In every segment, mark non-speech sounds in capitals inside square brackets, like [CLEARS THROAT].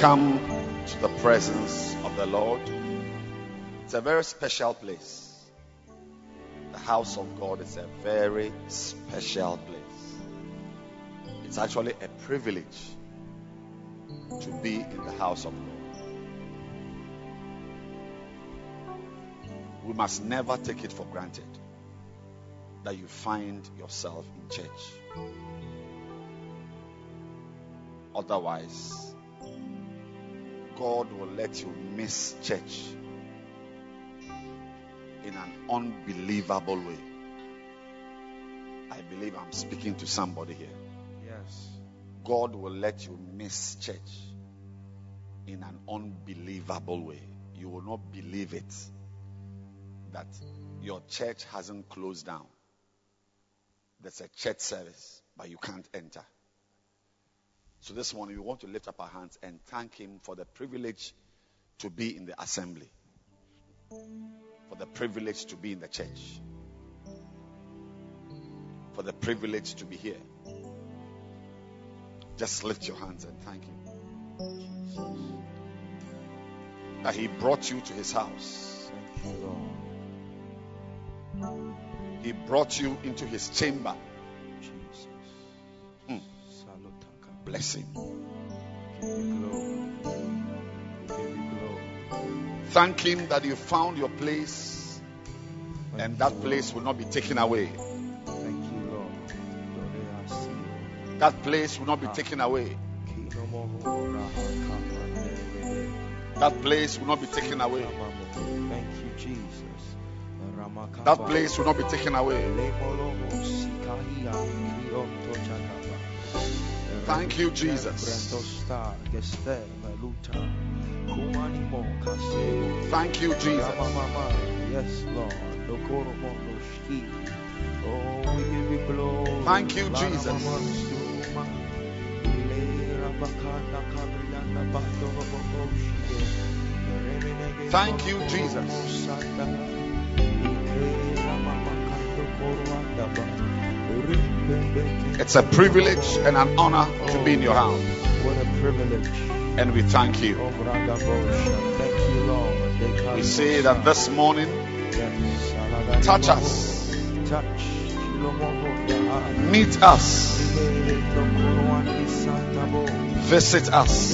come to the presence of the Lord. It's a very special place. The house of God is a very special place. It's actually a privilege to be in the house of God. We must never take it for granted that you find yourself in church. Otherwise, God will let you miss church in an unbelievable way. I believe I'm speaking to somebody here. Yes. God will let you miss church in an unbelievable way. You will not believe it that your church hasn't closed down. There's a church service, but you can't enter. So this morning we want to lift up our hands and thank Him for the privilege to be in the assembly, for the privilege to be in the church, for the privilege to be here. Just lift your hands and thank Him that He brought you to His house. Thank you, Lord. He brought you into His chamber. Glory. Thank Him that you found your place and that place will not be taken away. Thank you, Lord. Lord, I see. That place will not be ah. taken away. Kino moho ora hakapa That place will not be taken away. Thank you, Jesus. That place will not be taken away. Thank you, Jesus. Brentosta geste meluta. Kumanimo kasebo. Thank you, Jesus. Yes, Lord. Dokoro mono shki. Oh, we give you glory. Thank you, Jesus. Laramamansuma. Ile rabakana kabrianda bandoro boboshige. Remenege Thank you, Jesus. Mosanda. Ike ramamakando korwandaba. Rimbembeke It's a privilege and an honor to be in your oh, house. What a privilege. And we thank you. Oh, Thank you, Lord. We say that this morning, touch us, Touch. Meet us, Ile Tokorwandi Santabo. visit us,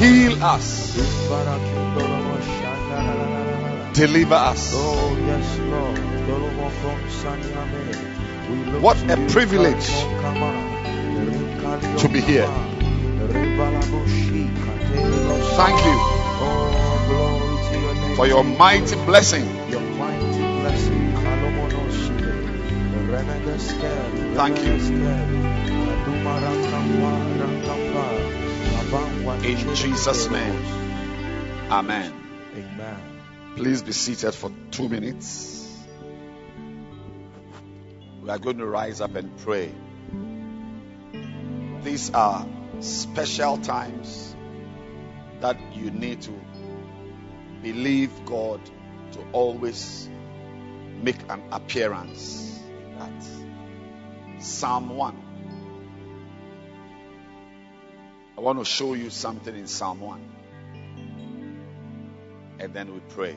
heal us, deliver us. Oh, Yes, Lord. Dolomo from Sanyame. We look What a privilege to be here. Thank you Oh, glory to your name. for your mighty blessing. Your mighty blessing. Kalomonoshide. Thank you. In Jesus' name. Amen. Amen. Please be seated for two minutes. We are going to rise up and pray. These are special times that you need to believe God to always make an appearance at Psalm 1. I want to show you something in Psalm 1. And then we pray.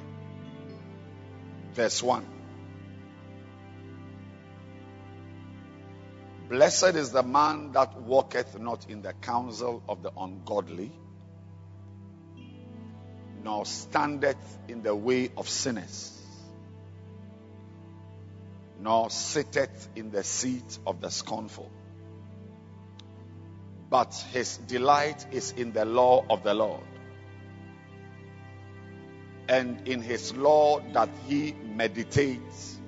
Verse 1. Blessed is the man that walketh not in the counsel of the ungodly, nor standeth in the way of sinners, nor sitteth in the seat of the scornful. But his delight is in the law of the Lord, and in his law that he meditates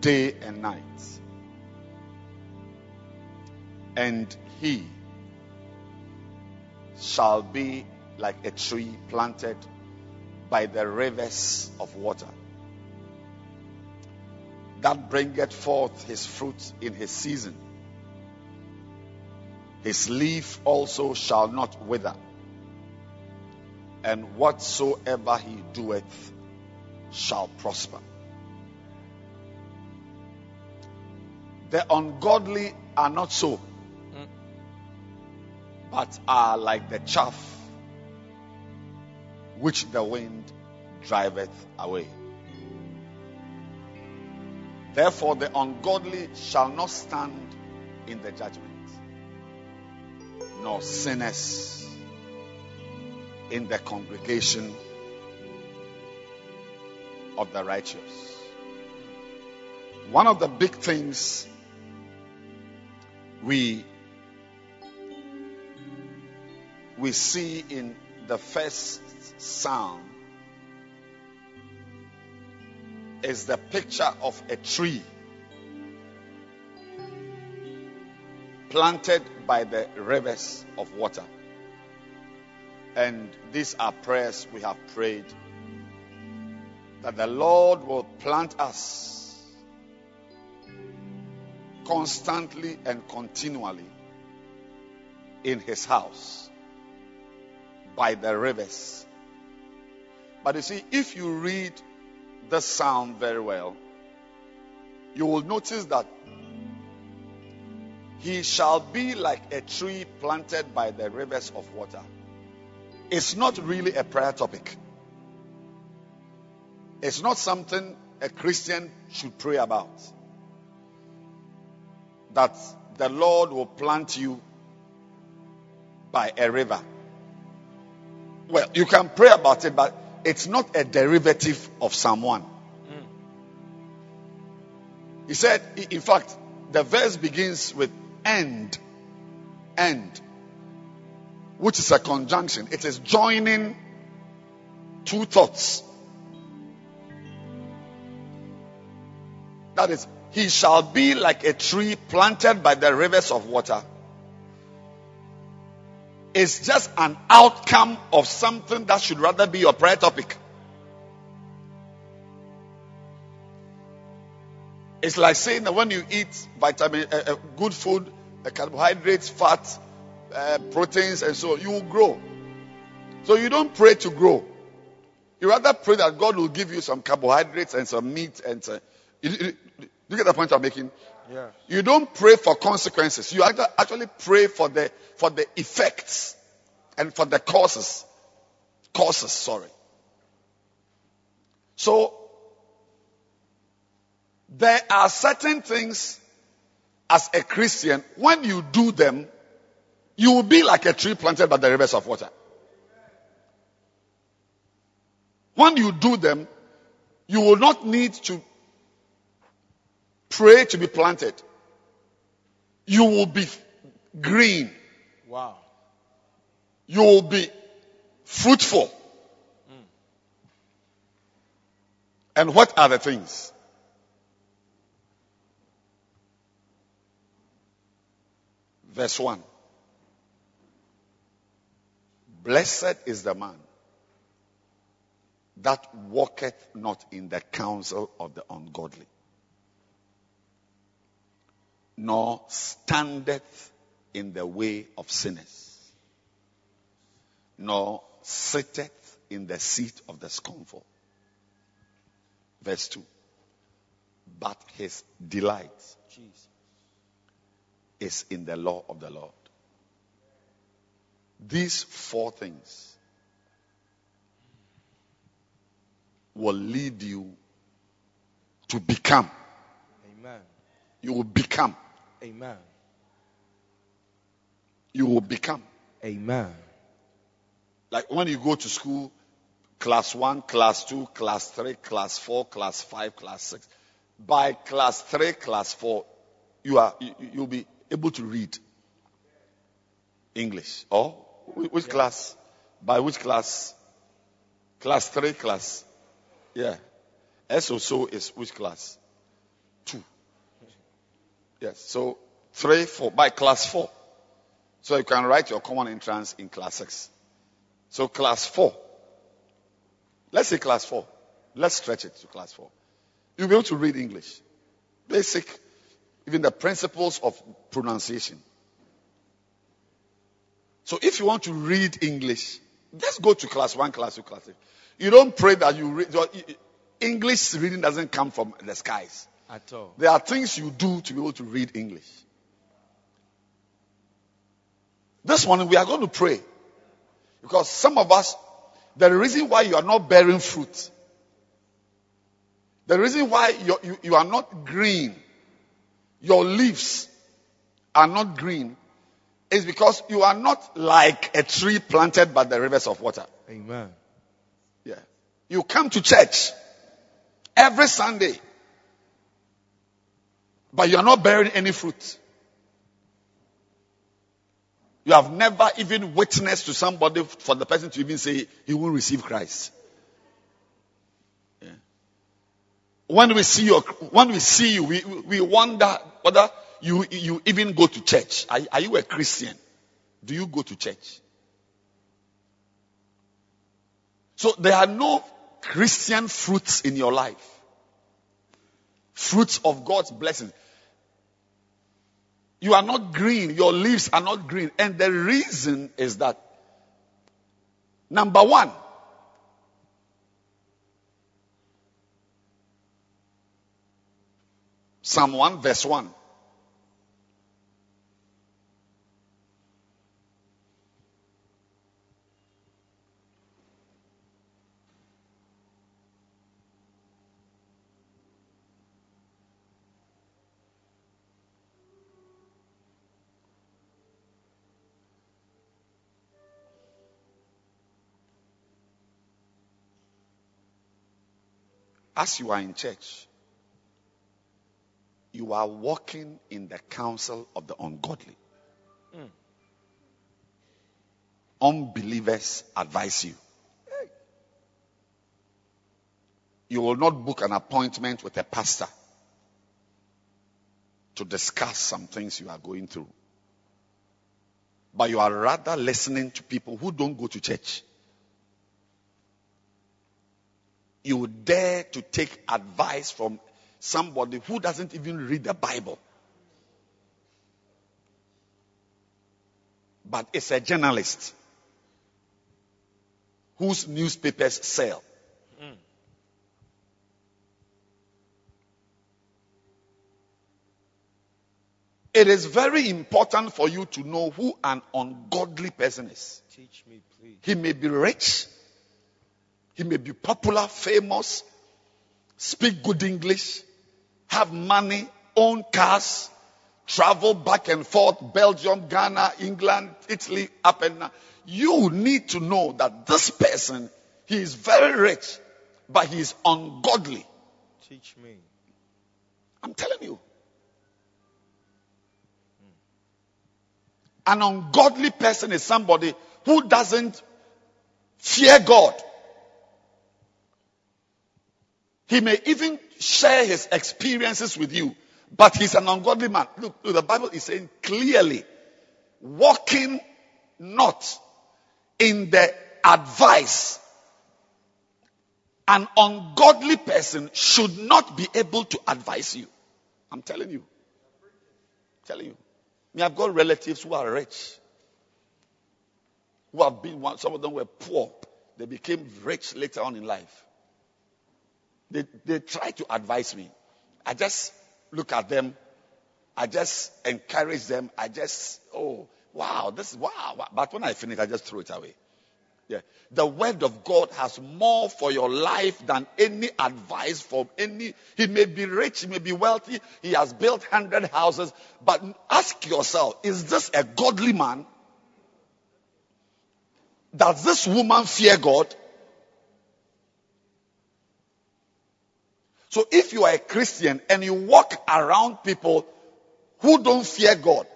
day and night. And he shall be like a tree planted by the rivers of water that bringeth forth his fruit in his season. His leaf also shall not wither, and whatsoever he doeth shall prosper. The ungodly are not so, but are like the chaff which the wind driveth away. Therefore, the ungodly shall not stand in the judgment, nor sinners in the congregation of the righteous. One of the big things we we see in the first psalm is the picture of a tree planted by the rivers of water. And these are prayers we have prayed that the Lord will plant us constantly and continually in his house by the rivers. But you see, if you read the psalm very well, you will notice that he shall be like a tree planted by the rivers of water. It's not really a prayer topic. It's not something a Christian should pray about. That the Lord will plant you by a river. Well, you can pray about it, but it's not a derivative of Psalm 1. He said, in fact, the verse begins with end, end, which is a conjunction. It is joining two thoughts. That is, he shall be like a tree planted by the rivers of water. It's just an outcome of something that should rather be your prayer topic. It's like saying that when you eat vitamin, uh, uh, good food, uh, carbohydrates, fat, uh, proteins, and so on, you will grow. So you don't pray to grow. You rather pray that God will give you some carbohydrates and some meat and. Uh, you, you, you, get the point I'm making? Yeah. You don't pray for consequences. You actually pray for the for the effects and for the causes. Causes, sorry. So there are certain things as a Christian, when you do them, you will be like a tree planted by the rivers of water. When you do them, you will not need to pray to be planted. You will be green. Wow. You will be fruitful. Mm. And what are the things? Verse 1. Blessed is the man that walketh not in the counsel of the ungodly, nor standeth in the way of sinners, nor sitteth in the seat of the scornful. Verse 2. But his delight Jesus. is in the law of the Lord. These four things will lead you to become. Amen. You will become. Amen. You will become. Amen. Like when you go to school class 1, class 2, class 3, class 4, class 5, class 6. By class 3, class 4, you are you, you'll be able to read English. Or which class? By which class? Class 3, class. Yeah. SOSO is which class? 2. Yes. So 3, 4. By class 4. So you can write your common entrance in class 6. So class 4. Let's say class 4. Let's stretch it to class 4. You'll be able to read English. Basic, even the principles of pronunciation. So if you want to read English, just go to class 1, class 2, class 3. You don't pray that you read. English reading doesn't come from the skies. At all. There are things you do to be able to read English. This morning we are going to pray. Because some of us, the reason why you are not bearing fruit, the reason why you, you, you are not green, your leaves are not green, is because you are not like a tree planted by the rivers of water. Amen. Yeah. You come to church every Sunday, but you are not bearing any fruit. You have never even witnessed to somebody for the person to even say he will receive Christ. Yeah. When we see you, when we see you, we, we wonder whether you, you even go to church. Are, are you a Christian? Do you go to church? So there are no Christian fruits in your life. Fruits of God's blessings. You are not green. Your leaves are not green. And the reason is that, number one, Psalm 1 verse 1. As you are in church, you are walking in the counsel of the ungodly. Mm. Unbelievers advise you. You will not book an appointment with a pastor to discuss some things you are going through. But you are rather listening to people who don't go to church. You dare to take advice from somebody who doesn't even read the Bible. But it's a journalist whose newspapers sell. Hmm. It is very important for you to know who an ungodly person is. Teach me, please. He may be rich, he may be popular, famous, speak good English, have money, own cars, travel back and forth, Belgium, Ghana, England, Italy, up and down. You need to know that this person, he is very rich, but he is ungodly. Teach me. I'm telling you. An ungodly person is somebody who doesn't fear God. He may even share his experiences with you, but he's an ungodly man. Look, look, the Bible is saying clearly, walking not in the advice. An ungodly person should not be able to advise you. I'm telling you. I'm telling you. Me, I've got relatives who are rich, who have been. Some of them were poor. They became rich later on in life. They they try to advise me. I just look at them. I just encourage them. I just oh wow this is wow. But when I finish, I just throw it away. Yeah. The word of God has more for your life than any advice from any. He may be rich, he may be wealthy, he has built hundred houses, but ask yourself, is this a godly man? Does this woman fear God? So if you are a Christian and you walk around people who don't fear God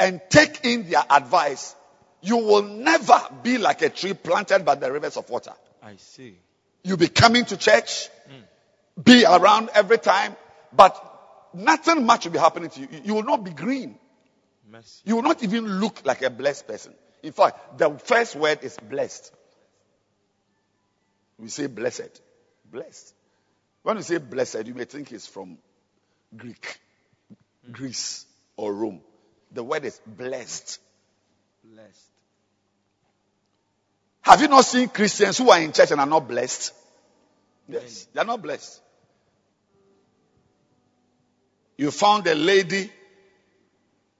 and take in their advice, you will never be like a tree planted by the rivers of water. I see. You'll be coming to church, hmm. be around every time, but nothing much will be happening to you. You will not be green. Mercy. You will not even look like a blessed person. In fact, the first word is blessed. We say blessed. Blessed. When you say blessed, you may think it's from Greek, hmm. Greece, or Rome. The word is blessed. Blessed. Have you not seen Christians who are in church and are not blessed? Yes, they are not blessed. You found a lady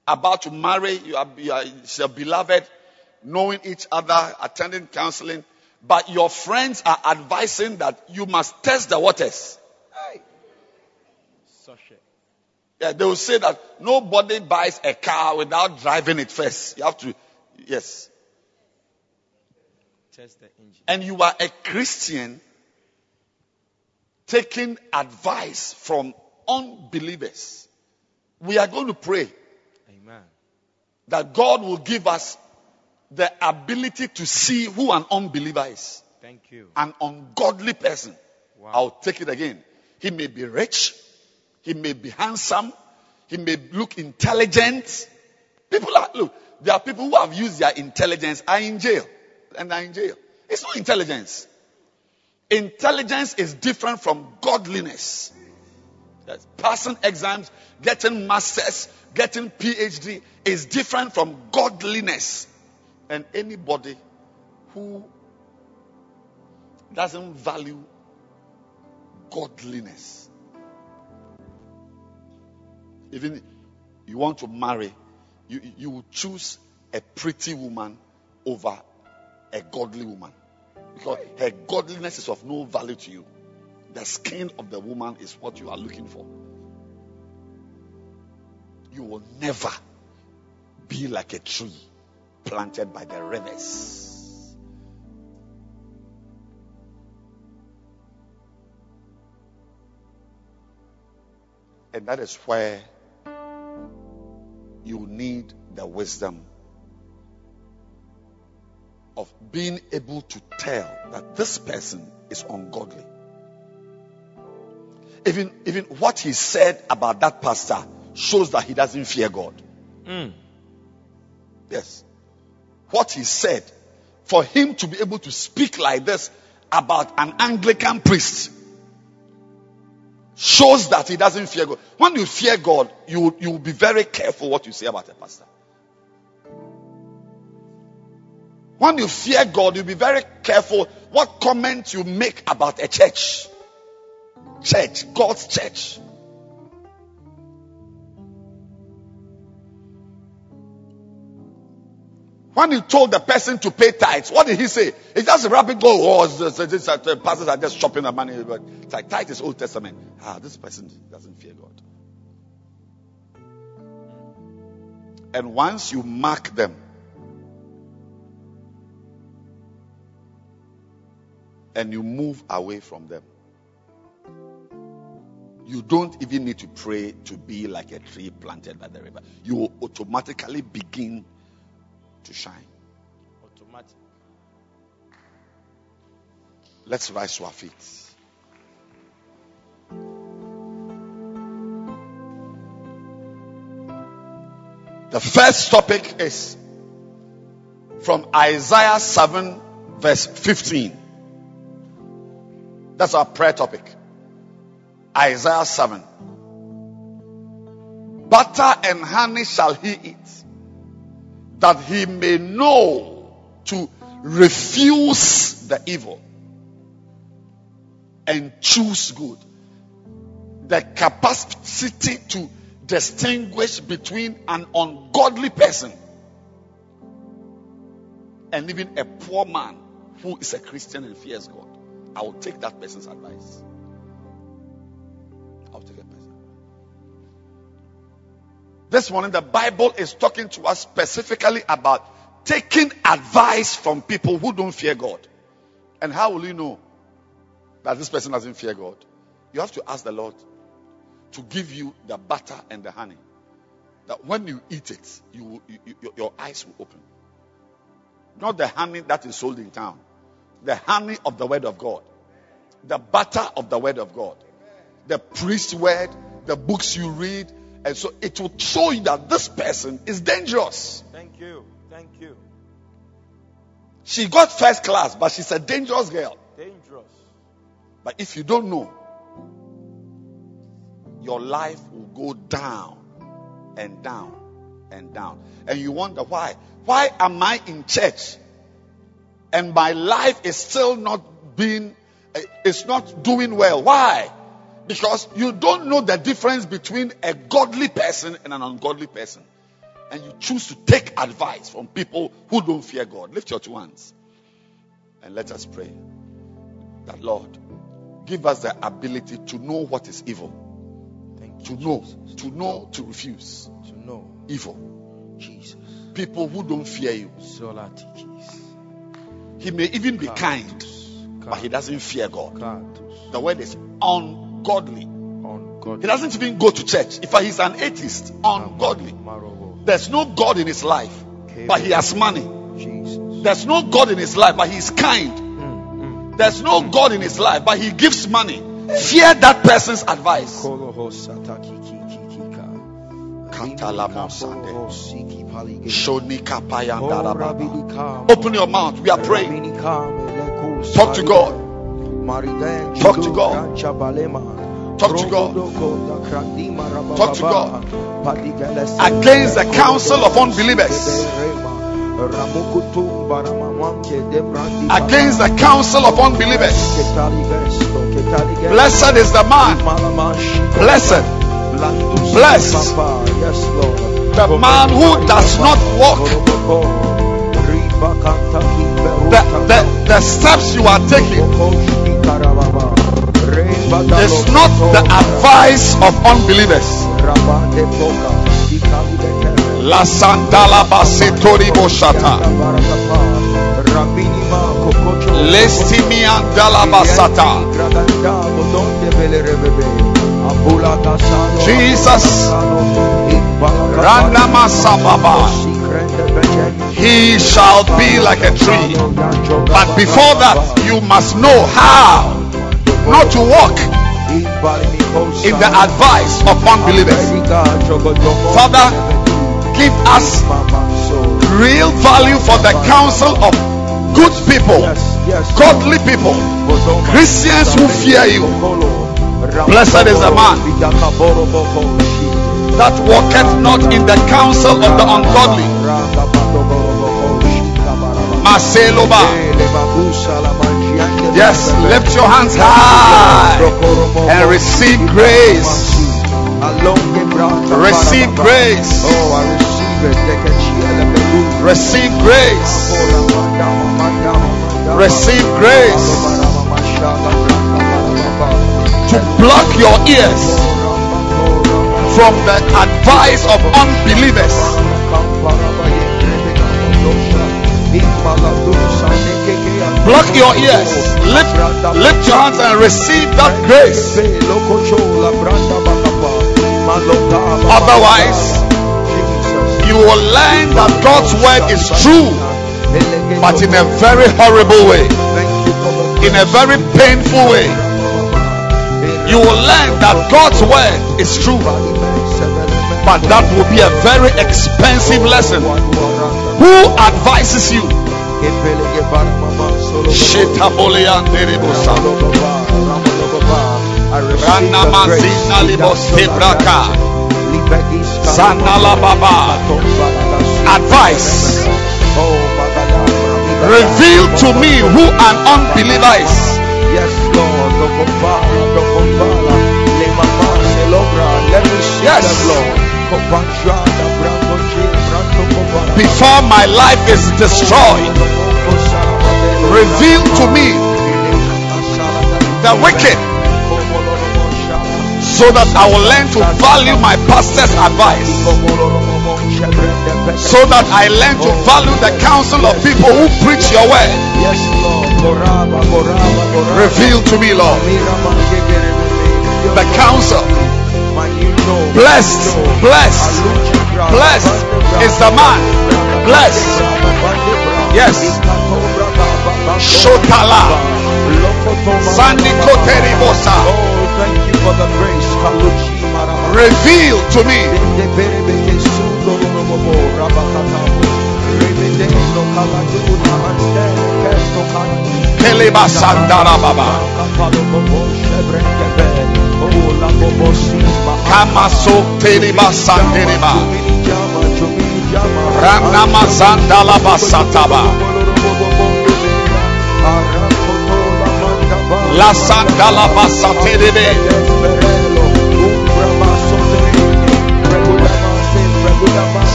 about to marry, you are, you are she's a beloved, knowing each other, attending counseling, but your friends are advising that you must test the waters. Hey. Yeah, they will say that nobody buys a car without driving it first. You have to, yes. Test the engine. and you are a Christian taking advice from unbelievers, we are going to pray Amen. that God will give us the ability to see who an unbeliever is, Thank you. an ungodly person. Wow. I'll take it again. He may be rich, he may be handsome, he may look intelligent. People are, look, there are people who have used their intelligence are in jail and are in jail. It's not intelligence. Intelligence is different from godliness. Yes. Passing exams, getting masters, getting PhD is different from godliness. And anybody who doesn't value godliness, even you want to marry, you, you will choose a pretty woman over a godly woman. Because her godliness is of no value to you. The skin of the woman is what you are looking for. You will never be like a tree planted by the rivers. And that is where you need the wisdom of being able to tell that this person is ungodly. Even, even what he said about that pastor shows that he doesn't fear God. Mm. Yes. What he said, for him to be able to speak like this about an Anglican priest shows that he doesn't fear God. When you fear God, you, you will be very careful what you say about a pastor. When you fear God, you'll be very careful what comment you make about a church. Church, God's church. When he told the person to pay tithes, what did he say? He just rapid go. Oh, this, uh, pastors are just chopping the money. But it's like tithe is Old Testament. Ah, this person doesn't fear God. And once you mark them, and you move away from them, you don't even need to pray to be like a tree planted by the river. You will automatically begin to shine. Automatic. Let's rise to our feet. The first topic is from Isaiah 7, verse 15. That's our prayer topic. Isaiah 7. Butter and honey shall he eat, that he may know to refuse the evil and choose good. The capacity to distinguish between an ungodly person and even a poor man who is a Christian and fears God. I will take that person's advice. I'll take that person. This morning, the Bible is talking to us specifically about taking advice from people who don't fear God. And how will you know that this person doesn't fear God? You have to ask the Lord to give you the butter and the honey. That when you eat it, you, you, you your eyes will open. Not the honey that is sold in town, the honey of the word of God, the butter of the word of God, the priest's word, the books you read, and so it will show you that this person is dangerous. Thank you. Thank you. She got first class, but she's a dangerous girl. Dangerous. But if you don't know, your life will go down and down and down. And you wonder why. Why am I in church and my life is still not being, eh, it's not doing well? Why? Because you don't know the difference between a godly person and an ungodly person. And you choose to take advice from people who don't fear God. Lift your two hands and let us pray. That Lord, give us the ability to know what is evil, Thank to you. know, Jesus. to know, to refuse To know. evil. Jesus. People who don't fear you. He may even be kind, but he doesn't fear God. The word is ungodly. Ungodly. He doesn't even go to church. If he's an atheist, ungodly. There's no God in his life, but he has money. Jesus. There's no God in his life, but he's kind. Mm, mm. There's no God in his life, but he gives money. Fear that person's advice. Koloho sataki kiki kika. Katalamo sande. Koloho siki palige. Shonika payandarababa. rabidi kam. Open your mouth. We are praying. Rabini kam, eleku Talk to. God. Talk to God. Talk to God. Talk to God. Against the counsel of unbelievers. Against the counsel of unbelievers. Blessed is the man. Blessed. Blessed. The man who does not walk the, the, the steps you are taking is not the advice of unbelievers. La Santala Basetori Boshata. Lestimi Andala Basata. Jesus. Ranama Sababa. He shall be like a tree. But before that, you must know how not to walk in the advice of unbelievers. Father, give us real value for the counsel of good people, godly people, Christians who fear you. Blessed is the man that walketh not in the counsel of the ungodly. Maseloba. Yes, lift your hands high and receive grace. Receive grace. Receive grace. Receive grace to block your ears from the advice of unbelievers. Block your ears. Lift, lift your hands and receive that grace. Otherwise, you will learn that God's word is true, but in a very horrible way, in a very painful way. You will learn that God's word is true, but that will be a very expensive lesson. Who advises you? Ranamazina Libos Hebraka. Sanala Baba. Advice. Reveal to me who an unbeliever is. Yes, Lord. Dokopala, dokopala. Lemama, selobra. Let me see Yes. Before my life is destroyed, reveal to me the wicked so that I will learn to value my pastor's advice. So that I learn to value the counsel of people who preach your word. Yes, Lord. Reveal to me, Lord. the counsel. Blessed, blessed, blessed is the man. Blessed. Yes. Shotala. Sandikoteribosa. Oh, thank you for the grace. Reveal to me. Keleba Sandara Baba. Kamaso Sanderiba. Ranama Sandala Basataba. La Sandala Basaterebe.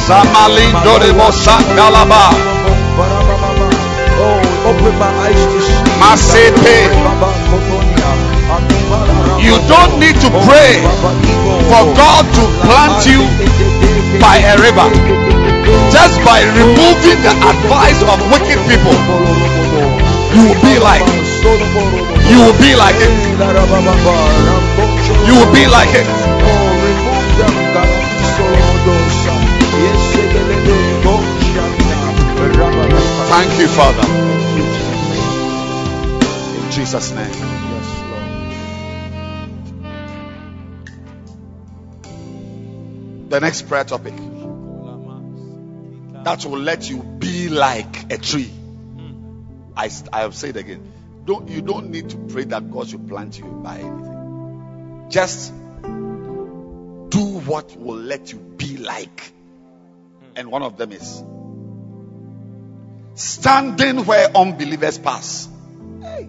Samalindo de Mosandalaba. Oh, open my eyes. Masepe. You don't need to pray for God to plant you by a river. Just by removing the advice of wicked people, you will be like you will be like it. You will be like it. Thank you, Father. In Jesus' name. The next prayer topic that will let you be like a tree. Hmm. I, I have said again. Don't you don't need to pray that God should plant you by anything. Just do what will let you be like. Hmm. And one of them is standing where unbelievers pass. Hey.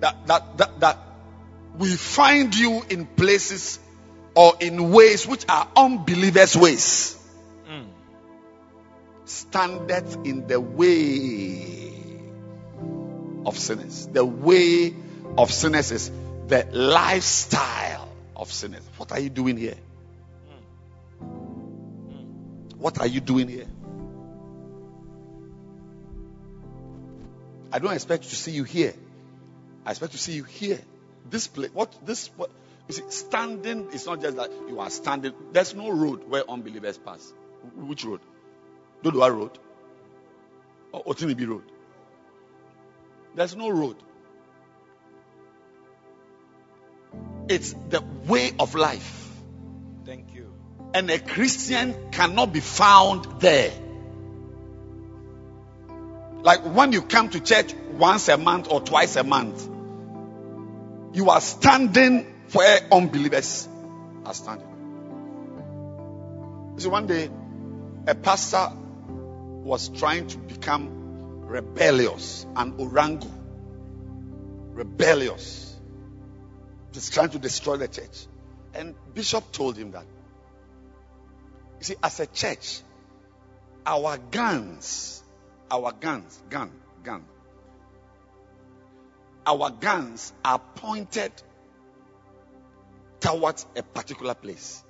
That, that, that, that we find you in places or in ways which are unbelievers' ways. Hmm. Standeth in the way of sinners. The way of sinners is the lifestyle of sinners. What are you doing here? What are you doing here? I don't expect to see you here. I expect to see you here. This place, what this what see, standing is not just that you are standing. There's no road where unbelievers pass. Which road? Dodowa Road or Otinibi Road. There's no road. It's the way of life. Thank you. And a Christian cannot be found there. Like when you come to church once a month or twice a month, you are standing where unbelievers are standing. You see, one day a pastor was trying to become rebellious and orango. Rebellious. Just trying to destroy the church. And Bishop told him that. You see, as a church, our guns, our guns, gun, gun, our guns are pointed towards a particular place.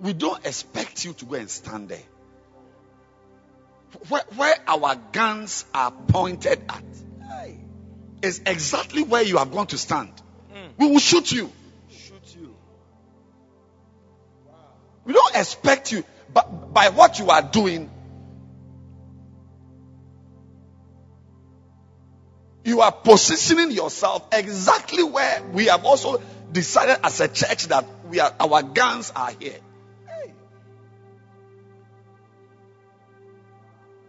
We don't expect you to go and stand there. Where, where our guns are pointed at is exactly where you are going to stand. We will shoot you. Shoot you. We don't expect you, but by what you are doing, you are positioning yourself exactly where we have also decided as a church that we are our guns are here.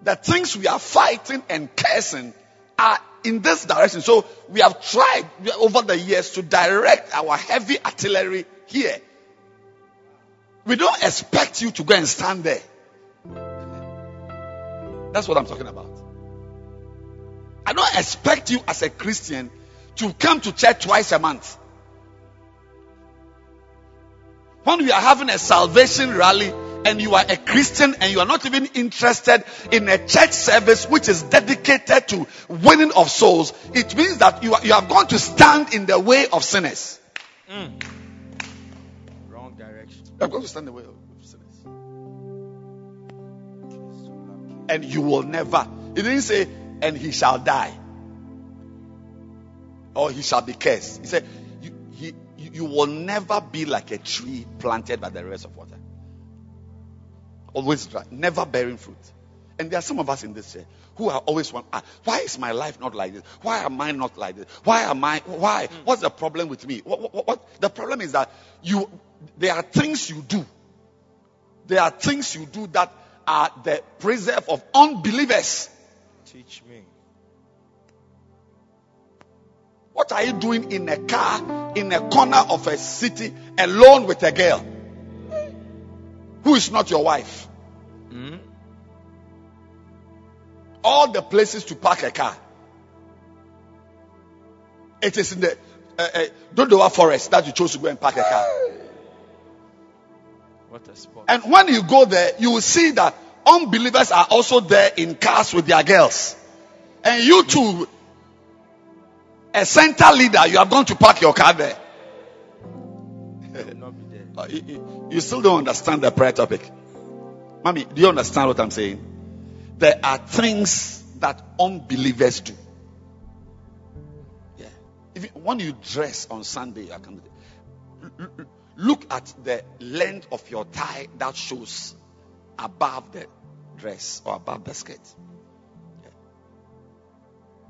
The things we are fighting and cursing are in this direction. So we have tried over the years to direct our heavy artillery here. We don't expect you to go and stand there. That's what I'm talking about. I don't expect you as a Christian to come to church twice a month. When we are having a salvation rally and you are a Christian and you are not even interested in a church service which is dedicated to winning of souls, it means that you, are, you have gone to stand in the way of sinners. Hmm. Wrong direction. You have going to stand in the way of sinners. And you will never. It didn't say, and he shall die. or he shall be cursed. He said, you, he, you will never be like a tree planted by the rivers of water. Always dry, never bearing fruit. And there are some of us in this church who are always one. Ah, why is my life not like this? Why am I not like this? Why am I? Why? What's the problem with me? What, what, what? The problem is that you. There are things you do. There are things you do that are the preserve of unbelievers. Teach me. What are you doing in a car in a corner of a city alone with a girl who is not your wife? Mm. All the places to park a car. It is in the uh, uh, Dodowa forest that you chose to go and park a car. What a spot. And when you go there, you will see that unbelievers are also there in cars with their girls. And you too, a center leader, you are going to park your car there. I will not be there. Uh, You, still don't understand the prayer topic. Mommy, do you understand what I'm saying? There are things that unbelievers do. Yeah. If you, when you dress on Sunday, you are coming. L- l- Look at the length of your tie that shows above the dress or the skirt. Yeah.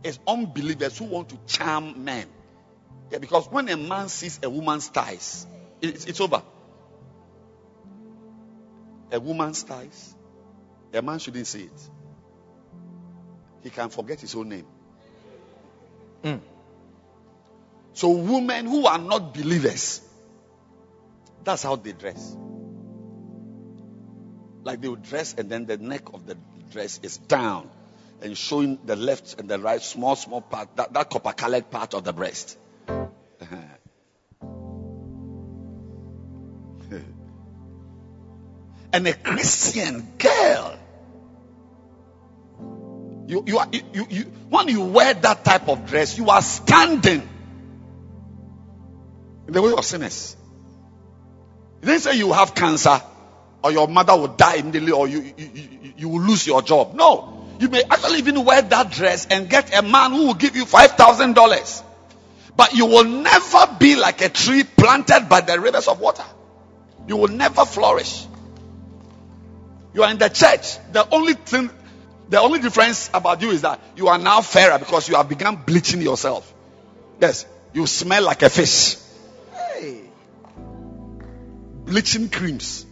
It's unbelievers who want to charm men. Yeah, because when a man sees a woman's thighs, it's, it's over. A woman's thighs, a man shouldn't see it. He can forget his own name. Mm. So, women who are not believers, that's how they dress. Like they will dress, and then the neck of the dress is down and showing the left and the right small, small part, that, that copper colored part of the breast. [LAUGHS] and a Christian girl. You, you are, you, you, when you wear that type of dress, you are standing in the way of sinners. Didn't say you have cancer or your mother will die immediately or you, you, you, you will lose your job. No. You may actually even wear that dress and get a man who will give you $5,000. But you will never be like a tree planted by the rivers of water. You will never flourish. You are in the church. The only thing, the only difference about you is that you are now fairer because you have begun bleaching yourself. Yes, you smell like a fish. Hey. Bleaching creams.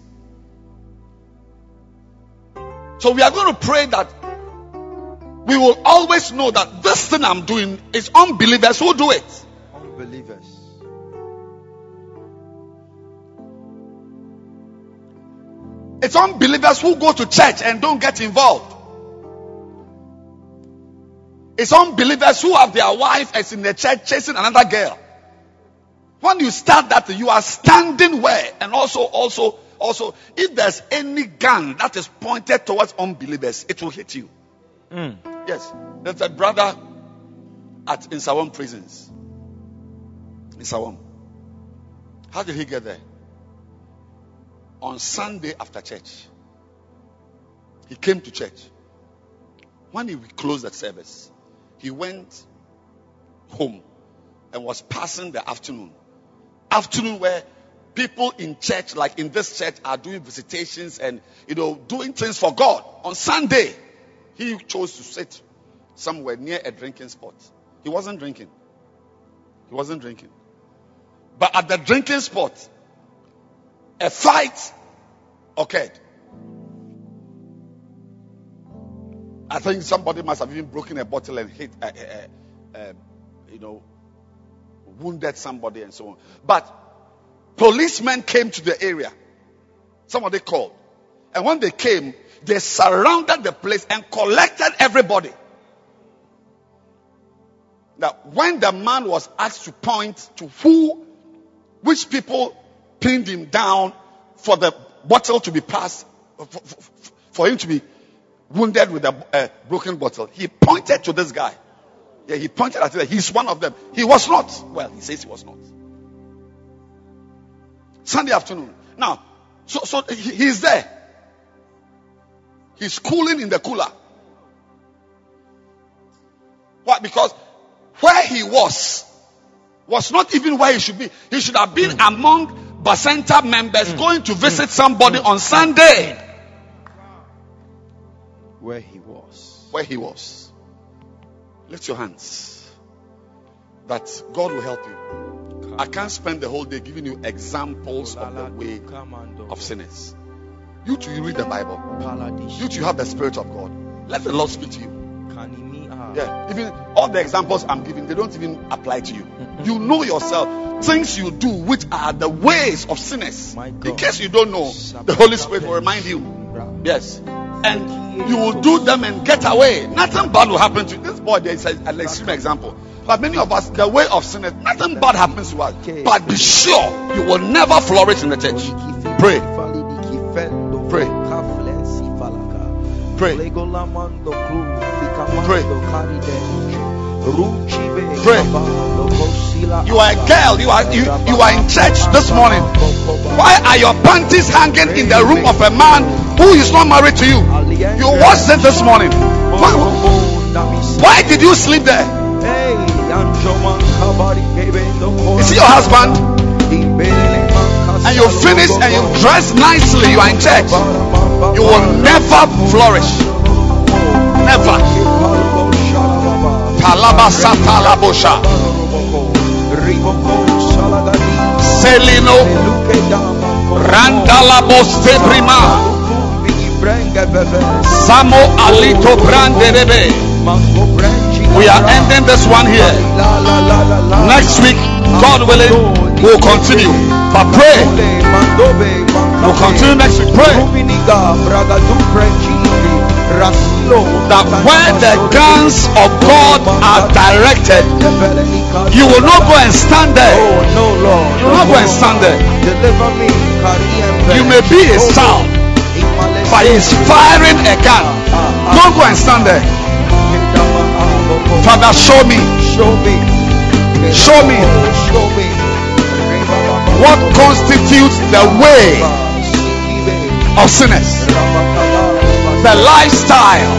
So we are going to pray that we will always know that this thing I'm doing is unbelievers who do it. Unbelievers. It's unbelievers who go to church and don't get involved. It's unbelievers who have their wife as in the church chasing another girl. When you start that, you are standing where? And also, also, also, if there's any gun that is pointed towards unbelievers, it will hit you. Mm. Yes. There's a brother at Nsawam prisons. Nsawam. How did he get there? On Sunday after church. He came to church. When he closed the service, he went home and was passing the afternoon. Afternoon where people in church, like in this church, are doing visitations and you know doing things for God. On Sunday, he chose to sit somewhere near a drinking spot. He wasn't drinking. He wasn't drinking. But at the drinking spot, a fight occurred. I think somebody must have even broken a bottle and hit, uh, uh, uh, you know, wounded somebody and so on. But policemen came to the area. Somebody called. And when they came, they surrounded the place and collected everybody. Now, when the man was asked to point to who, which people pinned him down for the bottle to be passed, for, for, for him to be wounded with a uh, broken bottle, he pointed to this guy. Yeah, he pointed at it. He's one of them. He was not. Well, he says he was not. Sunday afternoon. Now, so so he's there. He's cooling in the cooler. Why? Because where he was was not even where he should be. He should have been among Bacenta members going to visit somebody on Sunday Where he was. where he was. Lift your hands. That God will help you. I can't spend the whole day giving you examples of the way of sinners. You too, you read the Bible. You too, have the Spirit of God. Let the Lord speak to you. Yeah, even all the examples I'm giving, they don't even apply to you. You know yourself things you do, which are the ways of sinners. In case you don't know, the Holy Spirit will remind you. Yes, and you will do them and get away. Nothing bad will happen to you. This boy, there is an extreme example. But many of us, the way of sinners, nothing bad happens to us. But be sure you will never flourish in the church. Pray. Pray. Pray. Pray. Pray. You are a girl. You are you, you are in church this morning. Why are your panties hanging in the room of a man who is not married to you? You watched it this morning. Why, why did you sleep there? Is he your husband? And you finish and you dress nicely. You are in church. You will never flourish. Never. Kalabasata labosha. Selino Randalaboste prima. Samo alito branderebe. We are ending this one here. Next week, God willing, we'll continue. But pray. We'll continue next week. Pray that where the guns of God are directed, you will not go and stand there. You will not go and stand there. You may be a sound, but he's firing a gun. Don't go and stand there. Father, show me Show me. Show me. Show me. what constitutes the way of sinners, the lifestyle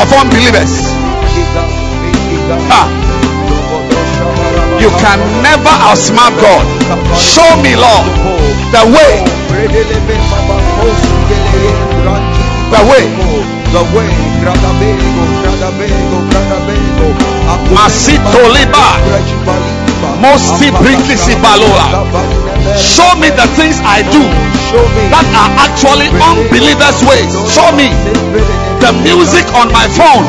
of unbelievers. Ah, you can never outsmart God. Show me, Lord, the way, the way. The way, Masito liba. Mosti brikisi baloa. Show me the things I do that are actually unbelievers' ways. Show me the music on my phone.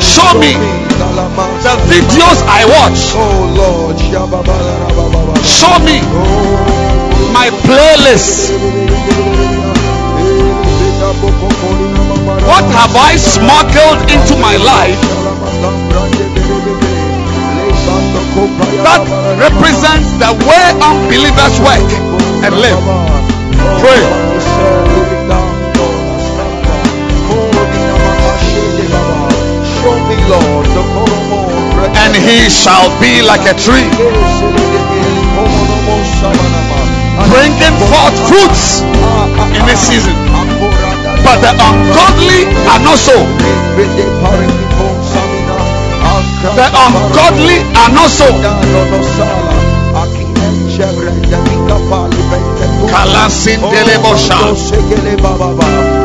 Show me the videos I watch. Oh Show me my playlist. What have I smuggled into my life that represents the way unbelievers work and live? Pray. And he shall be like a tree, bringing forth fruits in this season. But the ungodly are not so. The ungodly are not so.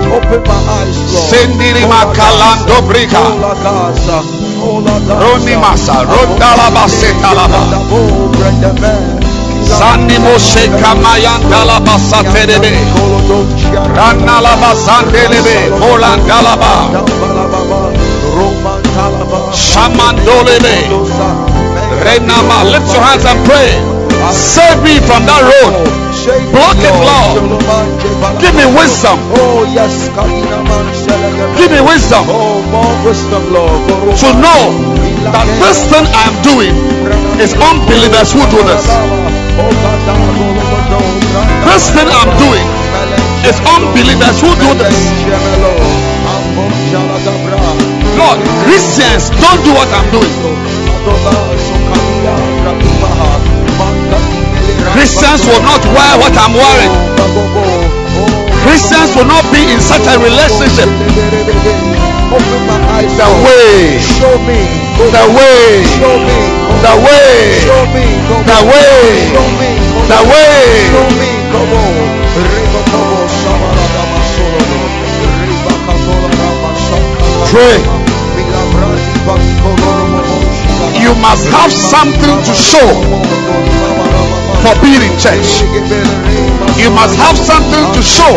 Open my eyes, Lord. Brika. Roni masa. Rondalabaseta Sani moshe kamayandalabasa terebe. Ranalabasandelebe. Volandalaba. Shamandolebe. Renama. Lift your hands and pray. Save me from that road. Block it, Lord. Give me wisdom. Give me wisdom wisdom, Lord. to know that this thing I am doing is unbelievers who do this. This thing I'm doing is unbelievers who do this. Lord, Christians don't do what I'm doing. Christians will not wear what I'm wearing. Christians will not be in such a relationship. Open my eyes. The way Show me The way. Show me. The way. The way. The way. Show me. Come on. Riba Kobo Shabara Dama Solo. Riba Katola Rama Shaka. Pray. Mila Brandi Baskolo Romo Shika. You must have something to show for being in church. You must have something to show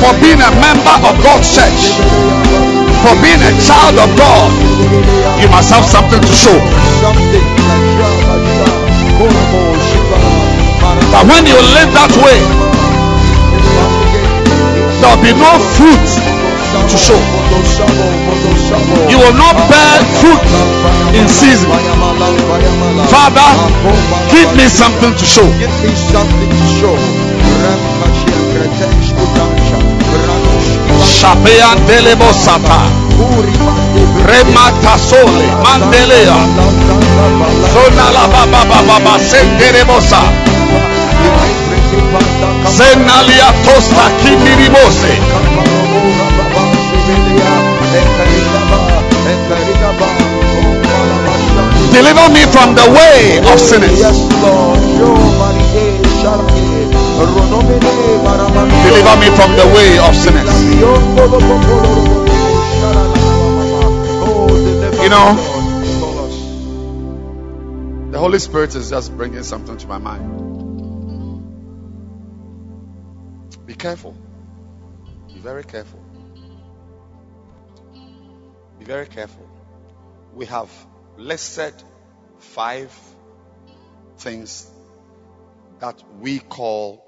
for being a member of God's church. For being a child of God, you must have something to show. But when you live that way, there will be no fruit to show. You will not bear fruit in season. Father, give me something to show. Give me something to show. Shabean delebo sata. Remata sole. Mandelea. Zona la baba baba senderebosa. Zenalia tosta kindiribose. Deliver me from the way of sinners. Deliver me from the way of sinners. You know, The Holy Spirit is just bringing something to my mind. Be careful. Be very careful. Be very careful. We have listed five things that we call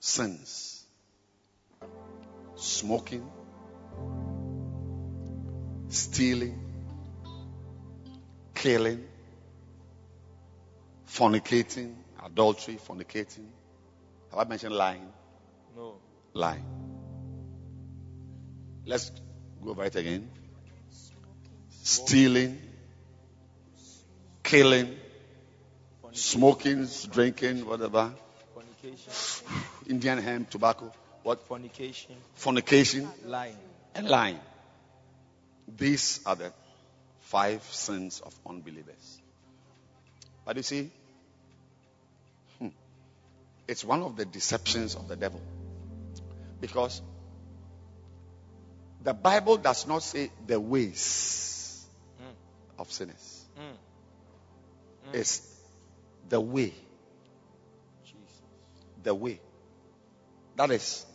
sins smoking, stealing, killing, fornicating, adultery, fornicating. Have I mentioned lying? No. Lying. Let's go over it again. Stealing, killing, smoking, drinking, whatever. Fornication, Indian hemp, tobacco, what? fornication, Fornication lying. and lying. These are the five sins of unbelievers. But you see, hmm, it's one of the deceptions of the devil. Because the Bible does not say the ways hmm. of sinners. Hmm. Hmm. It's the way. Jesus. The way. That is.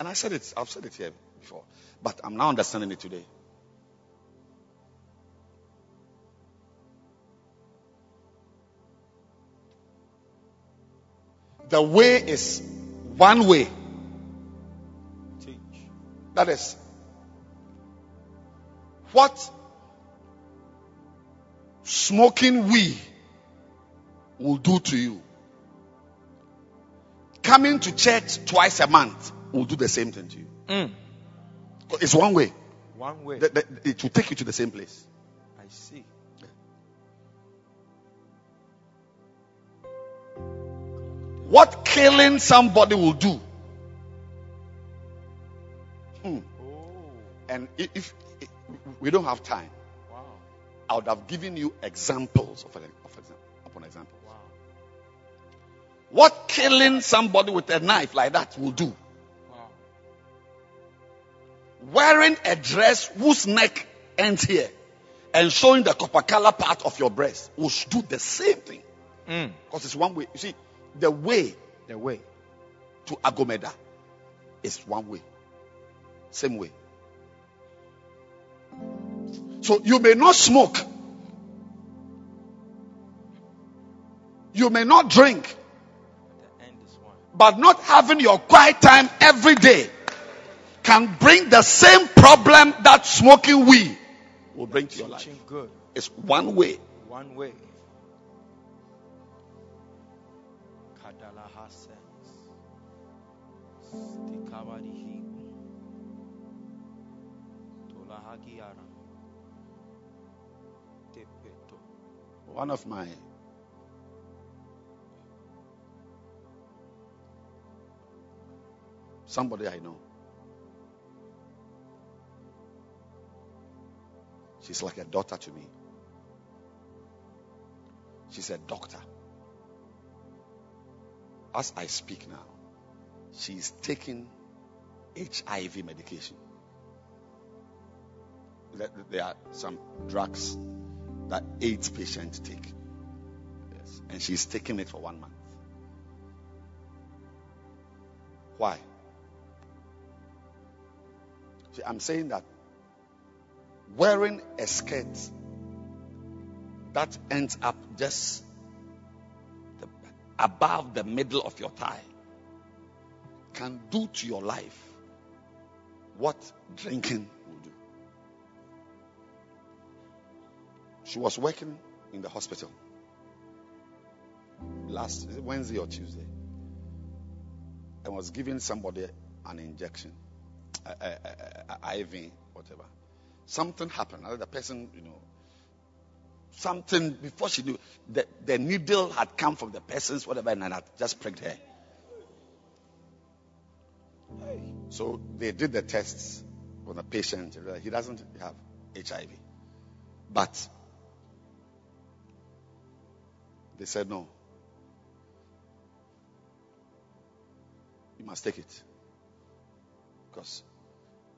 And I said it, I've said it here before. But I'm now understanding it today. The way is one way. Teach. That is what smoking weed will do to you. Coming to church twice a month will do the same thing to you. Mm. It's one way. One way. The- the- it will take you to the same place. I see. What killing somebody will do. Hmm. Oh. And if, if we don't have time, Wow. I would have given you examples of, an, of exam, upon example. What killing somebody with a knife like that will do. Wow. Wearing a dress whose neck ends here and showing the copper color part of your breast will do the same thing. Mm. Because it's one way. You see, the way The way. to Agomeda is one way. Same way. So you may not smoke. You may not drink. But not having your quiet time every day can bring the same problem that smoking weed will bring to your life. Good. It's one way. One way. Kadala Hasens. Stikabadihi. Tolahagiara. Tepeto. One of my somebody I know She's like a daughter to me. She's a doctor. As I speak now, she's taking HIV medication. There are some drugs that AIDS patients take. Yes. And she's taking it for one month. Why? I'm saying that wearing a skirt that ends up just the, above the middle of your thigh can do to your life what drinking will do. She was working in the hospital last Wednesday or Tuesday and was giving somebody an injection, a, a, a IV, whatever. Something happened. The person, you know, something before she knew the, the needle had come from the person's whatever and had just pricked her. So they did the tests on the patient. He doesn't have HIV. But they said no. You must take it. Because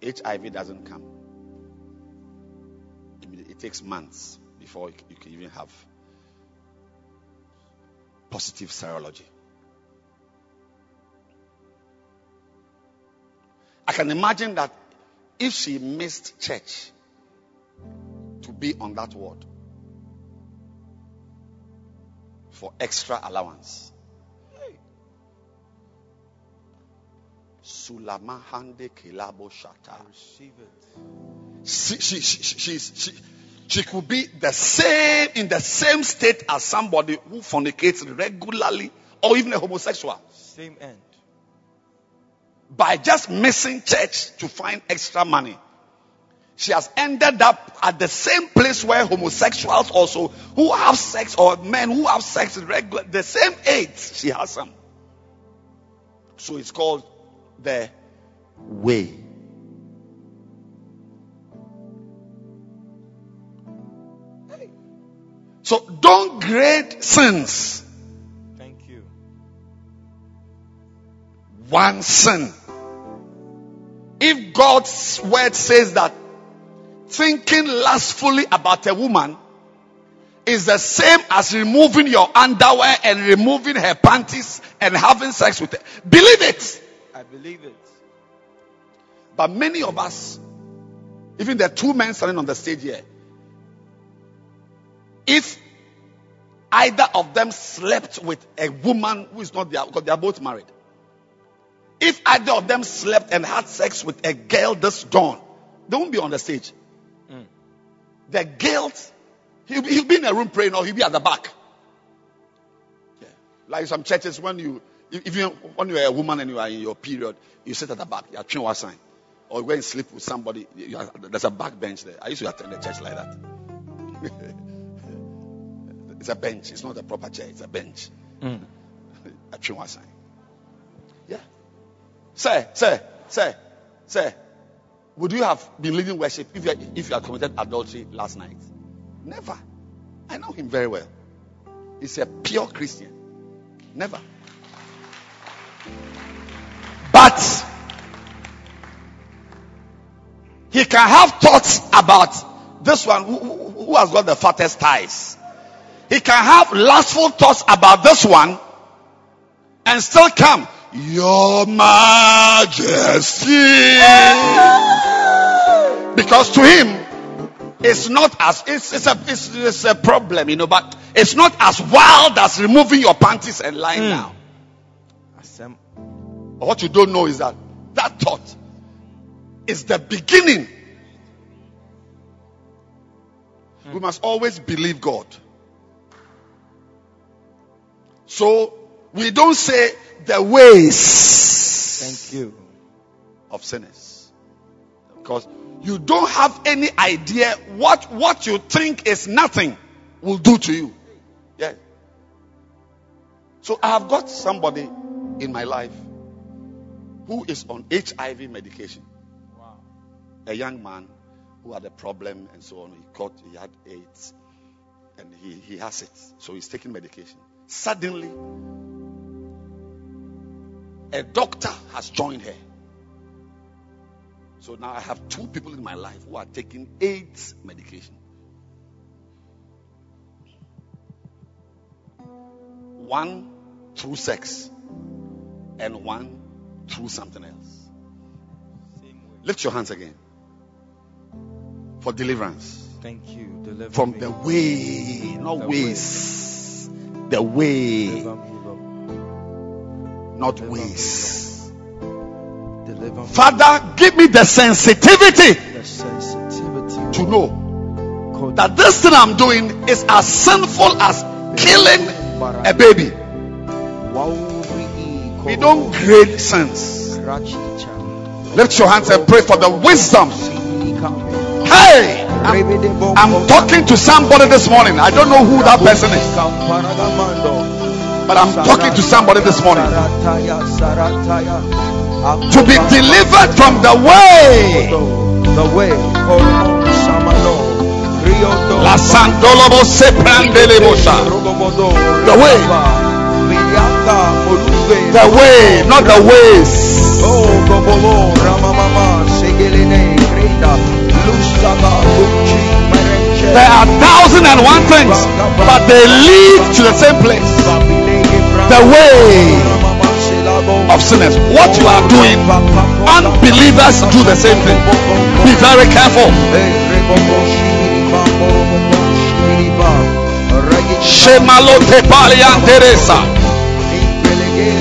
HIV doesn't come. It takes months before you can even have positive serology. I can imagine that if she missed church to be on that ward for extra allowance. Sulamahande Kilabo Shata. Receive it. She, she, she, she, she, she could be the same in the same state as somebody who fornicates regularly or even a homosexual Same end. by just missing church to find extra money. She has ended up at the same place where homosexuals also who have sex or men who have sex regular the same age she has some. So it's called the way. So don't grade sins. Thank you. one sin. If God's word says that thinking lustfully about a woman is the same as removing your underwear and removing her panties and having sex with her, believe it. I believe it. But many of us, even the two men standing on the stage here, if either of them slept with a woman who is not there, because they are both married, if either of them slept and had sex with a girl this dawn, they won't be on the stage. Mm. The guilt, he'll, be- he'll be in a room praying or he'll be at the back. Yeah. Like some churches, when you, you, when you are a woman and you are in your period, you sit at the back, you are trained sign. Or you go and sleep with somebody, you are, there's a back bench there. I used to attend a church like that. [LAUGHS] it's a bench, it's not a proper chair, it's a bench. Mm. [LAUGHS] a trained sign. Yeah. Say, say, say, say. Would you have been leading worship if you, if you had committed adultery last night? Never. I know him very well. He's a pure Christian. Never. But he can have thoughts about this one who, who- who has got the fattest thighs. He can have lustful thoughts about this one and still come. Your majesty. Because to him, it's not as, it's, it's, a, it's, it's a problem, you know, but it's not as wild as removing your panties and lying Mm. down. But what you don't know is that that thought is the beginning. We must always believe God. So we don't say the ways Thank you. of sinners. Because you don't have any idea what what you think is nothing will do to you. Yeah. So I have got somebody in my life who is on HIV medication. Wow. A young man who had a problem and so on. He caught, he had AIDS and he, he has it. So he's taking medication. Suddenly, a doctor has joined her. So now I have two people in my life who are taking AIDS medication. One through sex, and one through something else. Lift your hands again for deliverance Thank you. Deliver from me. the way, not The ways, the way, Deliver not Deliver ways. Me. Father, give me the sensitivity The sensitivity to know God, that this thing I'm doing is as sinful as killing a baby. We don't grade sins. Lift your hands and pray for the wisdom. Hey, I'm, I'm talking to somebody this morning. I don't know who that person is, but I'm talking to somebody this morning to be delivered from the way. The way. La Sandolobo se. The way. The way, not the ways. Oh, There are thousand and one things, but they lead to the same place. The way of sinners. What you are doing, unbelievers do the same thing. Be very careful. Shemalo Tepalian Teresa.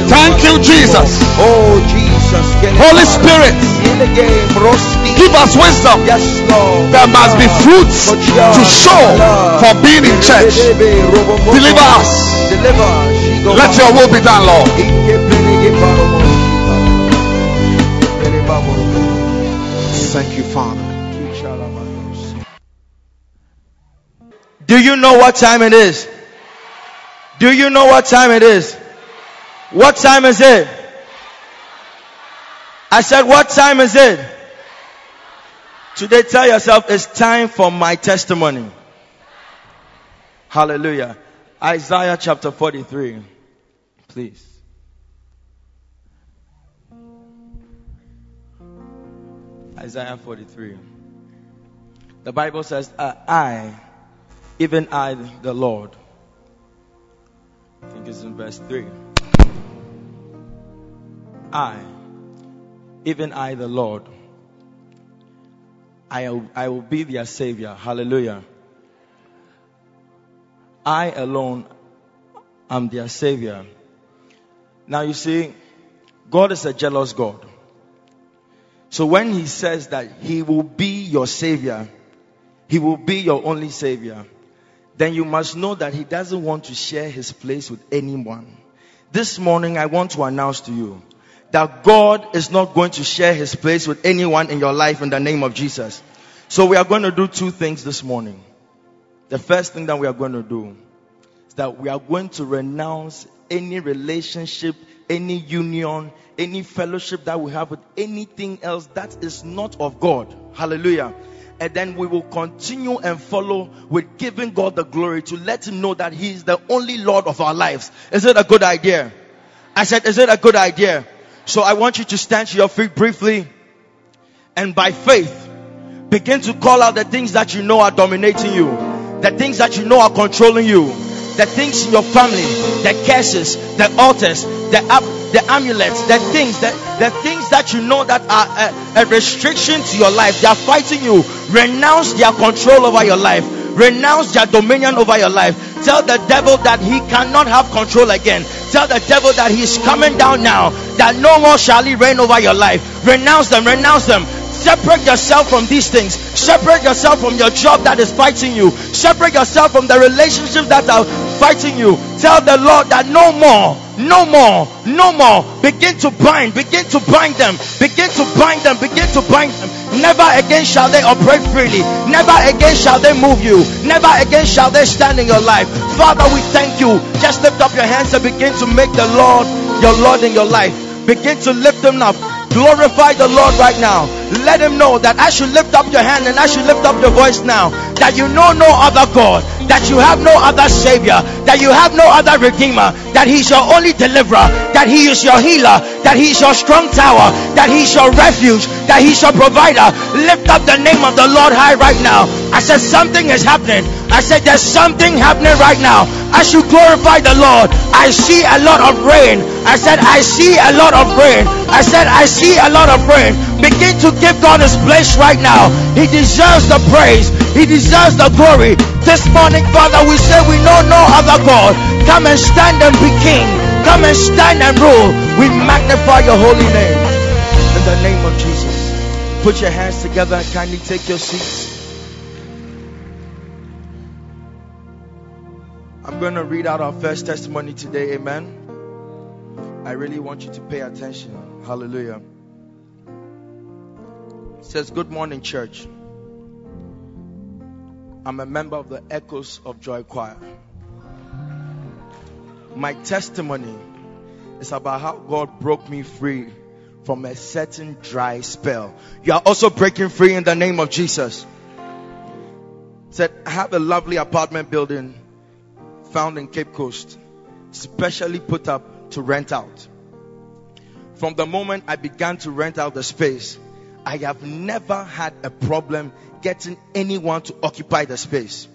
Thank you, Jesus. Oh, Jesus. Holy Spirit, give us wisdom. Yes, Lord. There must be fruits to show for being in church. Deliver us. Deliver. Let your will be done, Lord. Thank you, Father. Do you know what time it is? Do you know what time it is? What time is it? I said, what time is it? Today tell yourself it's time for my testimony. Hallelujah. Isaiah chapter 43. Please. Isaiah 43. The Bible says, uh, I, even I, the Lord. I think it's in verse 3. I, even I, the Lord, I, I will be their Savior. Hallelujah. I alone am their Savior. Now you see, God is a jealous God. So when He says that He will be your Savior, He will be your only Savior, then you must know that He doesn't want to share His place with anyone. This morning I want to announce to you that God is not going to share His place with anyone in your life in the name of Jesus. So we are going to do two things this morning. The first thing that we are going to do is that we are going to renounce any relationship, any union, any fellowship that we have with anything else that is not of God. Hallelujah. And then we will continue and follow with giving God the glory to let Him know that He is the only Lord of our lives. Is it a good idea? I said, is it a good idea? So I want you to stand to your feet briefly and by faith begin to call out the things that you know are dominating you, the things that you know are controlling you, the things in your family, the curses, the altars, the ab- the amulets, the things that the things that you know that are a, a restriction to your life. They are fighting you. Renounce their control over your life. Renounce their dominion over your life. Tell the devil that he cannot have control again. Tell the devil that he's coming down now. That no more shall he reign over your life. Renounce them. Renounce them. Separate yourself from these things. Separate yourself from your job that is fighting you. Separate yourself from the relationships that are fighting you. Tell the Lord that no more, no more, no more. Begin to bind, begin to bind them, begin to bind them, begin to bind them. Never again shall they operate freely. Never again shall they move you. Never again shall they stand in your life. Father, we thank you. Just lift up your hands and begin to make the Lord your Lord in your life. Begin to lift them up. Glorify the Lord right now. Let him know that I should lift up your hand and I should lift up your voice now. That you know no other God, that you have no other Savior, that you have no other Redeemer, that He's your only deliverer, that He is your healer, that He's your strong tower, that He's your refuge, that He's your provider. Lift up the name of the Lord high right now. I said something is happening. I said there's something happening right now. I should glorify the Lord. I see a lot of rain. I said I see a lot of rain. I said I see a lot of rain. Begin to give God his place right now. He deserves the praise. He deserves the glory. This morning, Father, we say we know no other God. Come and stand and be king. Come and stand and rule. We magnify your holy name. In the name of Jesus. Put your hands together and kindly take your seats. I'm going to read out our first testimony today. Amen. I really want you to pay attention. Hallelujah. It says, Good morning, church. I'm a member of the Echoes of Joy Choir. My testimony is about how God broke me free from a certain dry spell. You are also breaking free in the name of Jesus. Said, I have a lovely apartment building found in Cape Coast, specially put up to rent out. From the moment I began to rent out the space, I have never had a problem getting anyone to occupy the space.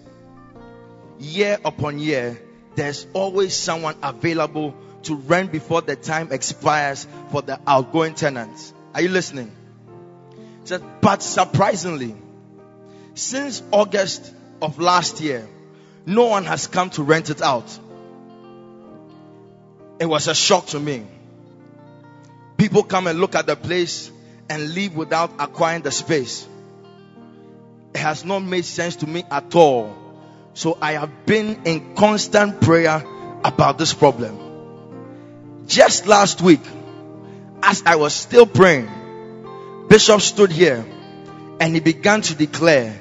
Year upon year, there's always someone available to rent before the time expires for the outgoing tenants. Are you listening? But surprisingly, since August of last year, no one has come to rent it out. It was a shock to me. People come and look at the place and leave without acquiring the space. Has not made sense to me at all. So I have been in constant prayer about this problem. Just last week, as I was still praying, Bishop stood here and he began to declare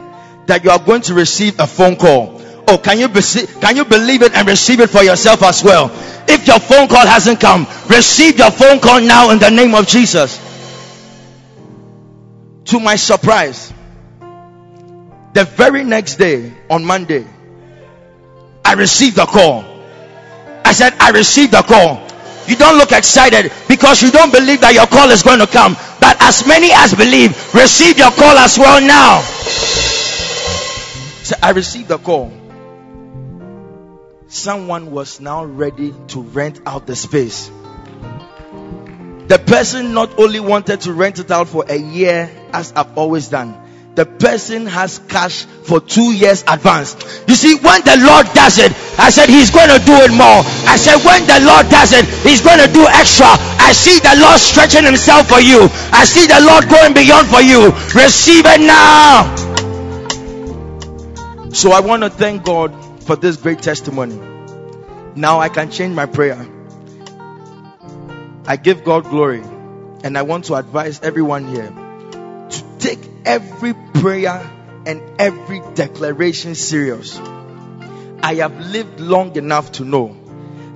that you are going to receive a phone call Oh, can you, be- can you believe it and receive it for yourself as well? If your phone call hasn't come, receive your phone call now in the name of Jesus. To my surprise, the very next day on Monday, I received a call. I said, I received a call. You don't look excited because you don't believe that your call is going to come. But as many as believe, receive your call as well now. So I received a call someone was now ready to rent out the space. The person not only wanted to rent it out for a year, as I've always done, the person has cash for two years advance. You see, when the Lord does it, I said He's going to do it more. I said, when the Lord does it, He's going to do extra. I see the Lord stretching Himself for you. I see the Lord going beyond for you. Receive it now. So I want to thank God for this great testimony. Now I can change my prayer. I give God glory. And I want to advise everyone here to take every prayer and every declaration serious. I have lived long enough to know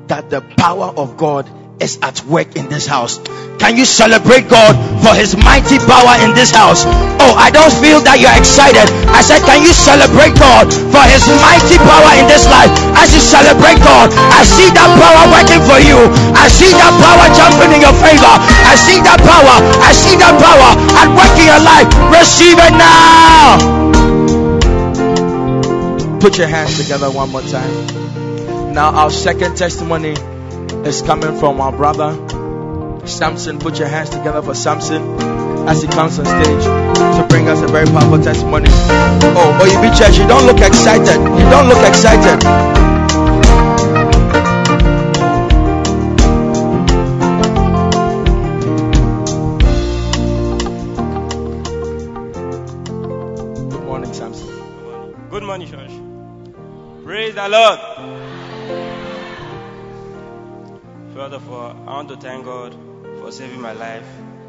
that the power of God is at work in this house. Can you celebrate God for his mighty power in this house? Oh, I don't feel that you're excited. I said, Can you celebrate God for his mighty power in this life? As you celebrate God, I see that power working for you. I see that power jumping in your favor. I see that power. I see that power at work in your life. Receive it now. Put your hands together one more time. Now, our second testimony is coming from our brother Samson. Put your hands together for Samson as he comes on stage to bring us a very powerful testimony. Oh, but you be church, you don't look excited. You don't look excited. Good morning, Samson. Good morning, church. Praise the Lord. Of all, I want to thank God for saving my life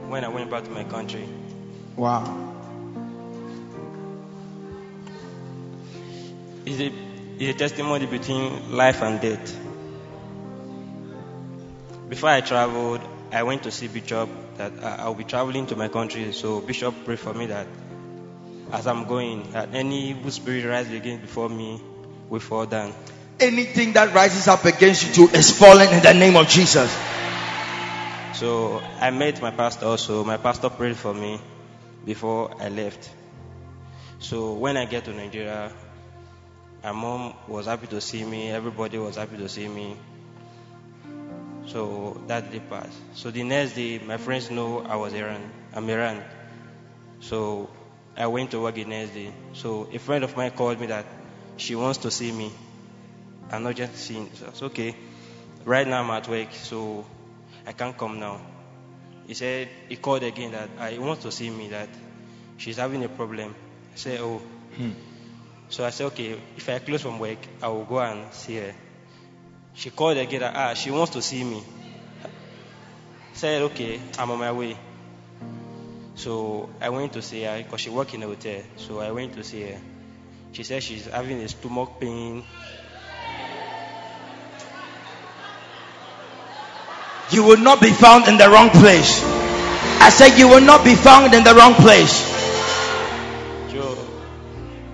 when I went back to my country. Wow. It's a, it's a testimony between life and death. before I traveled, I went to see Bishop that uh, I'll be traveling to my country. So Bishop prayed for me that as I'm going, that any evil spirit rising against before me will fall down. Anything that rises up against you is fallen in the name of Jesus. So I met my pastor also. My pastor prayed for me before I left. So when I get to Nigeria, my mom was happy to see me. Everybody was happy to see me. So that day passed. So the next day, my friends know I was Iran. I'm Iran. So I went to work the next day. So a friend of mine called me that she wants to see me. I'm not just seeing. So it's okay. Right now I'm at work, so I can't come now. He said he called again that I want to see me that she's having a problem. I said, oh. So I said, okay, if I close from work, I will go and see her. She called again that ah, she wants to see me. Said, okay, I'm on my way. So I went to see her because she worked in a hotel. So I went to see her. She said she's having a stomach pain. You will not be found in the wrong place. I said you will not be found in the wrong place. Joe,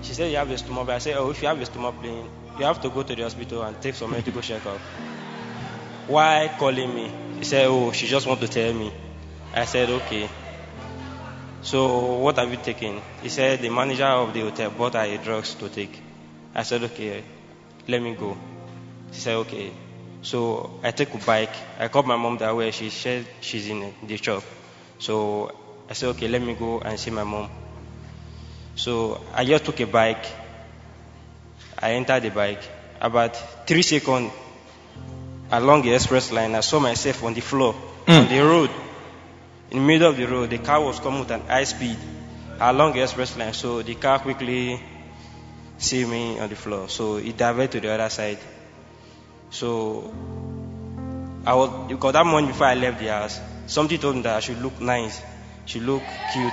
she said you have a stomach. I said, oh, if you have a stomach pain, you have to go to the hospital and take some medical checkup. Why calling me? He said, oh, she just want to tell me. I said, okay. So what have you taken? He said the manager of the hotel bought her drugs to take. I said, okay, let me go. She said, okay. So I take a bike. I called my mom that way. She said she's in the shop. So I said, okay, let me go and see my mom. So I just took a bike. I entered the bike. About three seconds along the express line, I saw myself on the floor, hmm. on the road. In the middle of the road, the car was coming with an high speed along the express line. So the car quickly see me on the floor. So it diverted to the other side. So I was because that morning before I left the house, somebody told me that I should look nice, should look cute.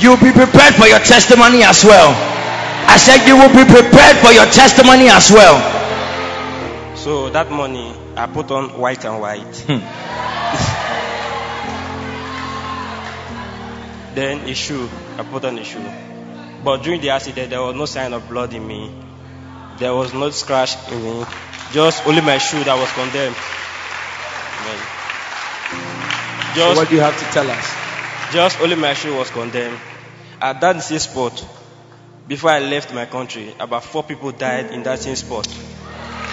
You will be prepared for your testimony as well. I said you will be prepared for your testimony as well. So that morning I put on white and white. Hmm. [LAUGHS] then a shoe. I put on a shoe. But during the accident there was no sign of blood in me. There was no scratch in me. Just only my shoe that was condemned. Amen. So what do you have to tell us? Just only my shoe was condemned. At that same spot, before I left my country, about four people died in that same spot.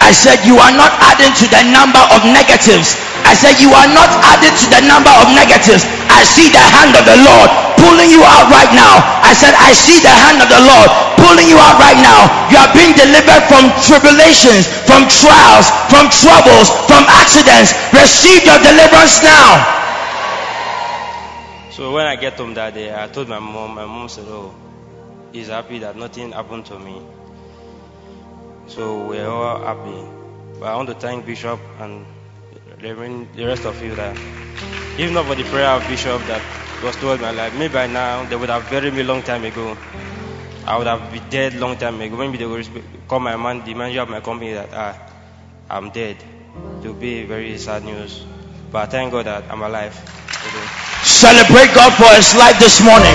I said you are not adding to the number of negatives. I said you are not adding to the number of negatives. I see the hand of the Lord pulling you out right now. I said I see the hand of the Lord pulling you out right now. You are being delivered from tribulations, from trials, from troubles, from accidents. Receive your deliverance now. So when I get home that day, I told my mom. My mom said, "Oh, he's happy that nothing happened to me." So we're all happy. But I want to thank Bishop and the rest of you that, if not for the prayer of Bishop that was told my life, maybe by now they would have buried me long time ago. I would have been dead long time ago. Maybe they would call my man, the manager of my company, that ah, I'm dead. It will be very sad news. But I thank God that I'm alive. Celebrate God for his life this morning.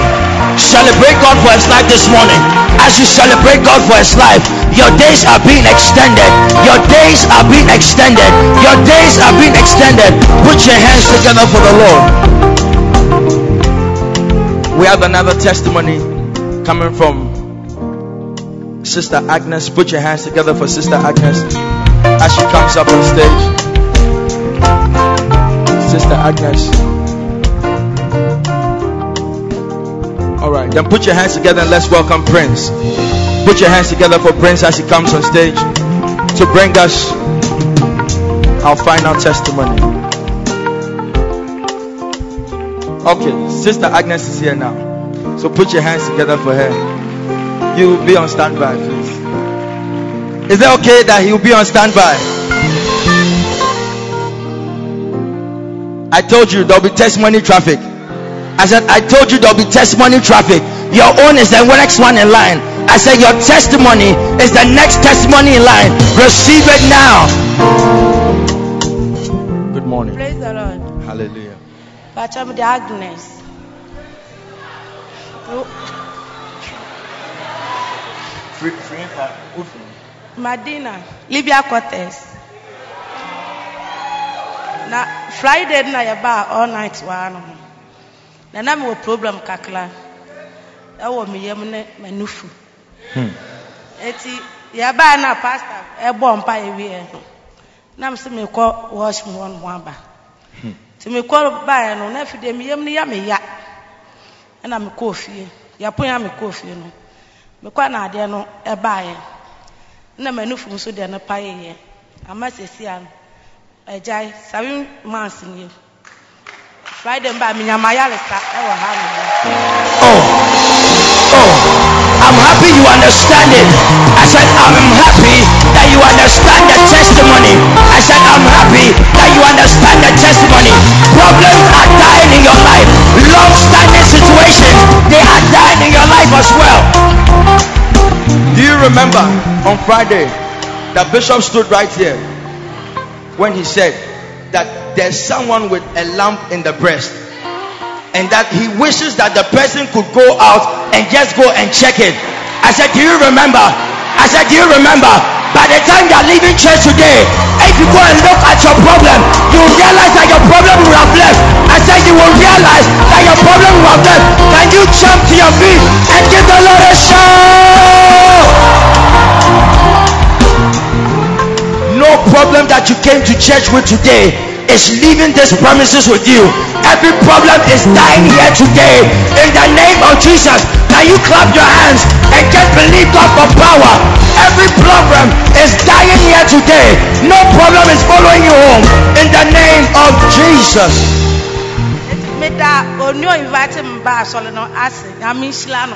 Celebrate God for his life this morning. As you celebrate God for his life, your days are being extended. Your days are being extended. Your days are being extended. Put your hands together for the Lord. We have another testimony coming from Sister Agnes. Put your hands together for Sister Agnes as she comes up on stage. Sister Agnes. All right, then put your hands together and let's welcome Prince. Put your hands together for Prince as he comes on stage to bring us our final testimony. Okay, Sister Agnes is here now. So put your hands together for her. You will be on standby, please. Is it okay that he will be on standby? I told you there'll be testimony traffic. I said, I told you there'll be testimony traffic. Your own is the next one in line. I said, Your testimony is the next testimony in line. Receive it now. Good morning. Praise the Lord. Hallelujah. Bacham the Agnes. Uh, Madina, Libya Cortez. Na Friday na yɛba all night ho. Na na mewɔ problem kakra. Ɛwɔ me yam ne m'anufu. Eti yɛba na pastor ɛbɔ mpa ewie no. Na me sɛ mekɔ washroom hɔ no ho aba. Nti mekɔ baeɛ no na afei deɛ me yam no yɛ me ya. Ɛna mekɔɔ fie. Yɛpo ya mekɔɔ fie no. Mekɔ na adeɛ no ɛbaeɛ. Na m'anufu nso deɛ no paeeɛ. Ama sesi a no agyae seven months nie. Friday mba menya mayaresa ɛwɔ ha no. Oh, oh, I'm happy you understand it. I said, I'm happy that you understand the testimony. I said, I'm happy that you understand the testimony. Problems are dying in your life. Long standing situations, they are dying in your life as well. Do you remember on Friday that Bishop stood right here when he said that there's someone with a lump in the breast and that he wishes that the person could go out and just go and check it. I said, Do you remember? I said, Do you remember? By the time you're leaving church today, if you go and look at your problem, you will realize that your problem will have left. I said, You will realize that your problem will have left. Can you jump to your feet and give the Lord a shout? No problem that you came to church with today is leaving these premises with you. Every problem is dying here today. In the name of Jesus, can you clap your hands and just believe God for power? Every problem is dying here today. No problem is following you home. In the name of Jesus. Invite me ba asɔre no ase nyame nhyira no.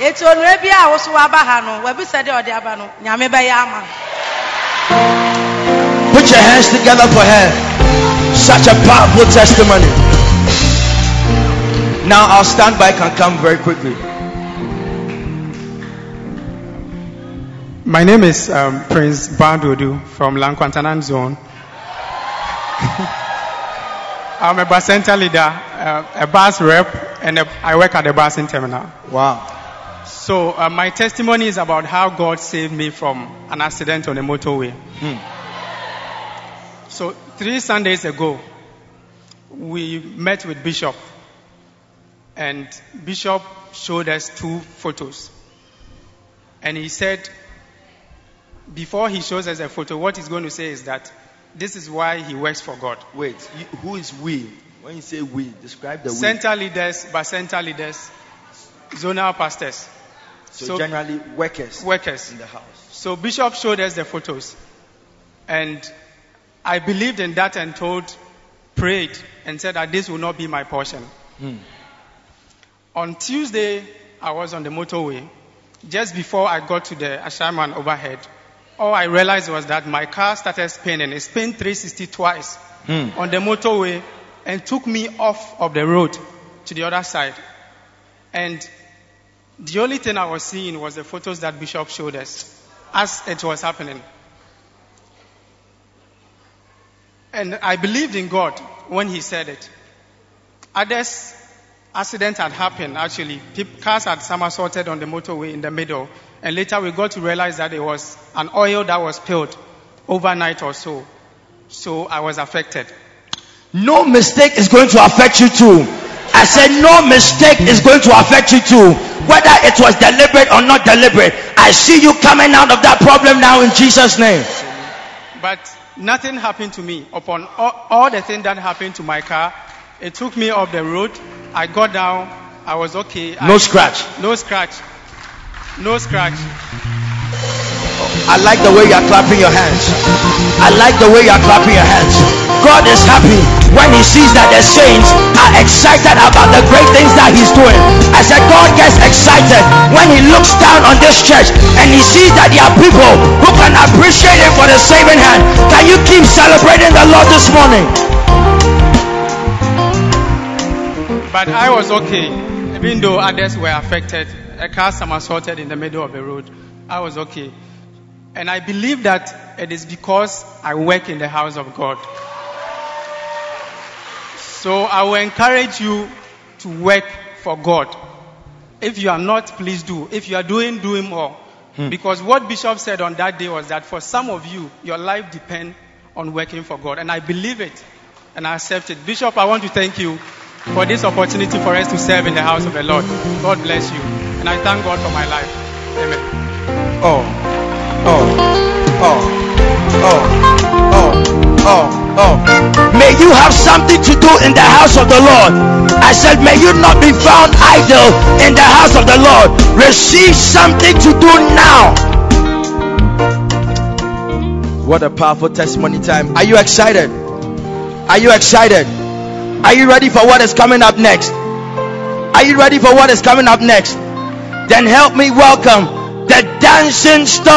Eti onua bi a woso waba ha no wabisa deɛ ɔde aba no nyame bɛyɛ ama. no. Put your hands together for her. Such a powerful testimony. Now I'll stand back and come very quickly. My name is um, Prince Bandodu from Lankwantanan Zone. [LAUGHS] I'm a bus center leader, uh, a bus rep, and a, I work at the busing terminal. Wow. So uh, my testimony is about how God saved me from an accident on the motorway. So three Sundays ago, we met with Bishop, and Bishop showed us two photos, and he said, before he shows us a photo, what he's going to say is that this is why he works for God. Wait, you, who is we? When you say we, describe the we. Center leaders, but center leaders, zonal pastors, So, so- generally workers workers. in the house. So Bishop showed us the photos. And I believed in that and told, prayed, and said that this will not be my portion. Hmm. On Tuesday, I was on the motorway. Just before I got to the Ashaiman overhead, all I realized was that my car started spinning. It spun 360 twice hmm. on the motorway and took me off of the road to the other side. And the only thing I was seeing was the photos that Bishop showed us as it was happening. And I believed in God when He said it. Others, accident had happened actually. Cars had somersaulted on the motorway in the middle. And later we got to realize that it was an oil that was spilled overnight or so. So I was affected. No mistake is going to affect you too. I said no mistake is going to affect you too. Whether it was deliberate or not deliberate. I see you coming out of that problem now in Jesus' name. But nothing happened to me. Upon all, all the things that happened to my car, it took me off the road. I got down. I was okay. No I, scratch. No scratch. No scratch. I like the way you are clapping your hands. I like the way you are clapping your hands. God is happy when He sees that the saints are excited about the great things that He's doing. I said, God gets excited when He looks down on this church and He sees that there are people who can appreciate Him for the saving hand. Can you keep celebrating the Lord this morning? But I was okay. Even though others were affected, a car somersaulted in the middle of the road. I was okay. And I believe that it is because I work in the house of God. So I will encourage you to work for God. If you are not, please do. If you are doing, do more. Hmm. Because what Bishop said on that day was that for some of you, your life depends on working for God. And I believe it and I accept it. Bishop, I want to thank you for this opportunity for us to serve in the house of the Lord. God bless you. And I thank God for my life. Amen. Oh, oh, oh, oh, oh, oh, oh. May you have something to do in the house of the Lord. I said, may you not be found idle in the house of the Lord. Receive something to do now. What a powerful testimony time. Are you excited? Are you excited? Are you ready for what is coming up next? Are you ready for what is coming up next? Then help me welcome the dancing stars.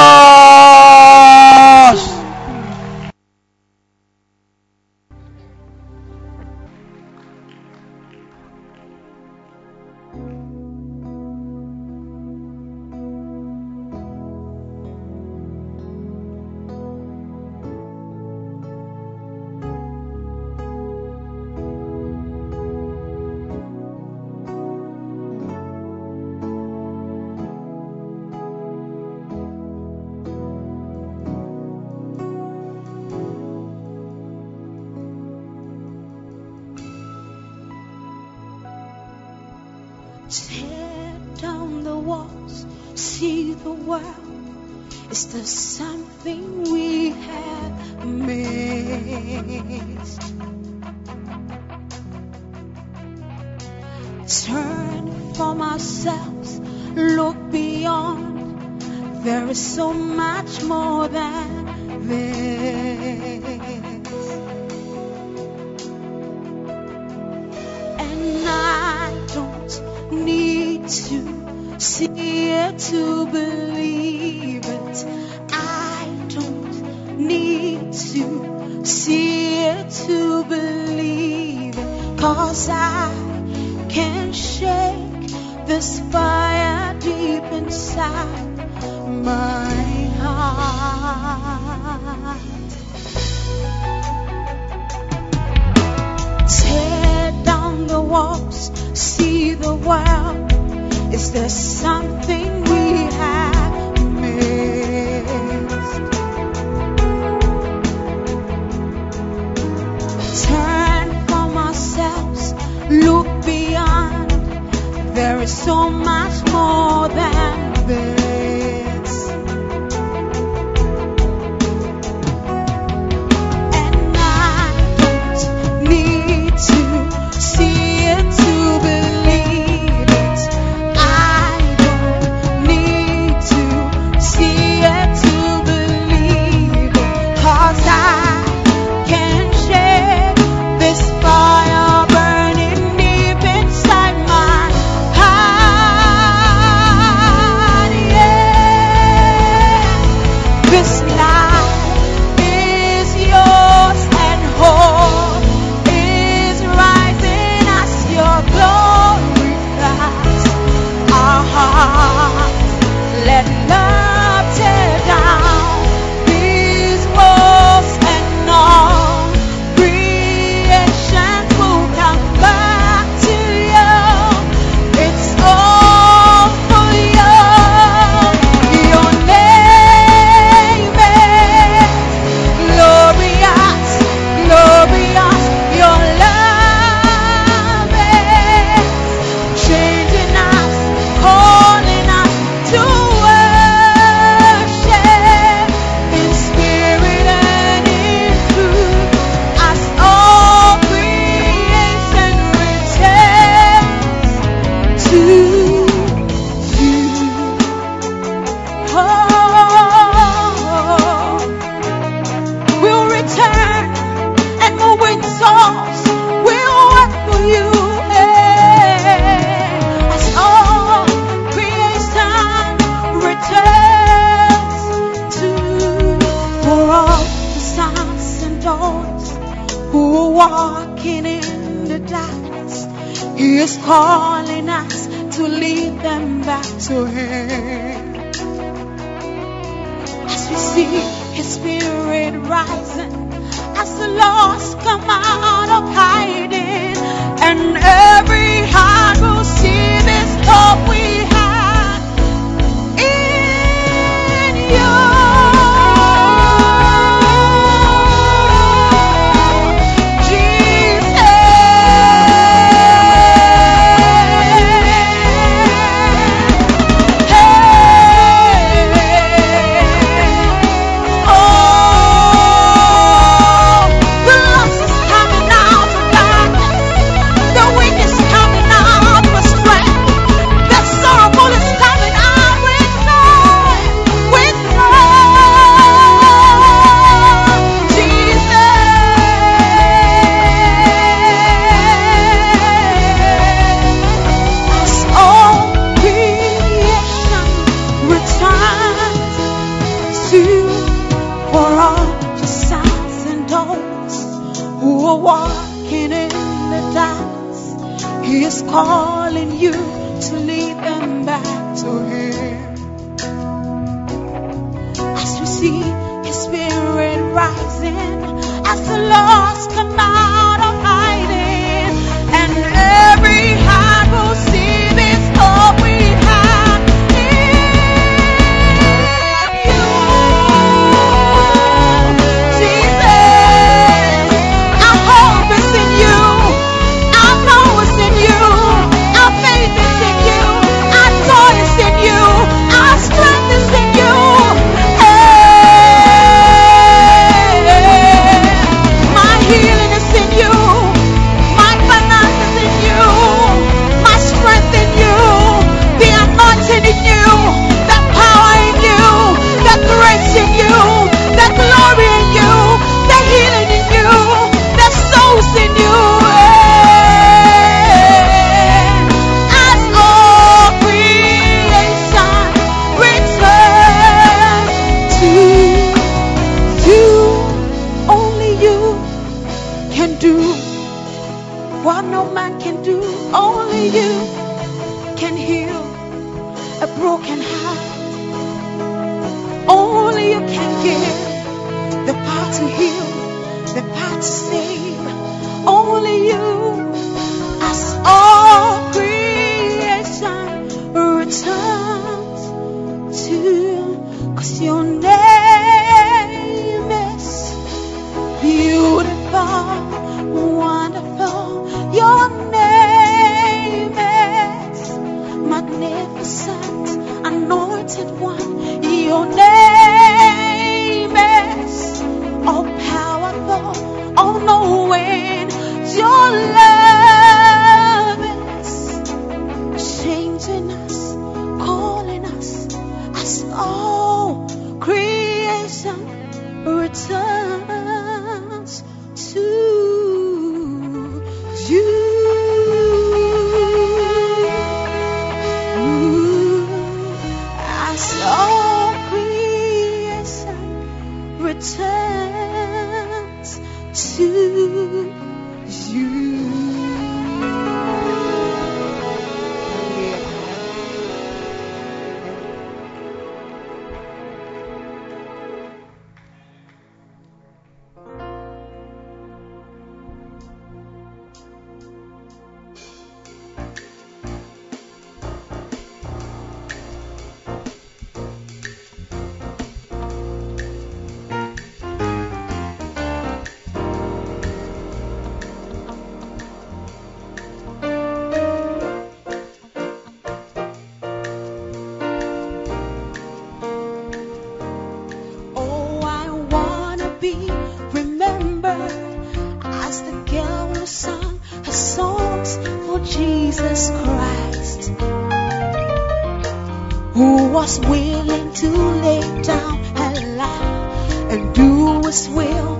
and do His will,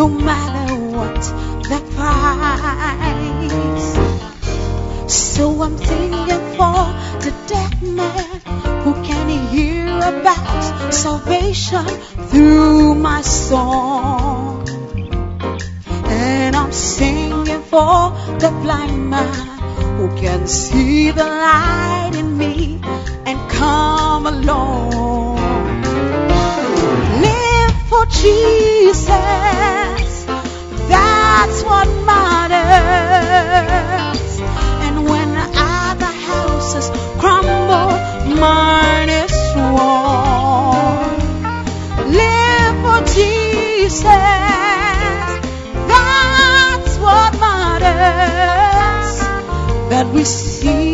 no matter what the price. So I'm singing for the dead man who can hear about salvation through my song. And I'm singing for the blind man who can see the light in me and come along for Jesus. That's what matters. And when other houses crumble, mine is strong. Live for Jesus. That's what matters. That we see.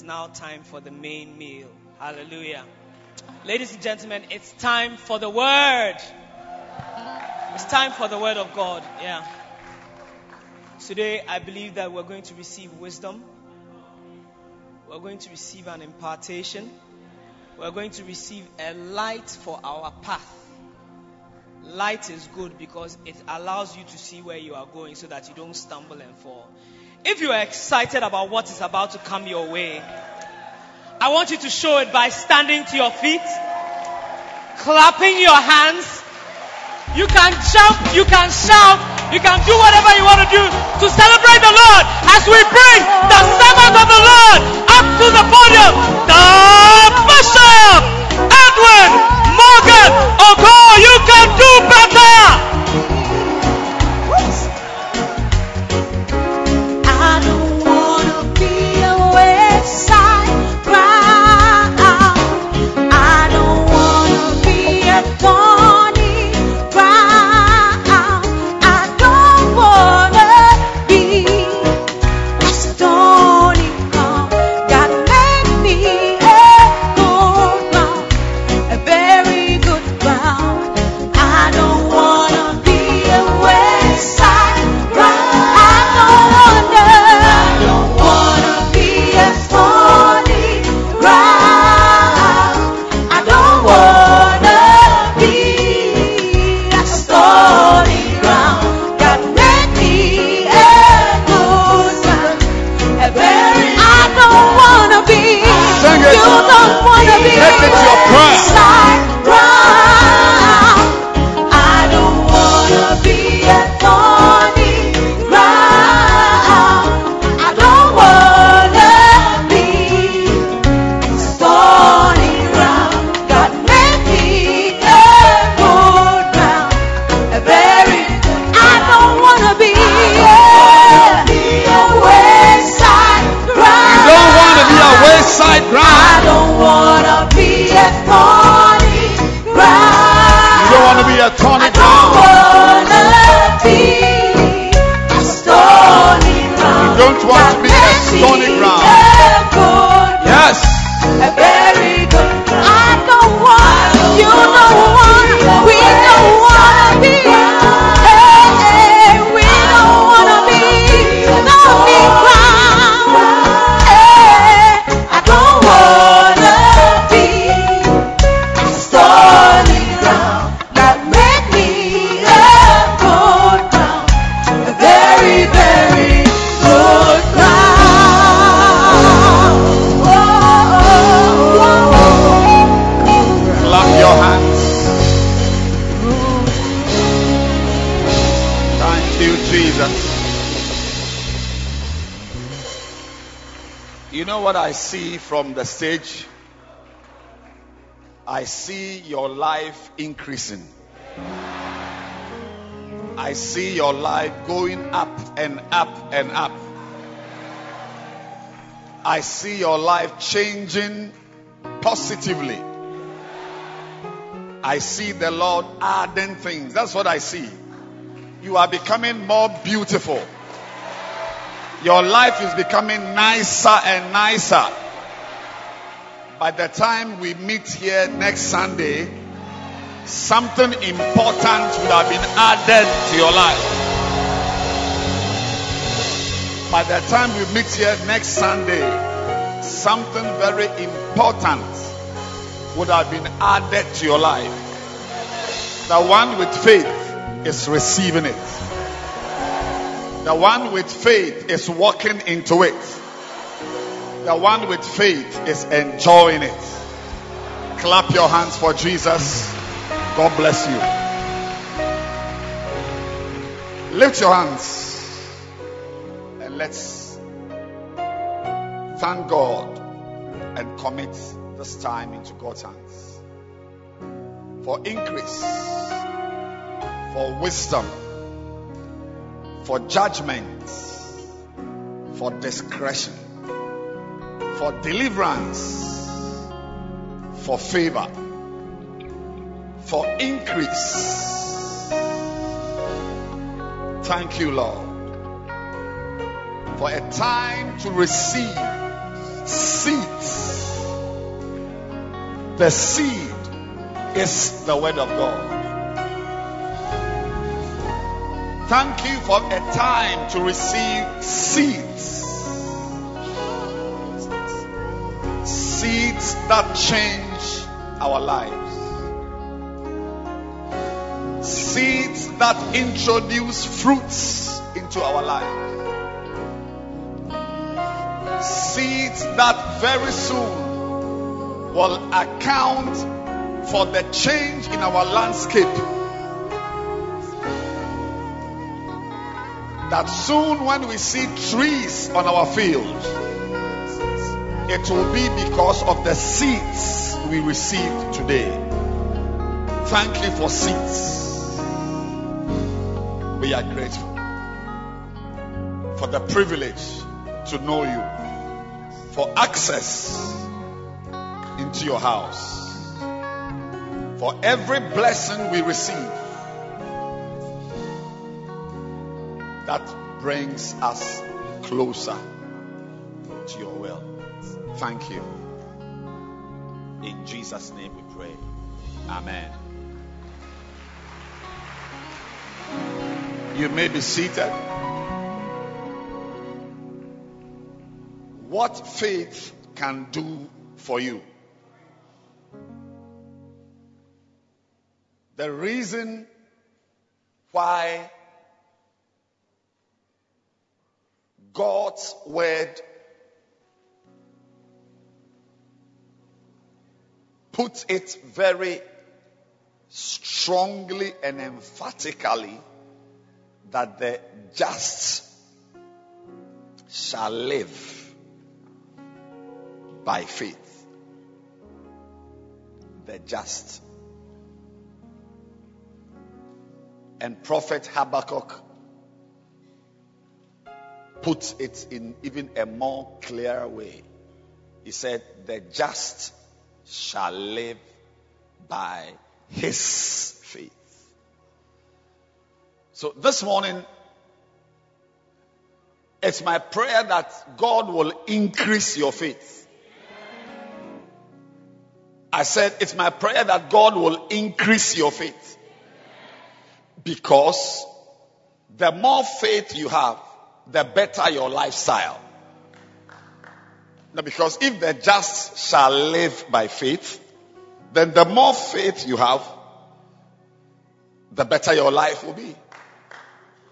It's now time for the main meal. Hallelujah. Ladies and gentlemen, it's time for the word. It's time for the word of God. Yeah. Today, I believe that we're going to receive wisdom. We're going to receive an impartation. We're going to receive a light for our path. Light is good because it allows you to see where you are going so that you don't stumble and fall. If you are excited about what is about to come your way, I want you to show it by standing to your feet, clapping your hands. You can jump, you can shout, you can do whatever you want to do to celebrate the Lord as we bring the servant of the Lord up to the podium. The Bishop Edwin Morgan Ogo, you can do better. See from the stage? I see your life increasing. I see your life going up and up and up. I see your life changing positively. I see the Lord adding things. That's what I see. You are becoming more beautiful. Your life is becoming nicer and nicer. By the time we meet here next Sunday, something important would have been added to your life. By the time we meet here next Sunday, something very important would have been added to your life. The one with faith is receiving it. The one with faith is walking into it. The one with faith is enjoying it. Clap your hands for Jesus. God bless you. Lift your hands and let's thank God and commit this time into God's hands for increase, for wisdom, for judgment, for discretion, for deliverance, for favor, for increase. Thank you, Lord, for a time to receive seeds. The seed is the word of God. Thank you for a time to receive seeds. Seeds that change our lives. Seeds that introduce fruits into our lives. Seeds that very soon will account for the change in our landscape that soon when we see trees on our field, it will be because of the seeds we received today. Thank you for seeds. We are grateful for the privilege to know you, for access into your house, for every blessing we receive that brings us closer to your will. Thank you. In Jesus' name we pray. Amen. You may be seated. What faith can do for you? The reason why God's word puts it very strongly and emphatically that the just shall live by faith. The just. And Prophet Habakkuk puts it in even a more clear way. He said, The just shall live by his faith. So this morning, it's my prayer that God will increase your faith. I said, it's my prayer that God will increase your faith. Because the more faith you have, the better your lifestyle. Now, because if the just shall live by faith, then the more faith you have, the better your life will be.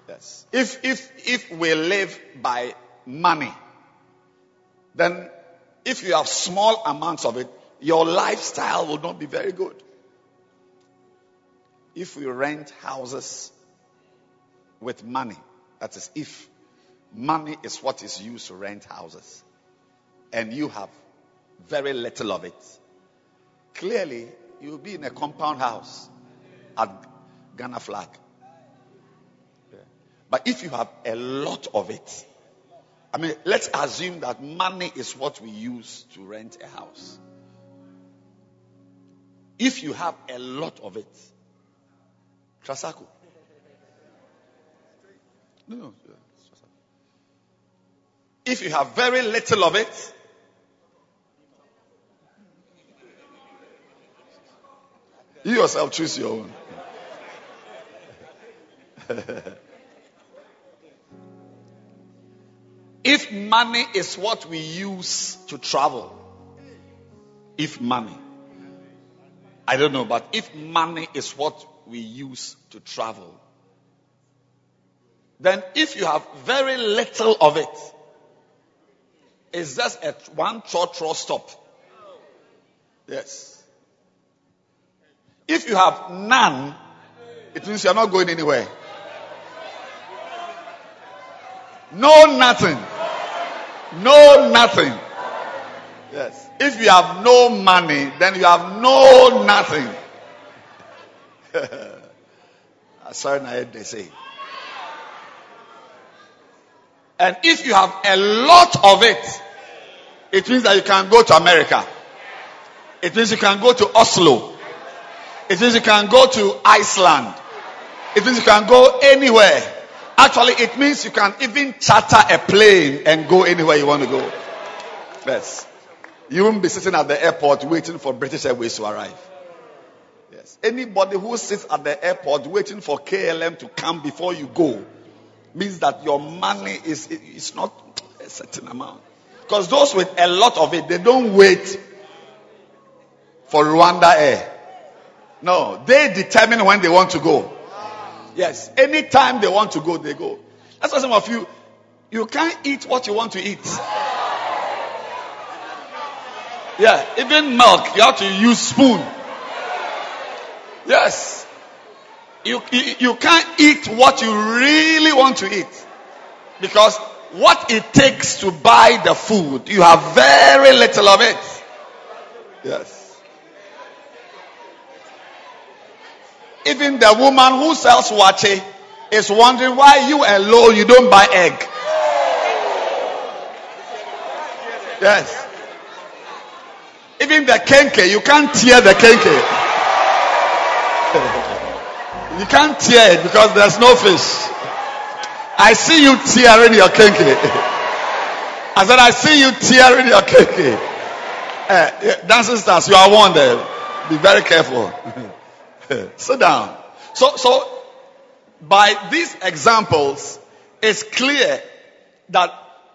Yes. If, if, if we live by money, then if you have small amounts of it, your lifestyle will not be very good. If we rent houses with money, that is, if Money is what is used to rent houses. And you have very little of it. Clearly, you'll be in a compound house at Ghana flag. But if you have a lot of it, I mean, let's assume that money is what we use to rent a house. If you have a lot of it, Trasacco. No, no. If you have very little of it, you yourself choose your own. [LAUGHS] if money is what we use to travel, if money, I don't know, but if money is what we use to travel, then if you have very little of it, it's just a one trotro stop. Yes. If you have none, it means you are not going anywhere. No nothing. No nothing. Yes. If you have no money, then you have no nothing. [LAUGHS] Ah, sorry, I they say. And if you have a lot of it, it means that you can go to America. It means you can go to Oslo. It means you can go to Iceland. It means you can go anywhere. Actually, it means you can even charter a plane and go anywhere you want to go. Yes. You won't be sitting at the airport waiting for British Airways to arrive. Yes. Anybody who sits at the airport waiting for KLM to come before you go means that your money is is not a certain amount. Because those with a lot of it, they don't wait for RwandAir. No, they determine when they want to go. Yes, anytime they want to go, they go. That's why some of you, you can't eat what you want to eat. Yeah, even milk, you have to use spoon. Yes. You, you, you can't eat what you really want to eat. Because what it takes to buy the food, you have very little of it. Yes. Even the woman who sells waakye is wondering why you alone you don't buy egg. Yes. Even the kenkey, you can't tear the kenkey. you can't tear it because there's no fish. I see you tearing your kenkey. I said, I see you tearing your kenkey. Uh, dancing stars, you are warned. Uh, be very careful. [LAUGHS] [LAUGHS] Sit down. So, so by these examples, it's clear that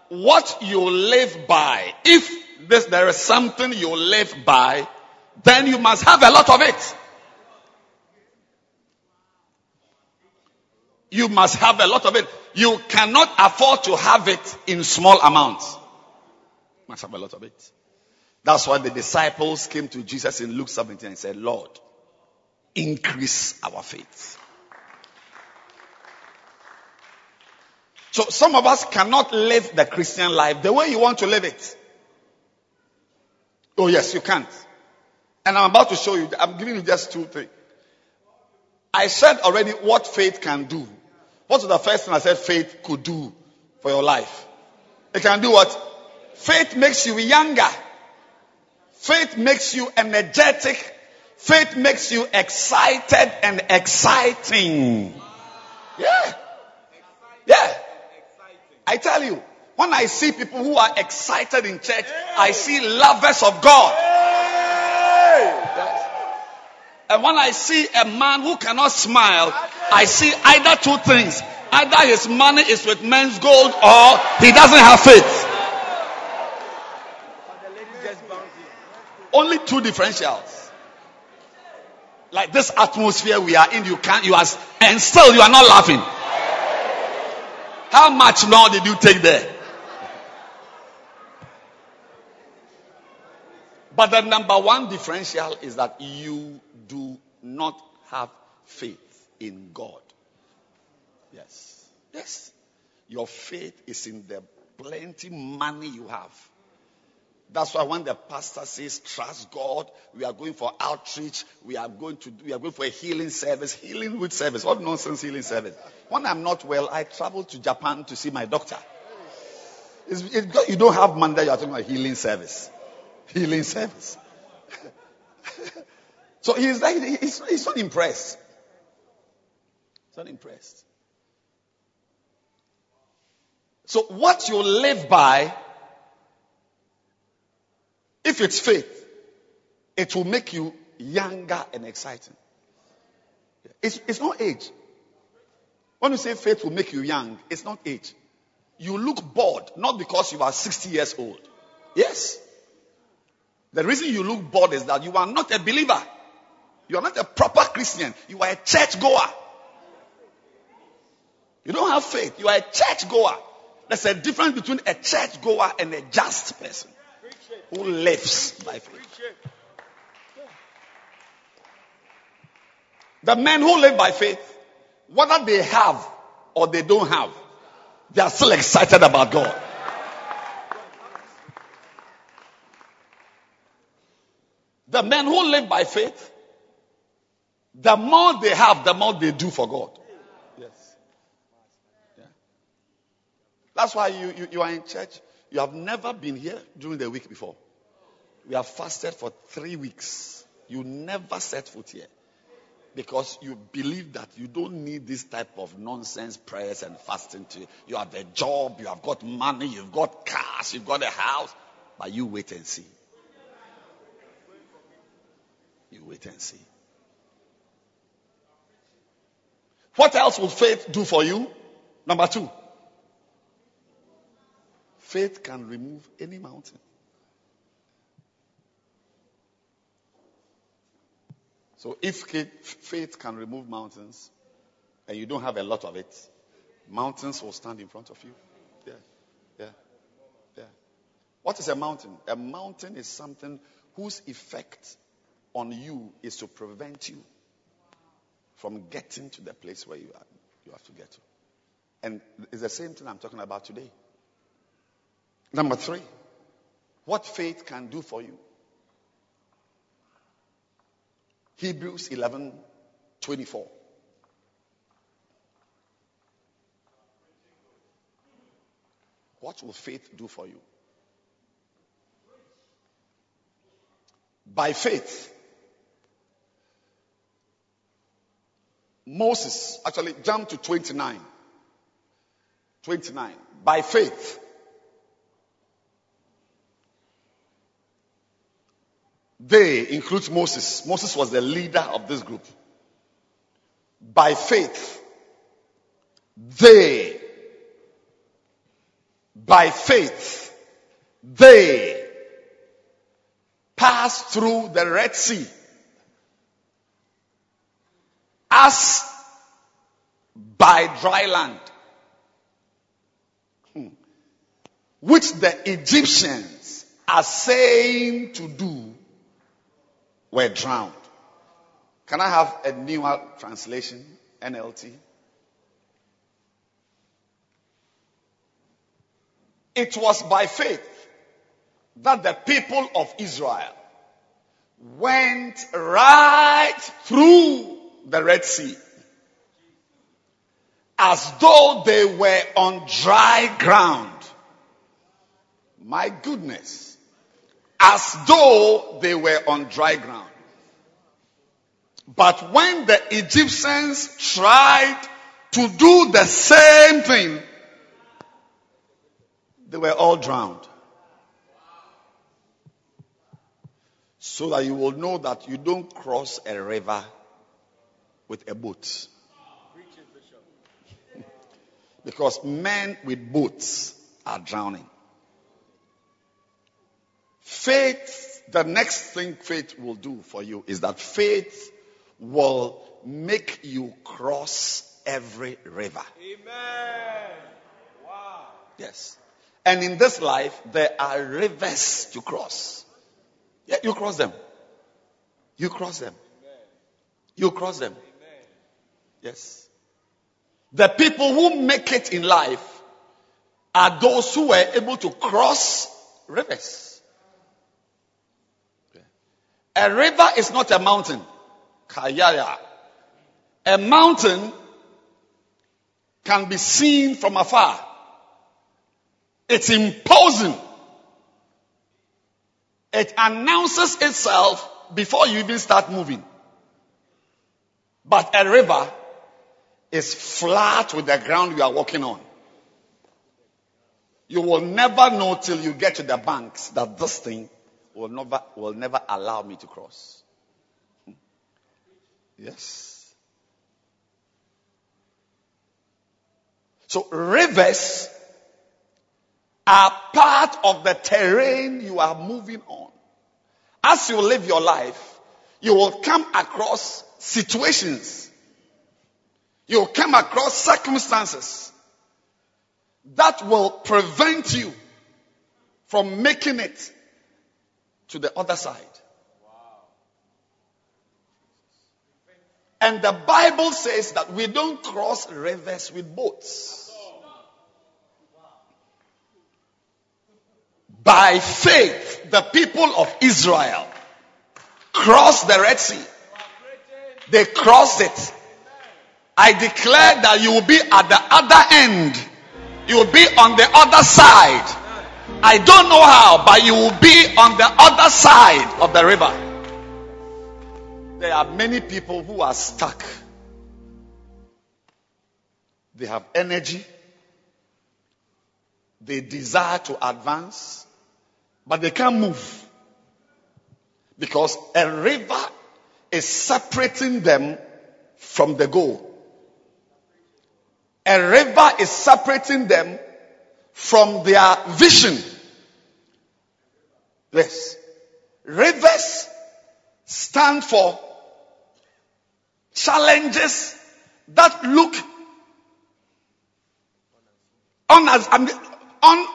what you live by, if this, there is something you live by, then you must have a lot of it. You must have a lot of it. You cannot afford to have it in small amounts. You must have a lot of it. That's why the disciples came to Jesus in Luke 17 and said, Lord, increase our faith. So some of us cannot live the Christian life the way you want to live it. Oh, yes, you can't. And I'm about to show you, I'm giving you just two things. I said already what faith can do. What's the first thing I said faith could do for your life? It can do what? Faith makes you younger. Faith makes you energetic. Faith makes you excited and exciting. Yeah. Yeah. I tell you, when I see people who are excited in church, I see lovers of God. And when I see a man who cannot smile, I see either two things. Either his money is with men's gold or he doesn't have faith. Only two differentials. Like this atmosphere we are in, you can't, you are, and still you are not laughing. How much more did you take there? But the number one differential is that you do not have faith in God. Yes. Yes. Your faith is in the plenty money you have. That's why when the pastor says, trust God, we are going for outreach, we are going to, we are going for a healing service, healing with service. What nonsense healing service? When I'm not well, I travel to Japan to see my doctor. It, you don't have money, you are talking about healing service healing service. [LAUGHS] so he's like, he's, he's not impressed. He's not impressed. So what you live by, if it's faith, it will make you younger and exciting. It's, it's not age. When you say faith will make you young, it's not age. You look bored, not because you are 60 years old. Yes. The reason you look bored is that you are not a believer. You are not a proper Christian. You are a church goer. You don't have faith. You are a church goer. There's a difference between a church goer and a just person who lives by faith. The men who live by faith, whether they have or they don't have, they are still excited about God. The men who live by faith, the more they have, the more they do for God. Yes. Yeah. That's why you, you, you are in church. You have never been here during the week before. We have fasted for three weeks. You never set foot here. Because you believe that you don't need this type of nonsense prayers and fasting to you have a job, you have got money, you've got cars, you've got a house. But you wait and see. You wait and see. What else will faith do for you? Number two. Faith can remove any mountain. So if faith can remove mountains and you don't have a lot of it, mountains will stand in front of you. Yeah. Yeah. Yeah. What is a mountain? A mountain is something whose effect on you is to prevent you from getting to the place where you are you have to get to. And it's the same thing I'm talking about today. Number three, what faith can do for you. Hebrews 11 24. What will faith do for you? By faith, Moses, actually, jump to 29. 29. By faith, They includes Moses. Moses was the leader of this group. By faith, they, by faith, they passed through the Red Sea as by dry land, hmm. which the Egyptians are saying to do were drowned. Can I have a newer translation? NLT. It was by faith that the people of Israel went right through the Red Sea as though they were on dry ground. My goodness as though they were on dry ground. But when the Egyptians tried to do the same thing, they were all drowned. So that you will know that you don't cross a river with a boat. [LAUGHS] because men with boats are drowning. Faith, the next thing faith will do for you is that faith will make you cross every river. Amen. Wow. Yes. And in this life, there are rivers to cross. Yeah, you cross them. You cross them. You cross them. Yes. The people who make it in life are those who were able to cross rivers. A river is not a mountain. Kayaya. A mountain can be seen from afar. It's imposing. It announces itself before you even start moving. But a river is flat with the ground you are walking on. You will never know till you get to the banks that this thing will never, will never allow me to cross. Yes. So rivers are part of the terrain you are moving on. As you live your life, you will come across situations. You will come across circumstances that will prevent you from making it to the other side. And the Bible says that we don't cross rivers with boats. By faith, the people of Israel crossed the Red Sea. They crossed it. I declare that you will be at the other end You will be on the other side. I don't know how, but you will be on the other side of the river. There are many people who are stuck. They have energy. They desire to advance, but they can't move. Because a river is separating them from the goal. A river is separating them from their vision. Yes. Rivers stand for challenges that look unas- un,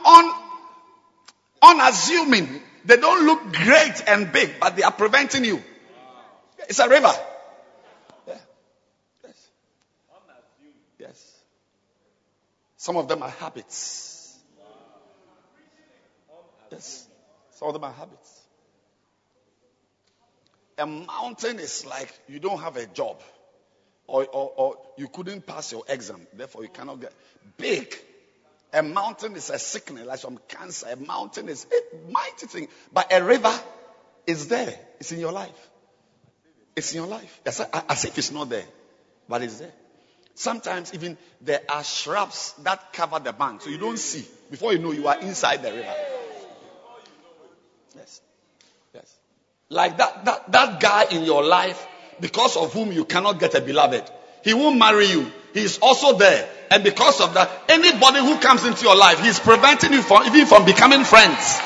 un, unassuming. They don't look great and big, but they are preventing you. It's a river. Yes. Some of them are habits. Yes. Some of them are habits. A mountain is like you don't have a job or, or, or you couldn't pass your exam, therefore you cannot get big. A mountain is a sickness, like some cancer. A mountain is a mighty thing. But a river is there. It's in your life. It's in your life. As, as if it's not there, but it's there. Sometimes even there are shrubs that cover the bank, so you don't see. Before you know, you are inside the river. Yes. Like that, that, that guy in your life, because of whom you cannot get a beloved. He won't marry you. He is also there. And because of that, anybody who comes into your life, he's preventing you from even from becoming friends.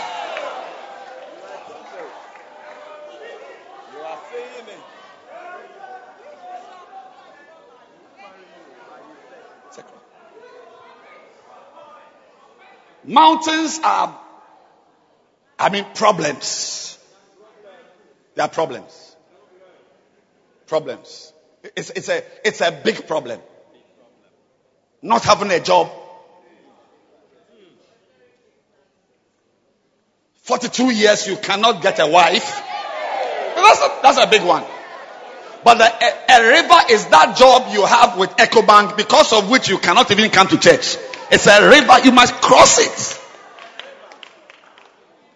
Mountains are, I mean, problems. They are problems. Problems. It's, it's, a, it's a big problem. Not having a job. 42 years you cannot get a wife. That's a, that's a big one. But the, a, a river is that job you have with EcoBank because of which you cannot even come to church. It's a river. You must cross it.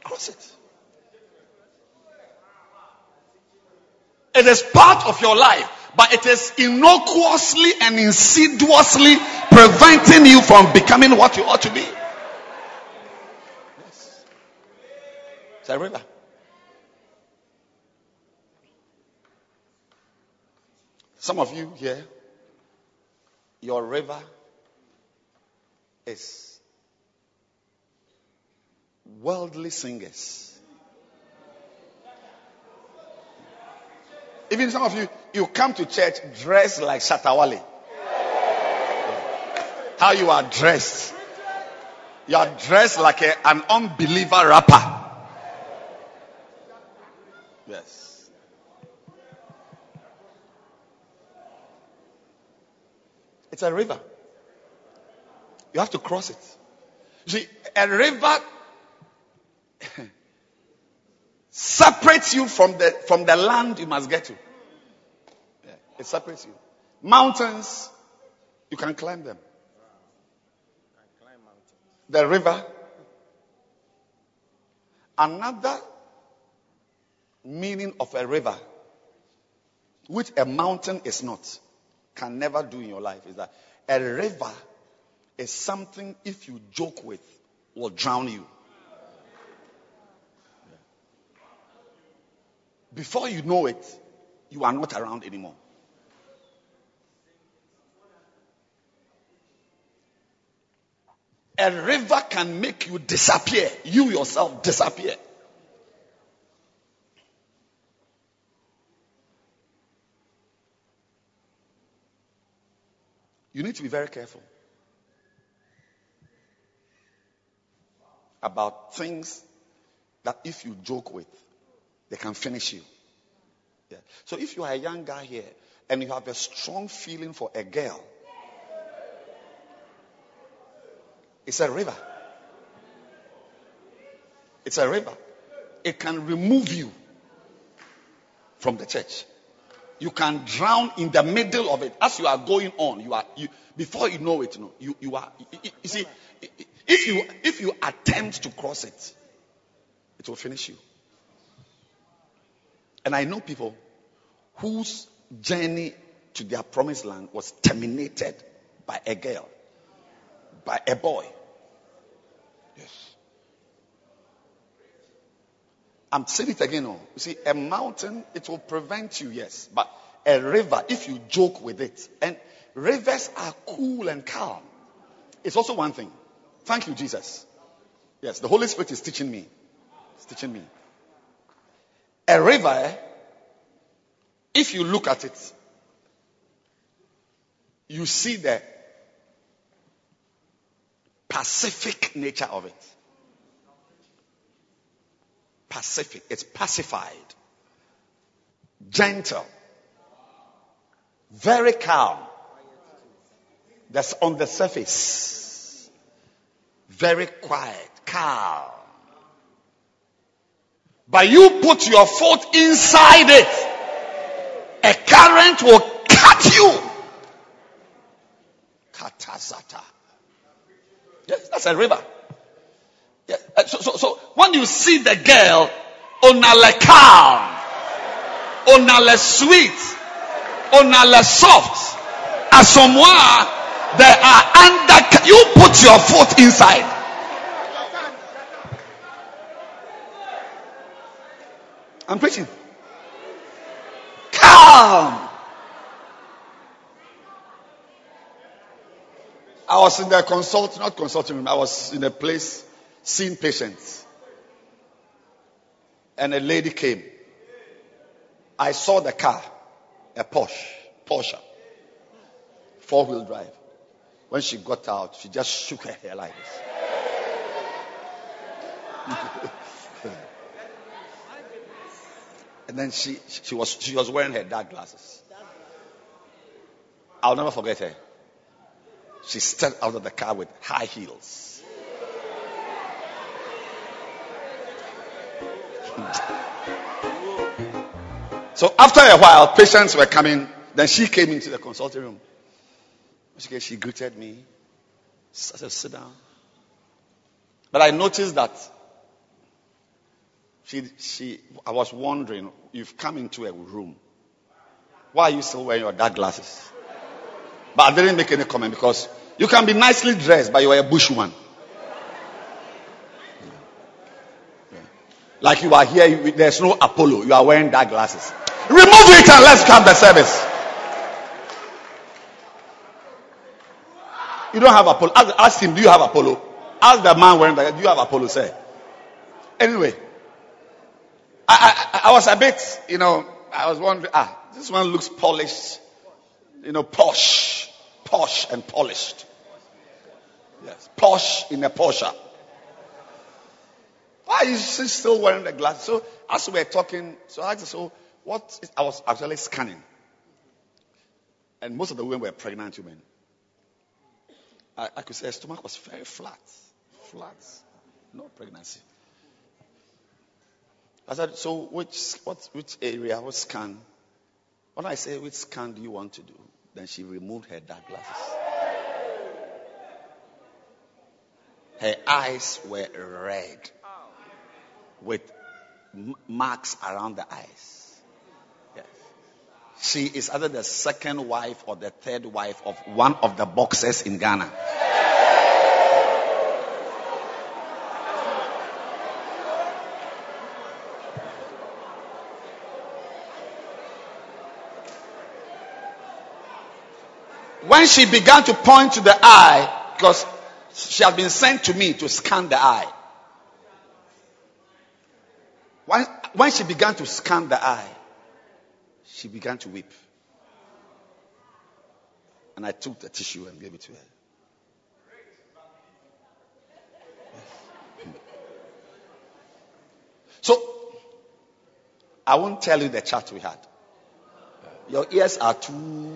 Cross it. It is part of your life, but it is innocuously and insidiously preventing you from becoming what you ought to be. Yes. It's a river. Some of you here, your river is worldly singers. Even some of you, you come to church dressed like Shatta Wale. How you are dressed. You are dressed like a, an unbeliever rapper. Yes. It's a river. You have to cross it. See, a river [LAUGHS] separates you from the from the land you must get to. Yeah, it separates you. Mountains, you can climb them. The river. Another meaning of a river, which a mountain is not, can never do in your life, is that a river is something if you joke with will drown you. Before you know it, you are not around anymore. A river can make you disappear. You yourself disappear. You need to be very careful about things that if you joke with, they can finish you. Yeah. So if you are a young guy here and you have a strong feeling for a girl, it's a river. It's a river. It can remove you from the church. You can drown in the middle of it as you are going on. You are you before you know it. You know, you, you are. You, you see, if you if you attempt to cross it, it will finish you. And I know people whose journey to their promised land was terminated by a girl, by a boy. Yes. I'm saying it again. Oh. You see, a mountain, it will prevent you, yes. But a river, if you joke with it, and rivers are cool and calm. It's also one thing. Thank you, Jesus. Yes, the Holy Spirit is teaching me. It's teaching me. A river, eh, if you look at it, you see the pacific nature of it. Pacific. It's pacified. Gentle. Very calm. That's on the surface. Very quiet, calm. But you put your foot inside it, a current will cut you. Katazata. Yes, that's a river. Yeah. Uh, so, so, so when you see the girl, onale calm, onale sweet, onale soft, asomoa, there are under, you put your foot inside. I'm preaching. Calm. I was in the consult, not consulting room. I was in a place seeing patients. And a lady came. I saw the car, a Porsche, Porsche, four wheel drive. When she got out, she just shook her hair like this. [LAUGHS] and then she, she was she was wearing her dark glasses. I'll never forget her. She stepped out of the car with high heels. [LAUGHS] So after a while, patients were coming. Then she came into the consulting room. She, she greeted me. I said, sit down. But I noticed that she, she, I was wondering, you've come into a room. Why are you still wearing your dark glasses? But I didn't make any comment because you can be nicely dressed, but you are a bushman. Like you are here, there's no Apollo. You are wearing dark glasses. Remove it and let's come the service. You don't have Apollo. Ask, ask, him, do you have Apollo? Ask the man wearing that. Do you have Apollo? Say. Anyway, I, I, I was a bit, you know, I was wondering, ah, this one looks polished, you know, posh, posh and polished. Yes, posh in a Porsche. Why is she still wearing the glasses? So as we were talking, so I asked, so what? Is, I was actually scanning, and most of the women were pregnant women. I, I could say her stomach was very flat, flat, no pregnancy. I said, so which what which area, what scan? When I say which scan do you want to do, then she removed her dark glasses. Her eyes were red with marks around the eyes. Yes. She is either the second wife or the third wife of one of the boxers in Ghana. When she began to point to the eye, because she had been sent to me to scan the eye. When, when she began to scan the eye, she began to weep. And I took the tissue and gave it to her. So, I won't tell you the chat we had. Your ears are too.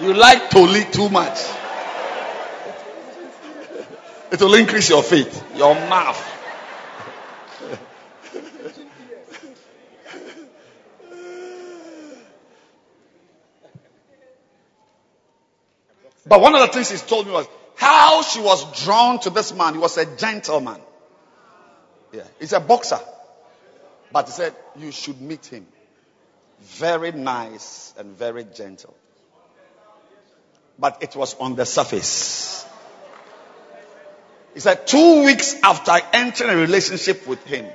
You like to Toli too much. It will increase your faith, your mouth. But one of the things he told me was how she was drawn to this man. He was a gentleman. Yeah, he's a boxer. But he said, You should meet him. Very nice and very gentle. But it was on the surface. He said, Two weeks after entering a relationship with him,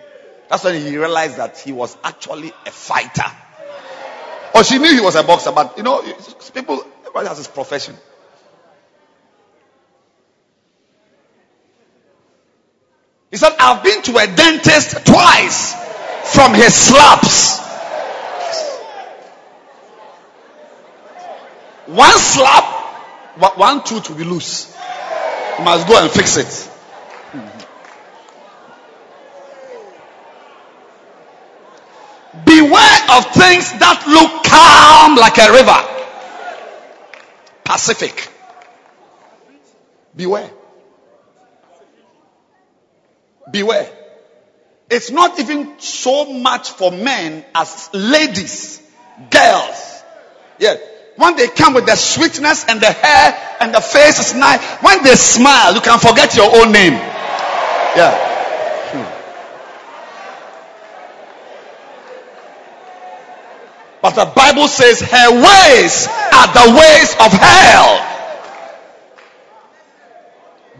that's when he realized that he was actually a fighter. Or she knew he was a boxer, but you know, people, everybody has his profession. He said, I've been to a dentist twice from his slaps. One slap, one tooth will be loose. You must go and fix it. Beware of things that look calm like a river. Pacific. Beware. Beware. It's not even so much for men as ladies, girls. Yeah. When they come with the sweetness and the hair and the face is nice, when they smile, you can forget your own name. Yeah. Hmm. But the Bible says her ways are the ways of hell.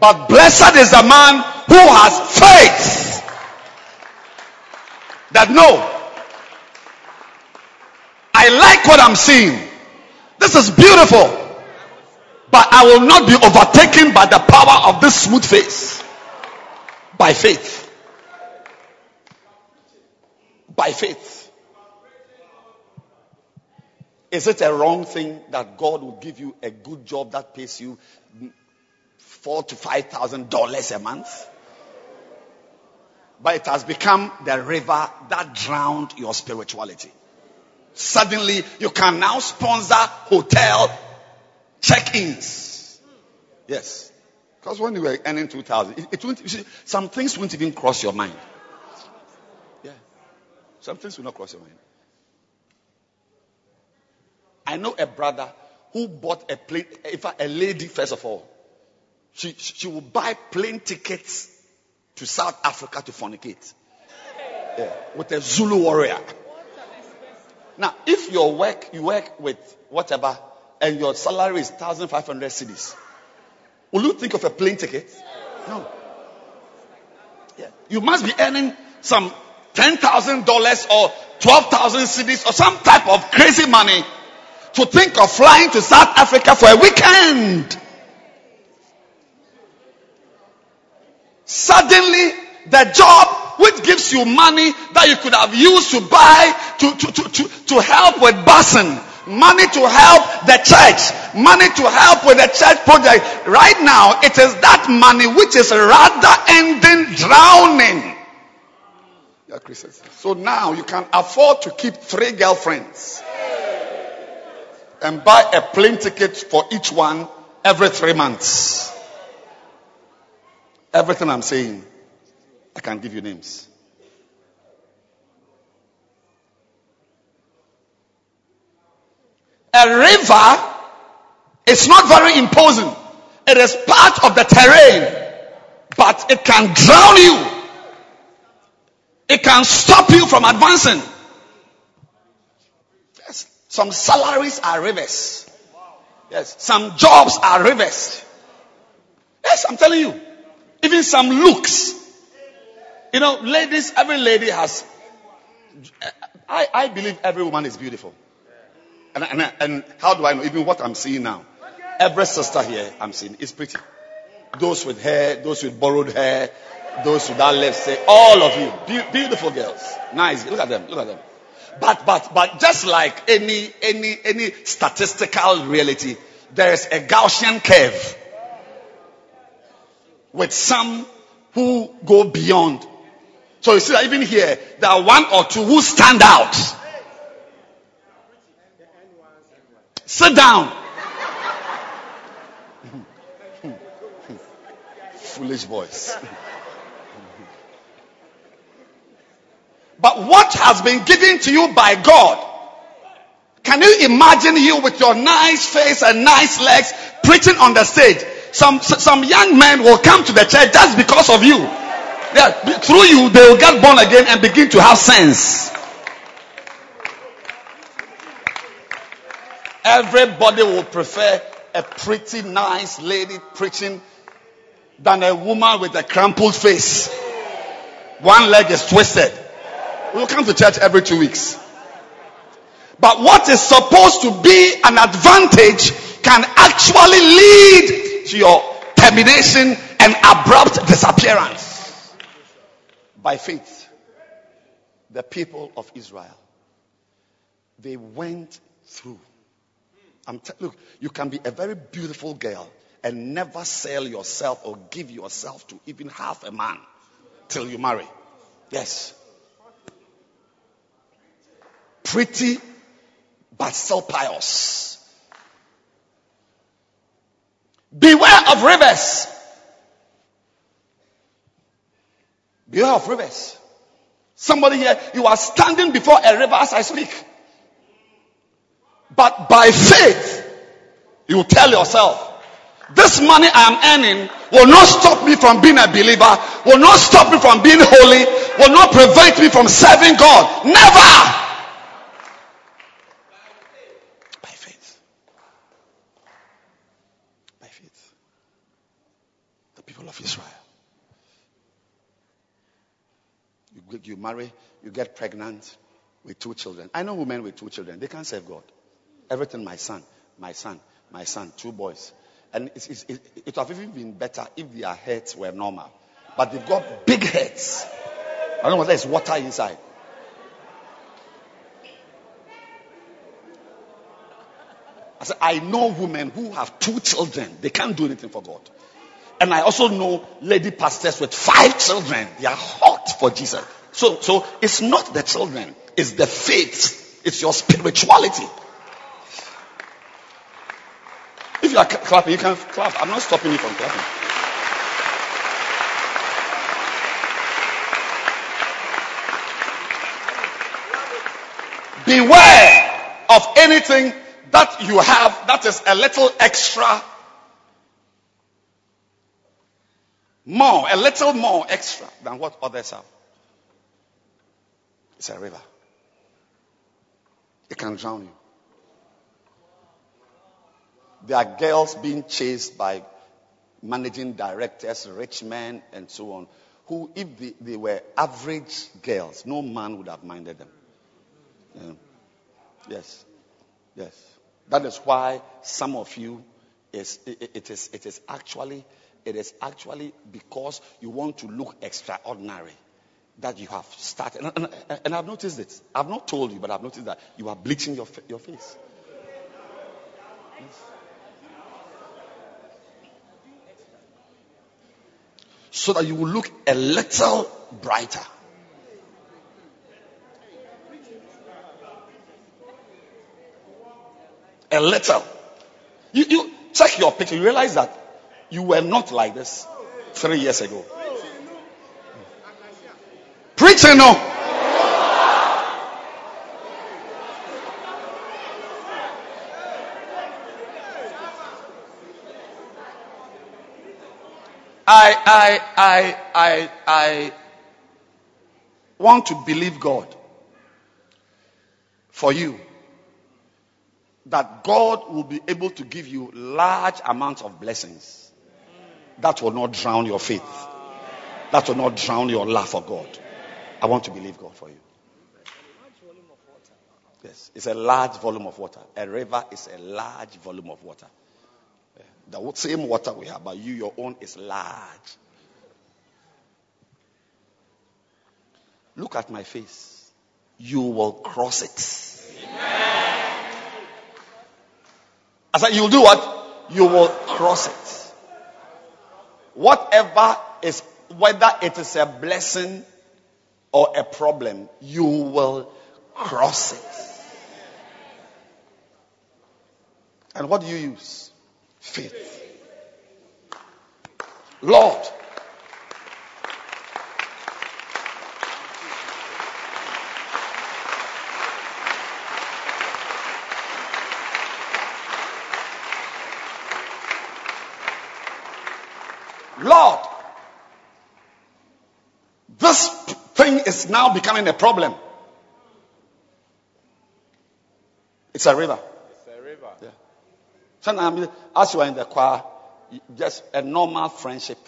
But blessed is the man who has faith that no, I like what I'm seeing. This is beautiful. But I will not be overtaken by the power of this smooth face. By faith. By faith. Is it a wrong thing that God will give you a good job that pays you four to five thousand dollars a month. But it has become the river that drowned your spirituality. Suddenly, you can now sponsor hotel check-ins. Yes, because when you were earning two thousand, it, it won't. See, some things won't even cross your mind. Yeah, some things will not cross your mind. I know a brother who bought a plane. if a lady first of all she, she will buy plane tickets to South Africa to fornicate. Yeah, with a Zulu warrior. Now, if your work, you work with whatever, and your salary is 1,500 cedis, will you think of a plane ticket? No. Yeah. You must be earning some $10,000 or 12,000 cedis or some type of crazy money to think of flying to South Africa for a weekend. Suddenly, the job which gives you money that you could have used to buy, to, to, to, to, to help with busing, money to help the church, money to help with the church project. Right now, it is that money which is rather ending drowning. Yeah, Christians. So now you can afford to keep three girlfriends and buy a plane ticket for each one every three months. Everything I'm saying, I can give you names. A river is not very imposing. It is part of the terrain, but it can drown you. It can stop you from advancing. Yes. Some salaries are rivers. Yes. Some jobs are rivers. Yes, I'm telling you. Even some looks. You know, ladies, every lady has. I, I believe every woman is beautiful. And, and, and how do I know? Even what I'm seeing now. Every sister here I'm seeing is pretty. Those with hair, those with borrowed hair, those without say all of you. Be- beautiful girls. Nice. Look at them. Look at them. But, but, but just like any, any, any statistical reality, there is a Gaussian curve with some who go beyond. So you see that even here, there are one or two who stand out. Sit down. [LAUGHS] Foolish voice. [LAUGHS] but what has been given to you by God? Can you imagine you with your nice face and nice legs preaching on the stage. Some some young men will come to the church just because of you. Yeah, through you they will get born again and begin to have sense. Everybody will prefer a pretty nice lady preaching than a woman with a crumpled face. One leg is twisted. We'll come to church every two weeks. But what is supposed to be an advantage can actually lead to your termination and abrupt disappearance. By faith, the people of Israel, they went through. T- look, you can be a very beautiful girl and never sell yourself or give yourself to even half a man till you marry. Yes. Pretty, but still pious. Beware of rivers. Beware of rivers. Somebody here, you are standing before a river as I speak. But by faith, you tell yourself, this money I am earning will not stop me from being a believer, will not stop me from being holy, will not prevent me from serving God. Never! By faith. By faith. The people of Israel. You, marry, you get pregnant with two children. I know women with two children, they can't serve God. Everything, my son, my son, my son, two boys. And it's, it's, it, it would have even been better if their heads were normal. But they've got big heads. I don't know whether there's water inside. I said, I know women who have two children. They can't do anything for God. And I also know lady pastors with five children. They are hot for Jesus. So, so it's not the children. It's the faith. It's your spirituality. If you are clapping, you can clap. I'm not stopping you from clapping. Beware of anything that you have that is a little extra. More, a little more extra than what others have. It's a river. It can drown you. There are girls being chased by managing directors, rich men, and so on, who, if they, they were average girls, no man would have minded them. Yeah. Yes. Yes. That is why some of you is it, it is it is actually it is actually because you want to look extraordinary that you have started. And, and, and I've noticed it. I've not told you, but I've noticed that you are bleaching your your face. Yes. so that you will look a little brighter. A little. You, you check your picture, you realize that you were not like this three years ago. No. I, I, I, I, I want to believe God for you that God will be able to give you large amounts of blessings that will not drown your faith, that will not drown your love for God. I want to believe God for you. Yes, it's a large volume of water. A river is a large volume of water. The same water we have, but you, your own is large. Look at my face. You will cross it. Amen. I said, you'll do what? You will cross it. Whatever is, whether it is a blessing or a problem, you will cross it. And what do you use? faith. Lord, God, this thing is now becoming a problem. It's a river. It's a river. Yeah. Sometimes, as you are in the choir, just a normal friendship,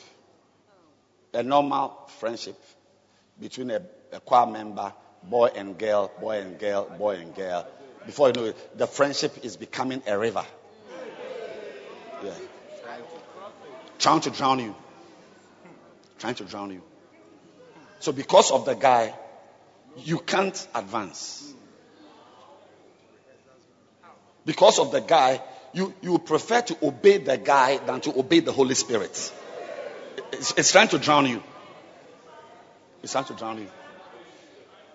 a normal friendship between a, a choir member, boy and girl, boy and girl, boy and girl. Before you know it, the friendship is becoming a river. Yeah. Trying to drown you. Trying to drown you. So because of the guy, you can't advance. Because of the guy, you, you prefer to obey the guy than to obey the Holy Spirit. It's, it's trying to drown you. It's trying to drown you.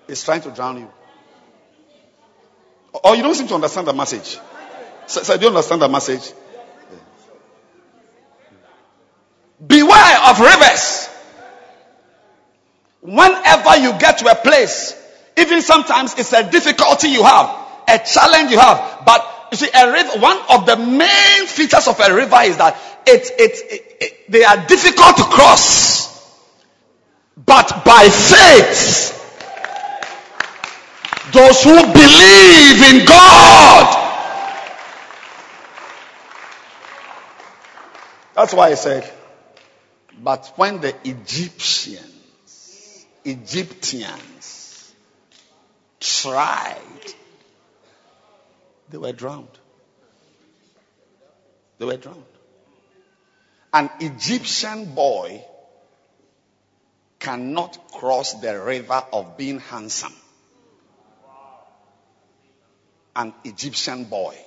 It's trying to drown you. Or you don't seem to understand the message. So, so do you understand the message? Beware of rivers. Whenever you get to a place, even sometimes it's a difficulty you have, a challenge you have, but you see, a river, one of the main features of a river is that it, it, it, it they are difficult to cross. But by faith, those who believe in God, that's why I said, but when the Egyptians, Egyptians tried they were drowned. They were drowned. An Egyptian boy cannot cross the river of being handsome. An Egyptian boy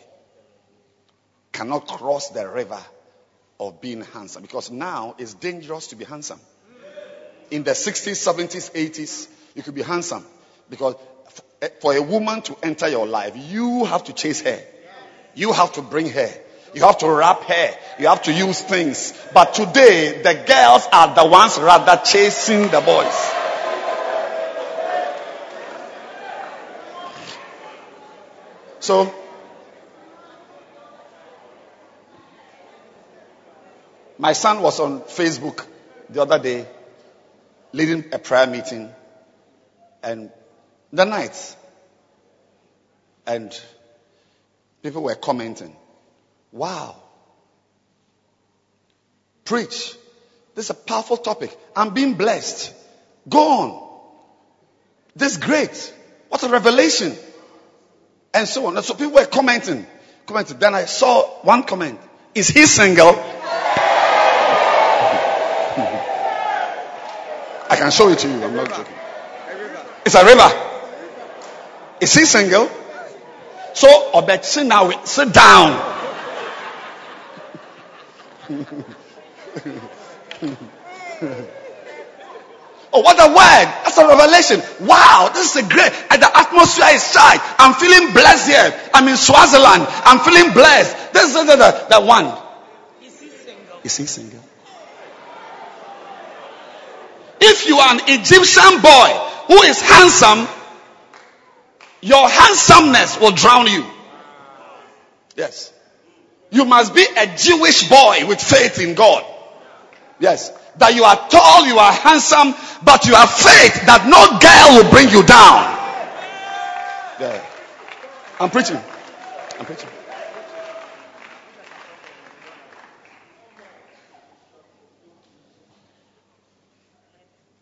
cannot cross the river of being handsome because now it's dangerous to be handsome. In the 60s, 70s, 80s, you could be handsome because for a woman to enter your life, you have to chase her. You have to bring her. You have to wrap her. You have to use things. But today, the girls are the ones rather chasing the boys. So, my son was on Facebook the other day leading a prayer meeting and the night. And people were commenting, wow. Preach. This is a powerful topic. I'm being blessed. Go on. This is great. What a revelation. And so on. And so people were commenting. Commenting. Then I saw one comment. Is he single? Can show it to you. I'm not joking. It's a river. Is he single? So, Obed, sit now, sit down. [LAUGHS] oh, what a word! That's a revelation. Wow, this is a great. And the atmosphere is charged. I'm feeling blessed here. I'm in Swaziland. I'm feeling blessed. This is the, the, the one. Is he single? Is he single? If you are an Egyptian boy who is handsome, your handsomeness will drown you. Yes. You must be a Jewish boy with faith in God. Yes. That you are tall, you are handsome, but you have faith that no girl will bring you down. Yeah. I'm preaching. I'm preaching.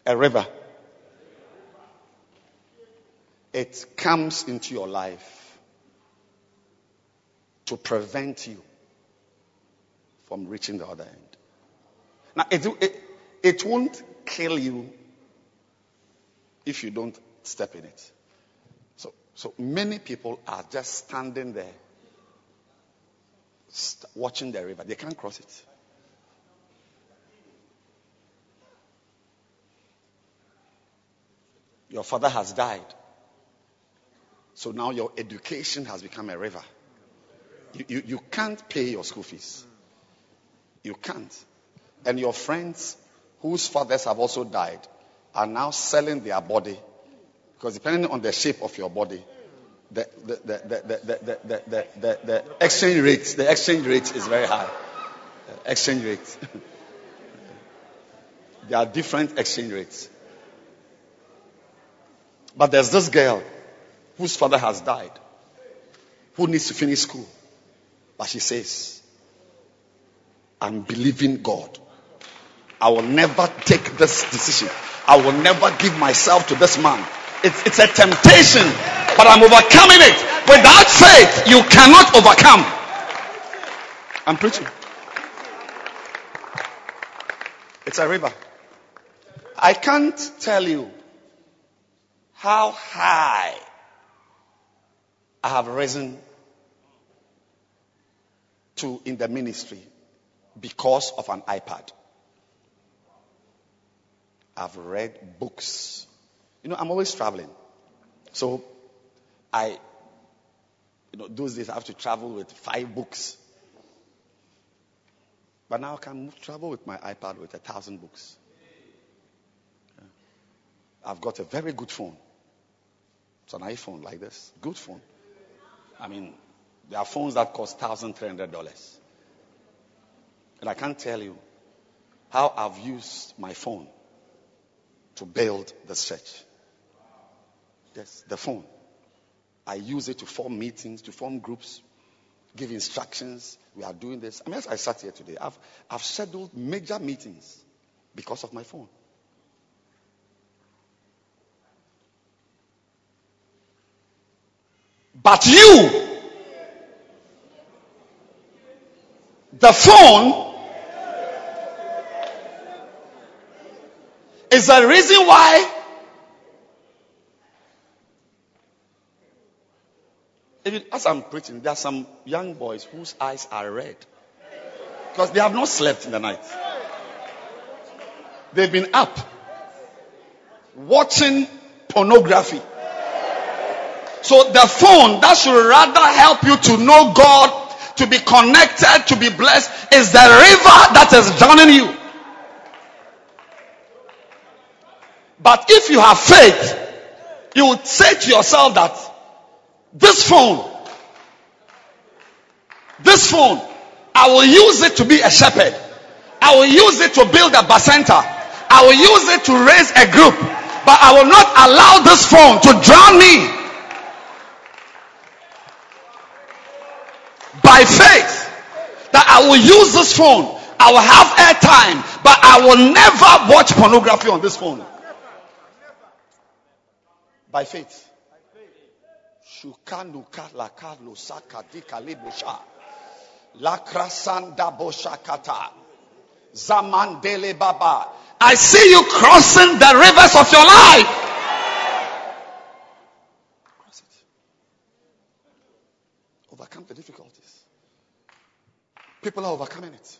A river it comes into your life to prevent you from reaching the other end. Now, it, it, it won't kill you if you don't step in it. So, so many people are just standing there st- watching the river. They can't cross it. Your father has died. So now your education has become a river. You, you, you can't pay your school fees. You can't. And your friends whose fathers have also died are now selling their body. Because depending on the shape of your body, the, the, the, the exchange rate the exchange rate is very high. exchange rate. there are different exchange rates. But there's this girl whose father has died, who needs to finish school. But she says, I'm believing God. I will never take this decision. I will never give myself to this man. It's, it's a temptation, but I'm overcoming it. Without faith, you cannot overcome. I'm preaching. It's a river. I can't tell you how high I have risen to in the ministry because of an iPad. I've read books. You know, I'm always traveling. So I, you know, those days I have to travel with five books. But now I can travel with my iPad with a thousand books. I've got a very good phone. It's an iPhone like this. Good phone. I mean, there are phones that cost $1,300. And I can't tell you how I've used my phone to build this church. Yes, the phone. I use it to form meetings, to form groups, give instructions. We are doing this. I mean, as I sat here today, I've, I've scheduled major meetings because of my phone. But you, the phone is the reason why even as I'm preaching, there are some young boys whose eyes are red because they have not slept in the night. They've been up watching pornography. So the phone that should rather help you to know God, to be connected, to be blessed, is the river that is drowning you. But if you have faith, you would say to yourself that this phone, this phone, I will use it to be a shepherd. I will use it to build a bacenta. I will use it to raise a group. But I will not allow this phone to drown me. By faith, that I will use this phone. I will have airtime, but I will never watch pornography on this phone. By faith. I see you crossing the rivers of your life. Cross it. Overcome the difficulties. People are overcoming it.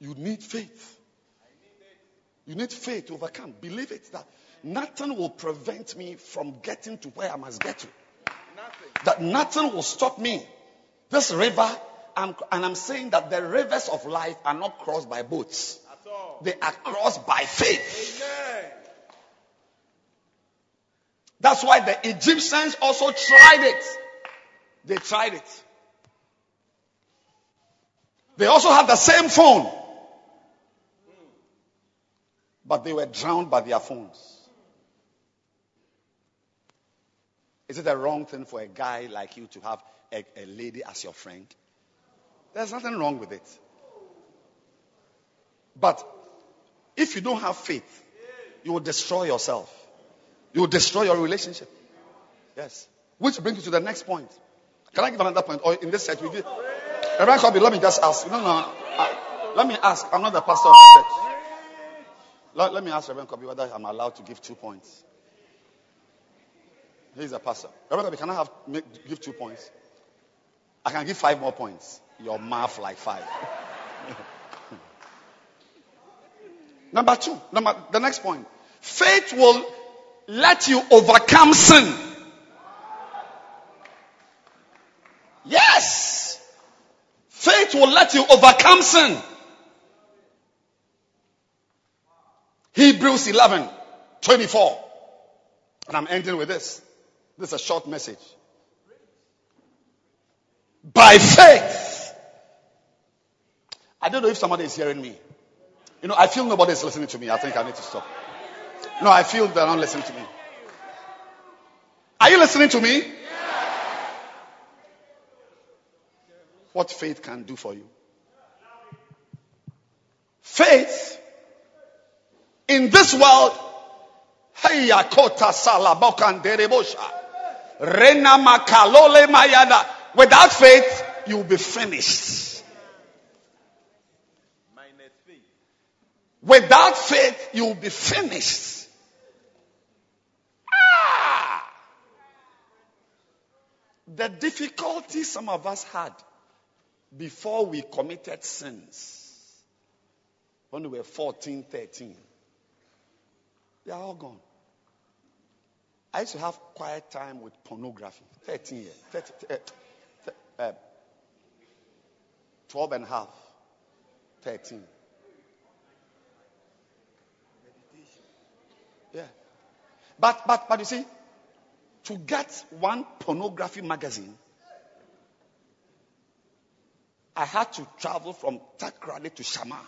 You need faith. You need faith to overcome. Believe it that nothing will prevent me from getting to where I must get to. Nothing. That nothing will stop me. This river, I'm, and I'm saying that the rivers of life are not crossed by boats. They are crossed by faith. Amen. That's why the Egyptians also tried it. They tried it. They also had the same phone. But they were drowned by their phones. Is it a wrong thing for a guy like you to have a, a lady as your friend? There's nothing wrong with it. But if you don't have faith, you will destroy yourself. You will destroy your relationship. Yes. Which brings you to the next point. Can I give another point? Or in this set, we did. Reverend Kobe, let me just ask. No, no. Uh, let me ask. I'm not the pastor of the church. Let, let me ask Reverend Kobe whether I'm allowed to give two points. He's a pastor. Reverend, can I have make, give two points? I can give five more points. Your mouth like five. [LAUGHS] number two. Number the next point. Faith will let you overcome sin. Yes. Faith will let you overcome sin. Hebrews 11, 24. And I'm ending with this. This is a short message. By faith. I don't know if somebody is hearing me. You know, I feel nobody is listening to me. I think I need to stop. No, I feel they're not listening to me. Are you listening to me? What faith can do for you. Faith in this world. Without faith, you will be finished. Without faith, you will be finished. Ah! The difficulty some of us had before we committed sins when we were 14, 13, they are all gone. I used to have quiet time with pornography. 13 years. 30, uh, uh, 12 and a half. 13. Yeah. But, but, but you see, to get one pornography magazine, I had to travel from Takoradi to Shama.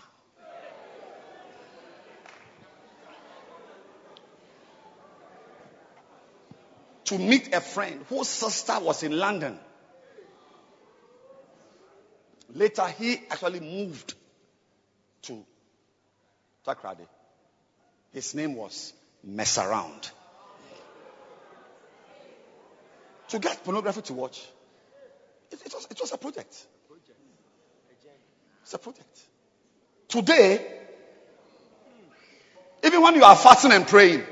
To meet a friend whose sister was in London. Later, he actually moved to Takoradi. His name was Mess Around. To get pornography to watch, it, it, was, it was a project. It's a project. Today, even when you are fasting and praying,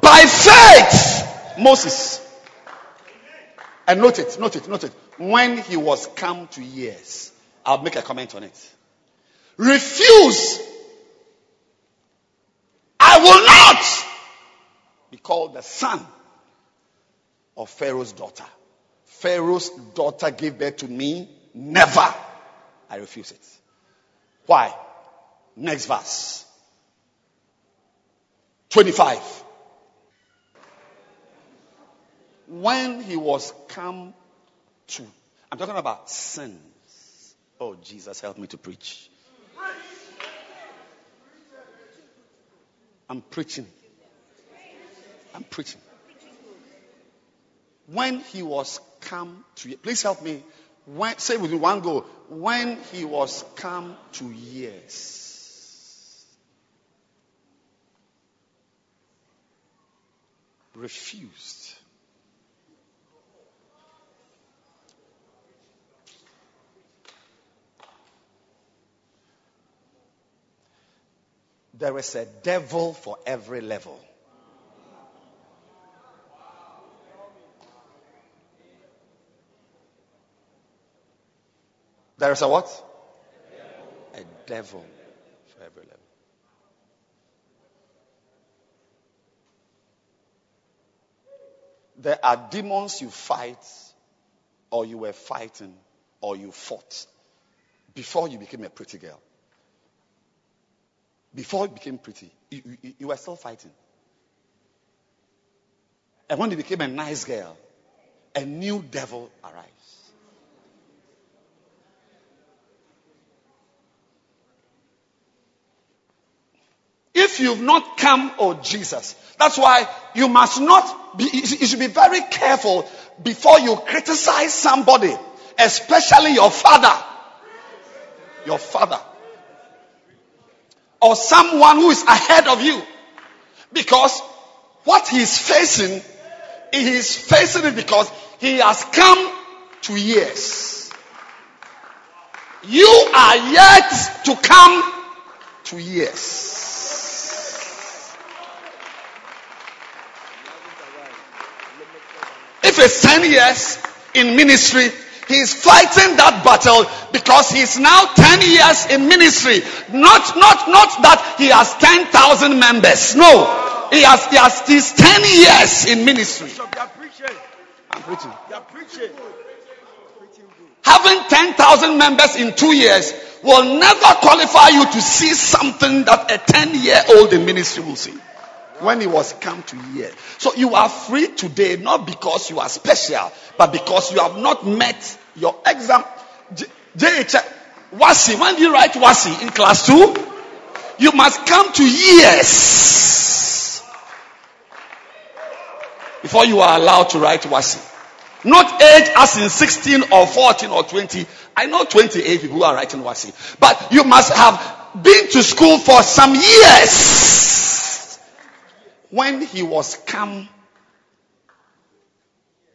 by faith, Moses, and note it, note it, note it. When he was come to years, I'll make a comment on it. Refuse. I will not be called the son of Pharaoh's daughter. Pharaoh's daughter gave birth to me. Never. I refuse it. Why? Next verse. 25. When he was come to, I'm talking about sins. Oh, Jesus, help me to preach. I'm preaching. I'm preaching when he was come to please help me. When, say with me one go. When he was come to years. Refused. There is a devil for every level There is a what? A devil for every level. There are demons you fight, or you were fighting, or you fought before you became a pretty girl. Before you became pretty, you, you, you were still fighting. And when you became a nice girl, a new devil arrives. If you've not come, oh Jesus. That's why you must not be, you should be very careful before you criticize somebody, especially your father. Your father. Or someone who is ahead of you. Because what he's facing, he is facing it because he has come to years. You are yet to come to years. If it's 10 years in ministry, he's fighting that battle because he's now 10 years in ministry. Not, not, not that he has 10,000 members. No. He has, he has, he's 10 years in ministry. I'm preaching. Having 10,000 members in two years will never qualify you to see something that a 10 year old in ministry will see when he was come to year. So you are free today, not because you are special, but because you have not met your exam. JHS, WASSCE. When you write WASSCE? In class two? You must come to years before you are allowed to write WASSCE. Not age as in 16 or 14 or 20. I know 28 people who are writing WASSCE. But you must have been to school for some years. When he was come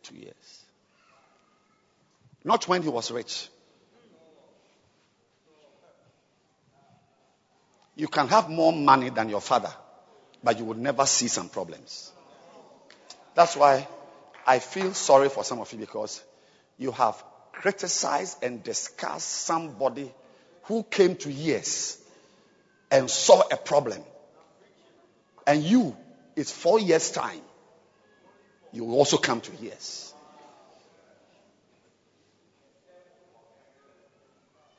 two years. Not when he was rich. You can have more money than your father, but you will never see some problems. That's why I feel sorry for some of you because you have criticized and discussed somebody who came to years and saw a problem. And you, it's four years' time, you will also come to years.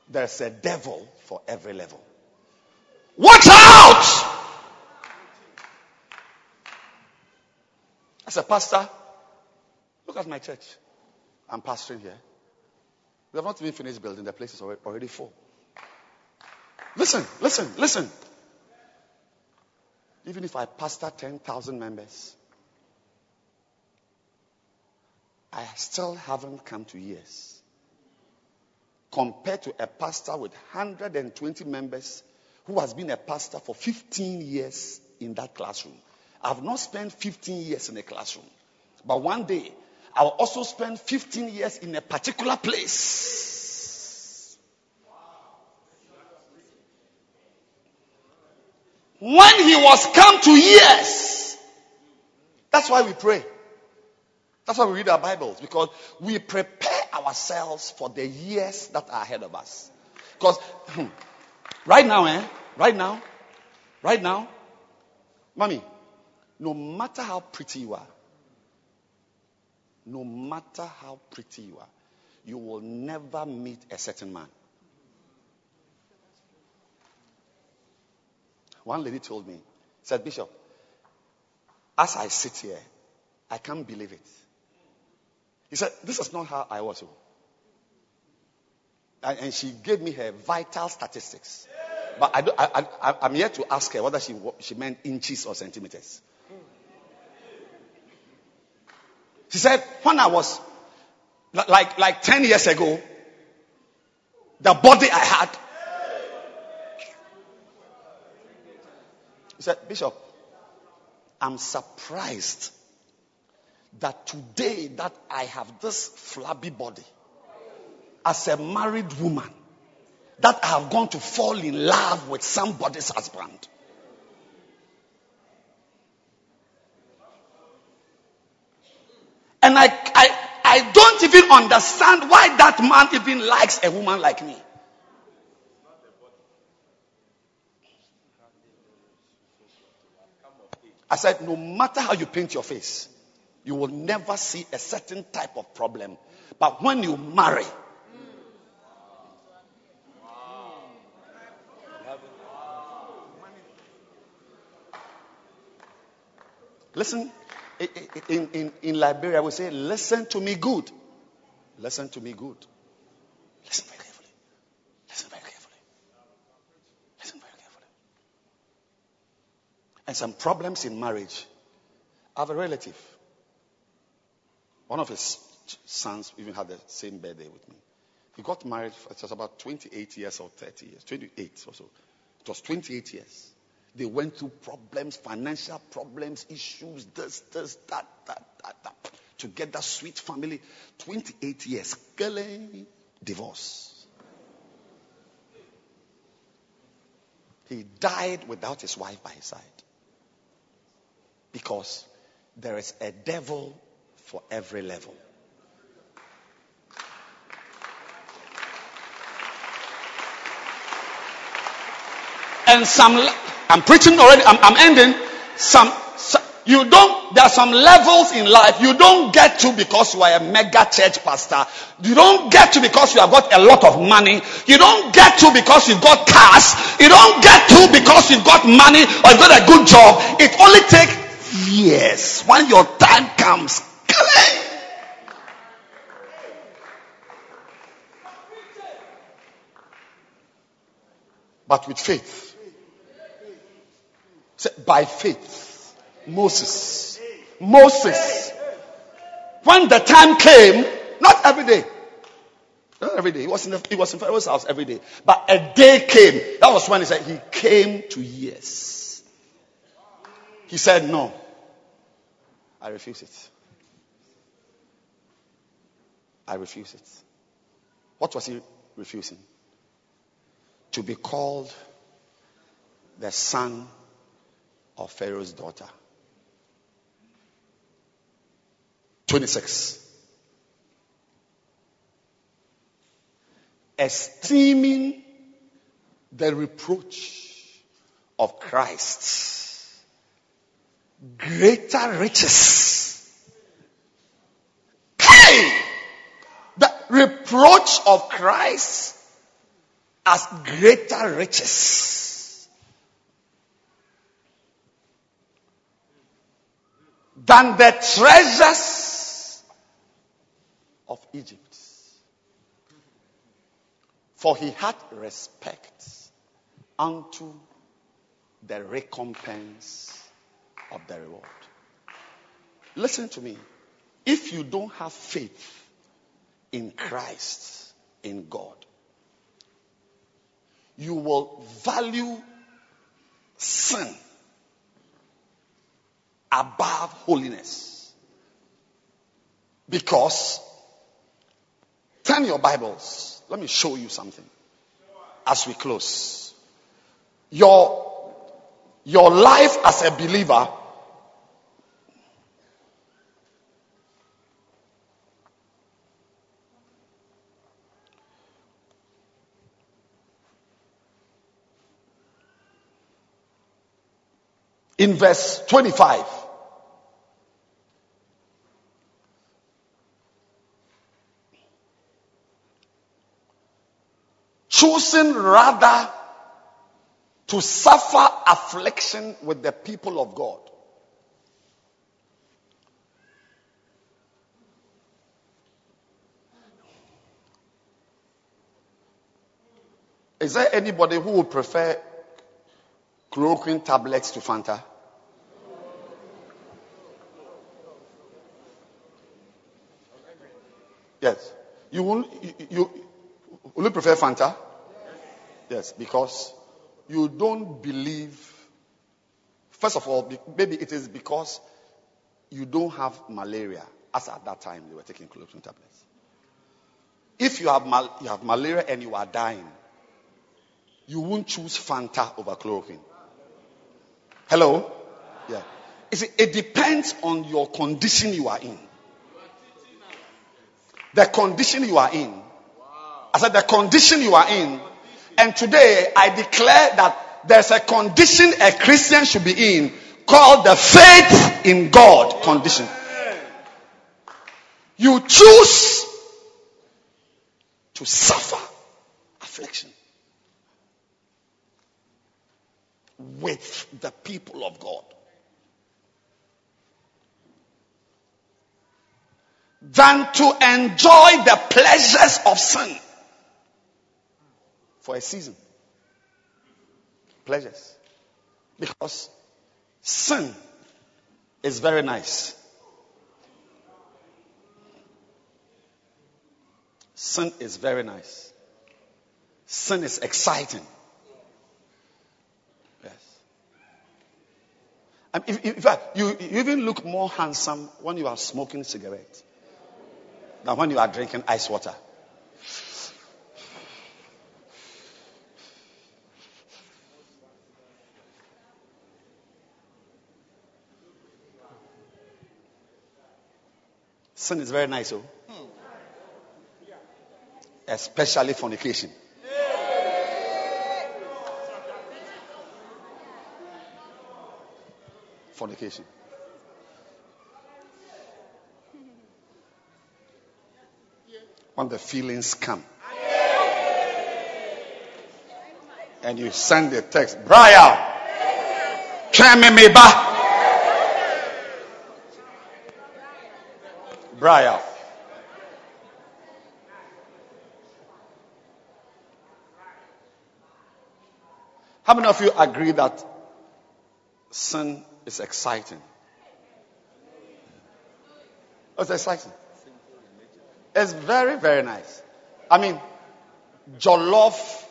There's a devil for every level. Watch out! As a pastor, look at my church. I'm pastoring here. We have not even finished building. The place is already full. Listen, listen, listen. Even if I pastor 10,000 members, I still haven't come to years. Compared to a pastor with 120 members who has been a pastor for 15 years in that classroom. I've not spent 15 years in a classroom. But one day, I'll also spend 15 years in a particular place. When he was come to years, that's why we pray. That's why we read our Bibles because we prepare ourselves for the years that are ahead of us. Because hmm, right now, eh? Right now, right now, mommy, no matter how pretty you are, no matter how pretty you are, you will never meet a certain man. One lady told me, said, Bishop, as I sit here, I can't believe it. He said, This is not how I was. Oh. And she gave me her vital statistics. But I, I, am yet to ask her whether she, she meant inches or centimeters. She said, when I was like, like 10 years ago, the body I had. Said, Bishop, I'm surprised that today that I have this flabby body as a married woman that I have gone to fall in love with somebody's husband. And I, I, I don't even understand why that man even likes a woman like me. I said, no matter how you paint your face, you will never see a certain type of problem. But when you marry, listen, in, in, in Liberia, we say, listen to me good. Listen to me good. Listen very carefully. Listen very carefully. Listen very carefully. And some problems in marriage. I have a relative. One of his sons even had the same birthday with me. He got married, it was about 28 years or 30 years, 28 or so. It was 28 years. They went through problems, financial problems, issues, this, this, that, that, that, that. To get that sweet family, 28 years, eh? divorce. He died without his wife by his side. Because there is a devil for every level. And some I'm preaching already. I'm, I'm ending. Some, some, you don't, there are some levels in life you don't get to because you are a mega church pastor. You don't get to because you have got a lot of money. You don't get to because you've got cars. You don't get to because you've got money or you've got a good job. It only takes years when your time comes. but with faith. By faith, Moses, Moses, when the time came, not every day, not every day. He was in the, he was in Pharaoh's house every day, but a day came. That was when he said he came to years. He said, "No, I refuse it. I refuse it." What was he refusing? To be called the son of Pharaoh's daughter. 26. Esteeming the reproach of Christ greater riches. Hey! The reproach of Christ as greater riches than the treasures of Egypt. For he had respect unto the recompense of the reward. Listen to me. If you don't have faith in Christ, in God, you will value sin above holiness. Because, turn your Bibles. Let me show you something as we close. Your, your life as a believer in verse 25. Choosing rather to suffer affliction with the people of God. Is there anybody who would prefer chloroquine tablets to Fanta? Yes. You will you, you will you prefer Fanta? Yes, because you don't believe. First of all, maybe it is because you don't have malaria, as at that time they were taking chloroquine tablets. If you have mal- you have malaria and you are dying, you won't choose Fanta over chloroquine. Hello? Yeah. You see, it depends on your condition you are in. The condition you are in. I said the condition you are in. And today I declare that there's a condition a Christian should be in called the faith in God condition. You choose to suffer affliction. With the people of God. Than to enjoy the pleasures of sin for a season. Pleasures. Because sin is very nice. Sin is very nice. Sin is exciting. In fact, uh, you, you even look more handsome when you are smoking cigarette than when you are drinking ice water. Sin is very nice, oh. Hmm. Especially fornication. Fornication. When the feelings come. And you send the text, Brian, me back. Brian. How many of you agree that sin is exciting? It's exciting. It's very, very nice. I mean, jollof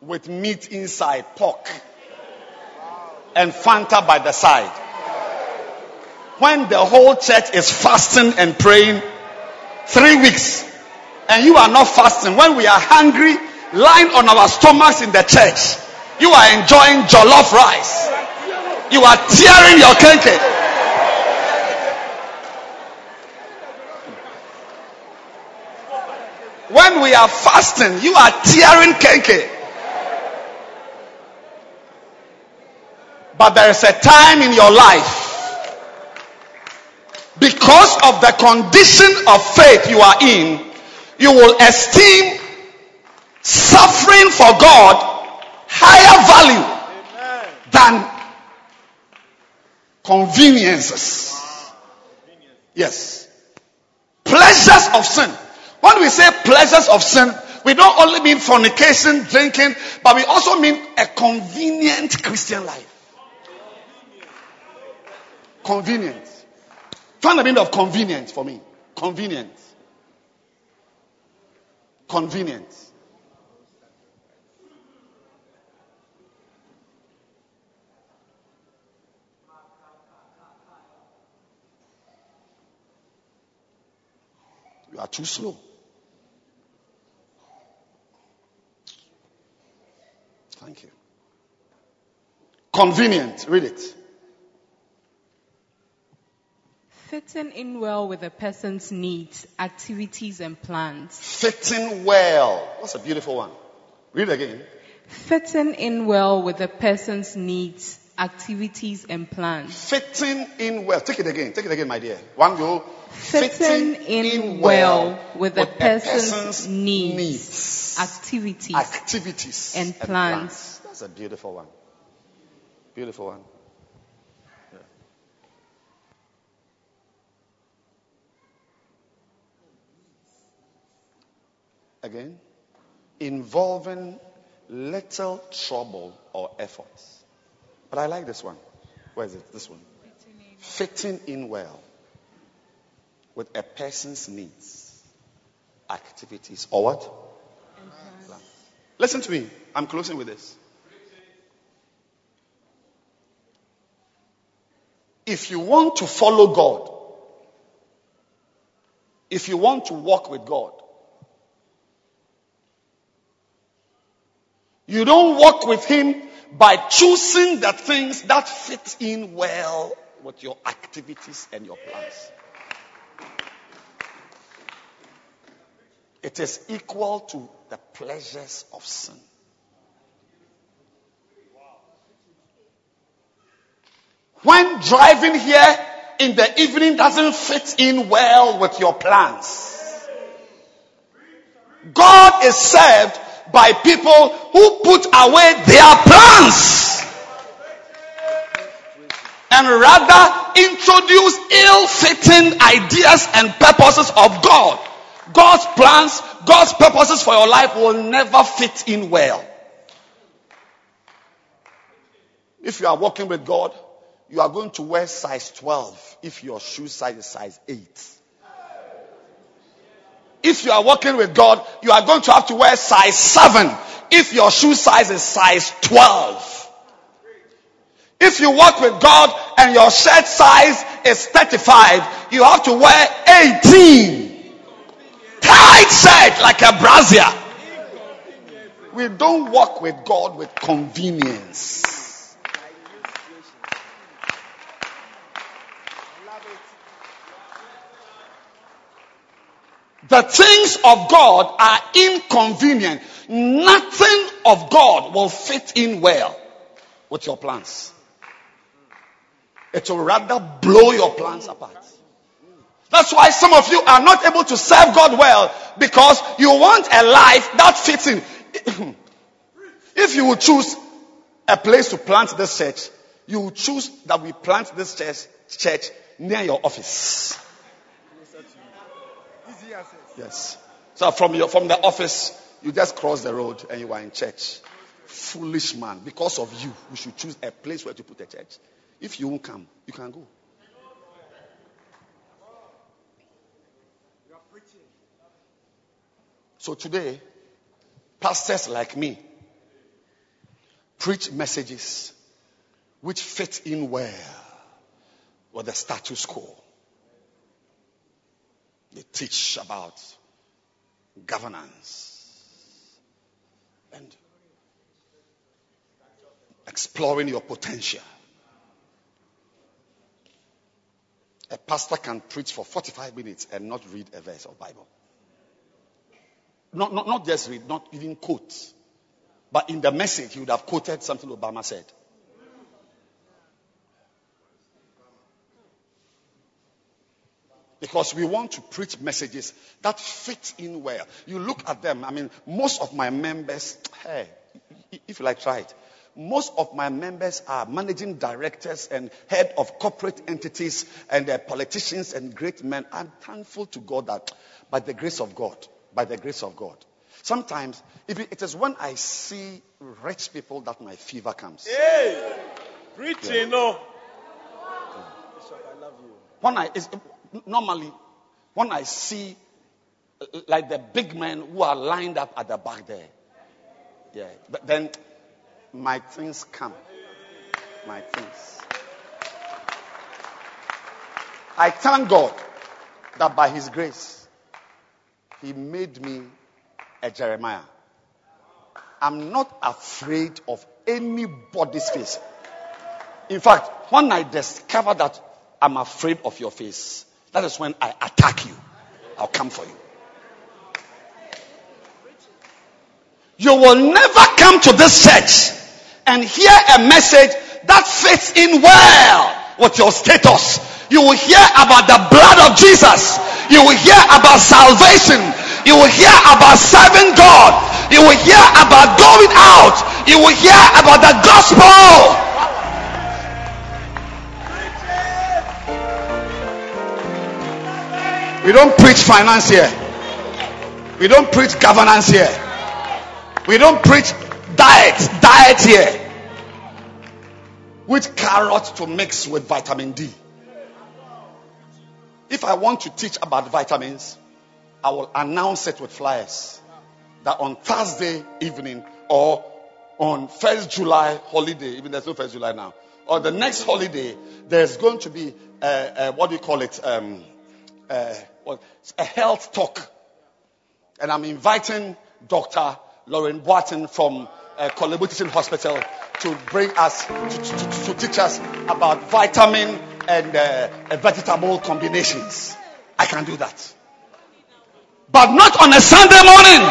with meat inside, pork, and Fanta by the side. When the whole church is fasting and praying, three weeks, and you are not fasting, when we are hungry, lying on our stomachs in the church, you are enjoying jollof rice. You are tearing your kenkey. When we are fasting, you are tearing kenkey. But there is a time in your life because of the condition of faith you are in, you will esteem suffering for God higher value than conveniences. Yes. Pleasures of sin. When we say pleasures of sin, we don't only mean fornication, drinking, but we also mean a convenient Christian life. Convenience. Find the meaning of convenience for me. Convenience. Convenience. You are too slow. Thank you. Convenient. Read it. Fitting in well with a person's needs, activities, and plans. Fitting well. That's a beautiful one. Read again. Fitting in well with a person's needs, activities, and plans. Fitting in well. Take it again. Take it again, my dear. One go. Fitting in well with a person's needs, activities, activities, and plans. That's a beautiful one. Beautiful one. Again, involving little trouble or effort. But I like this one. Where is it? This one. Fitting in well with a person's needs, activities, or what? Listen to me. I'm closing with this. If you want to follow God, if you want to walk with God, You don't walk with Him by choosing the things that fit in well with your activities and your plans. It is equal to the pleasures of sin. When driving here in the evening doesn't fit in well with your plans, God is served by people who put away their plans and rather introduce ill-fitting ideas and purposes of God. God's plans, God's purposes for your life will never fit in well. If you are walking with God, you are going to wear size 12 if your shoe size is size 8. If you are working with God, you are going to have to wear size 7 if your shoe size is size 12. If you work with God and your shirt size is 35, you have to wear 18. Tight shirt like a brazier. We don't work with God with convenience. The things of God are inconvenient. Nothing of God will fit in well with your plans. It will rather blow your plans apart. That's why some of you are not able to serve God well because you want a life that fits in. [CLEARS THROAT] if you would choose a place to plant this church, you would choose that we plant this church, church near your office. Yes. So from your from the office, you just cross the road and you are in church. Foolish man, because of you, we should choose a place where to put a church. If you won't come, you can go. So today, pastors like me preach messages which fit in well with the status quo. They teach about governance and exploring your potential. A pastor can preach for 45 minutes and not read a verse of Bible. Not, not, not just read, not even quote. But in the message, he would have quoted something Obama said. Because we want to preach messages that fit in well. You look at them, I mean, most of my members, [TSK] hey, if you like, try it. Most of my members are managing directors and head of corporate entities and uh, politicians and great men. I'm thankful to God that by the grace of God, by the grace of God. Sometimes it is when I see rich people that my fever comes. Hey, preaching, yeah. no. Bishop, I love you. When I normally when I see uh, like the big men who are lined up at the back there, yeah, but then my things come. My things. I thank God that by His grace, He made me a Jeremiah. I'm not afraid of anybody's face. In fact, when I discover that I'm afraid of your face, that is when I attack you. I'll come for you. You will never come to this church and hear a message that fits in well with your status. You will hear about the blood of Jesus. You will hear about salvation. You will hear about serving God. You will hear about going out. You will hear about the gospel. We don't preach finance here. We don't preach governance here. We don't preach diet, diet here. Which carrot to mix with vitamin D? If I want to teach about vitamins, I will announce it with flyers that on Thursday evening or on first July holiday, even there's no first July now, or the next holiday, there's going to be a, a, what do you call it? Um, a, a health talk, and I'm inviting Dr. Lauren Boateng from uh, Teaching Hospital to bring us, to, to, to teach us about vitamin and uh, vegetable combinations. I can do that. But not on a Sunday morning.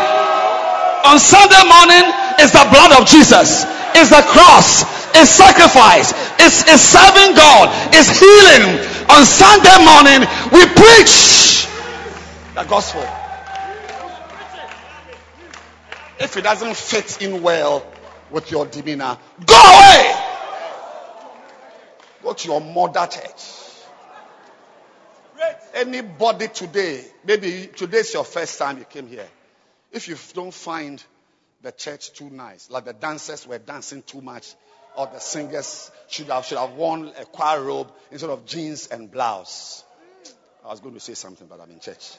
On Sunday morning is the blood of Jesus, is the cross, is sacrifice, is serving God, is healing. On Sunday morning, we preach the gospel. If it doesn't fit in well with your demeanor, go away. Go to your mother church. Anybody today, maybe today's your first time you came here. If you don't find the church too nice, like the dancers were dancing too much, or the singers should have should have worn a choir robe instead of jeans and blouse. I was going to say something, but I'm in church.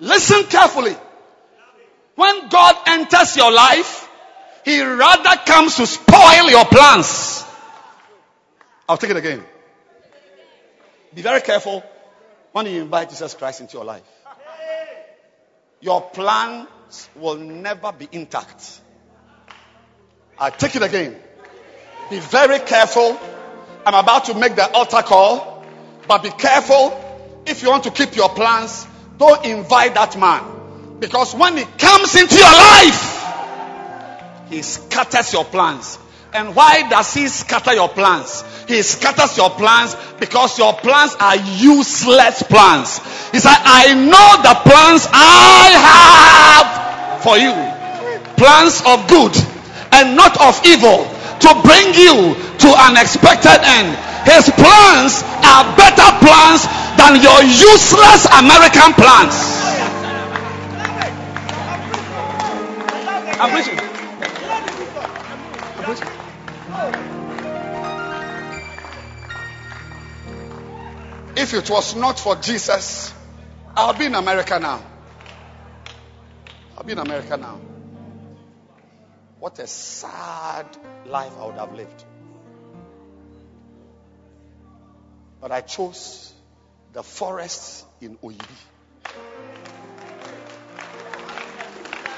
Listen carefully. When God enters your life, He rather comes to spoil your plans. I'll take it again. Be very careful when you invite Jesus Christ into your life. Your plans will never be intact. I'll take it again. Be very careful. I'm about to make the altar call, but be careful if you want to keep your plans don't invite that man. Because when he comes into your life, he scatters your plans. And why does he scatter your plans? He scatters your plans because your plans are useless plans. He said, I know the plans I have for you. Plans of good and not of evil to bring you to an expected end. His plans are better plans than your useless American plans. I'm. I'm. If it was not for Jesus, I'll be in America now. I'll be in America now. What a sad life I would have lived. But I chose the forests in Oyibi.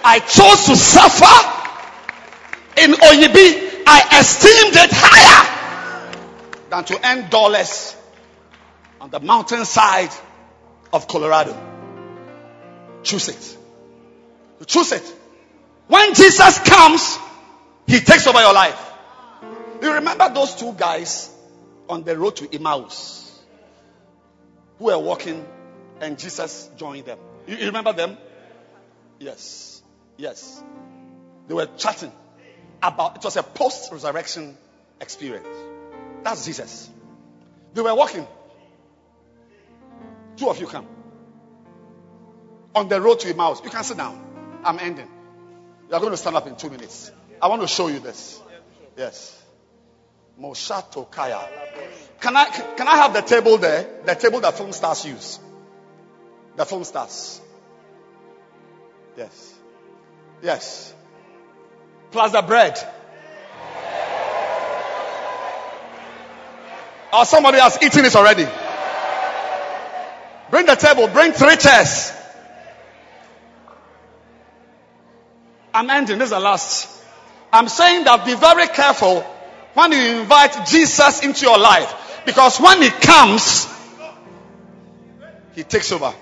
I chose to suffer in Oyibi. I esteemed it higher than to earn dollars on the mountainside of Colorado. Choose it. choose it. When Jesus comes, he takes over your life. You remember those two guys on the road to Emmaus who were walking and Jesus joined them. You, you remember them? Yes. Yes. They were chatting about it was a post resurrection experience. That's Jesus. They were walking. Two of you come. On the road to Emmaus. You can sit down. I'm ending. You are going to stand up in two minutes. I want to show you this. Yes. Moshato Kaya. Can I can I have the table there? The table that film stars use. The film stars. Yes. Yes. Plus the bread. Or somebody has eaten it already. Bring the table. Bring three chairs. I'm ending. This is the last. I'm saying that be very careful when you invite Jesus into your life. Because when he comes, he takes over.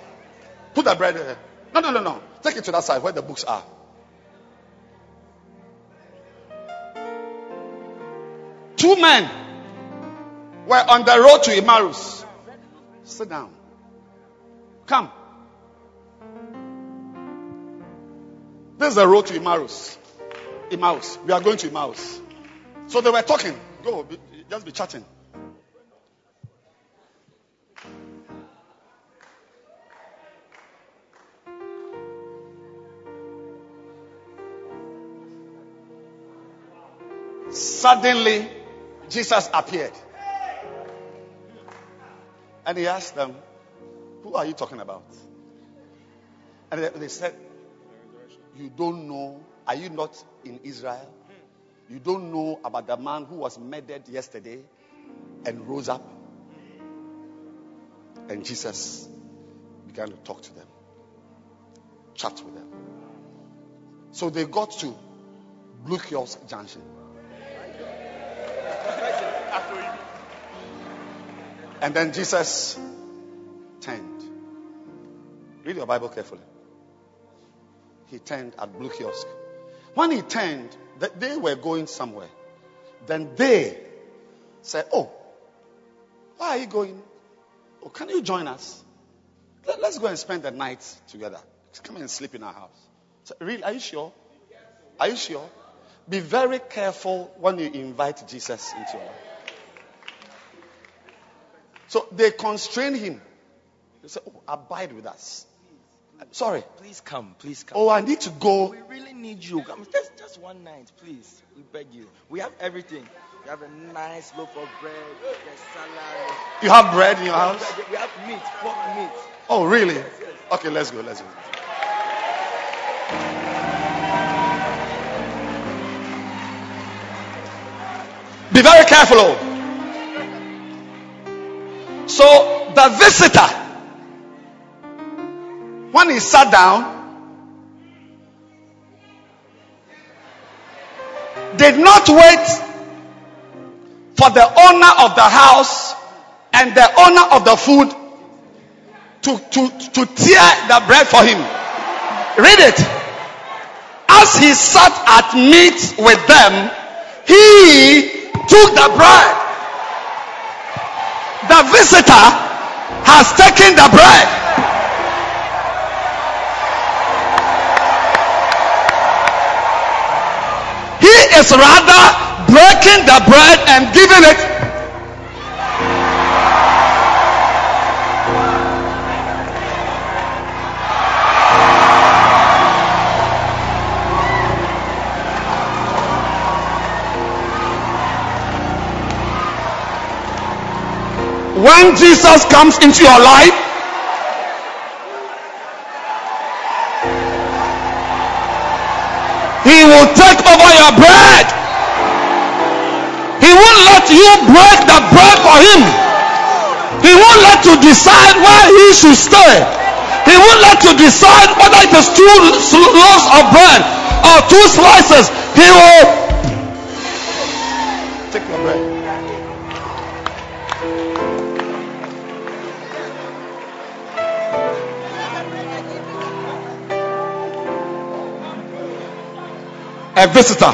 Put that bread there. No, no, no, no. Take it to that side where the books are. Two men were on the road to Emmaus. Sit down. Come. This is the road to Emmaus. Emmaus. We are going to Emmaus. So they were talking. Go, just be chatting. Suddenly, Jesus appeared. And he asked them, Who are you talking about? And they said, You don't know. Are you not in Israel? You don't know about the man who was murdered yesterday and rose up? And Jesus began to talk to them, chat with them. So they got to Blue Kiosk Junction. And then Jesus turned. Read your Bible carefully. He turned at Blue Kiosk. When he turned, they were going somewhere. Then they said, Oh, why are you going? Oh, can you join us? Let, us go and spend the night together. Come and sleep in our house. So, really, are you sure? Are you sure? Be very careful when you invite Jesus into your life. So they constrained him. They said, oh, abide with us. Sorry. Please come. Please come. Oh, I need to go. We really need you. Come, just, just one night, please. We beg you. We have everything. We have a nice loaf of bread, there's salad. You have bread in your house? We have meat, pork meat. Oh, really? Yes, yes. Okay, let's go. Let's go. Be very careful. Oh. So the visitor, when he sat down, did not wait for the owner of the house and the owner of the food to, to, to tear the bread for him. Read it. As he sat at meat with them, he took the bread the visitor has taken the bread. He is rather breaking the bread and giving it. When Jesus comes into your life, He will take over your bread. He won't let you break the bread for Him. He won't let you decide where He should stay. He won't let you decide whether it is two loaves of bread or two slices. He will A visitor.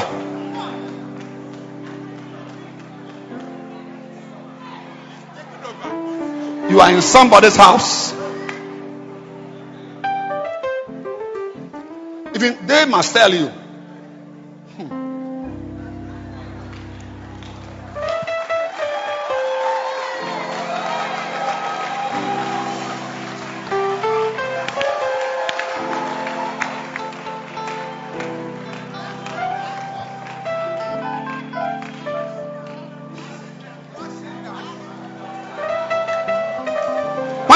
You are in somebody's house. Even they must tell you.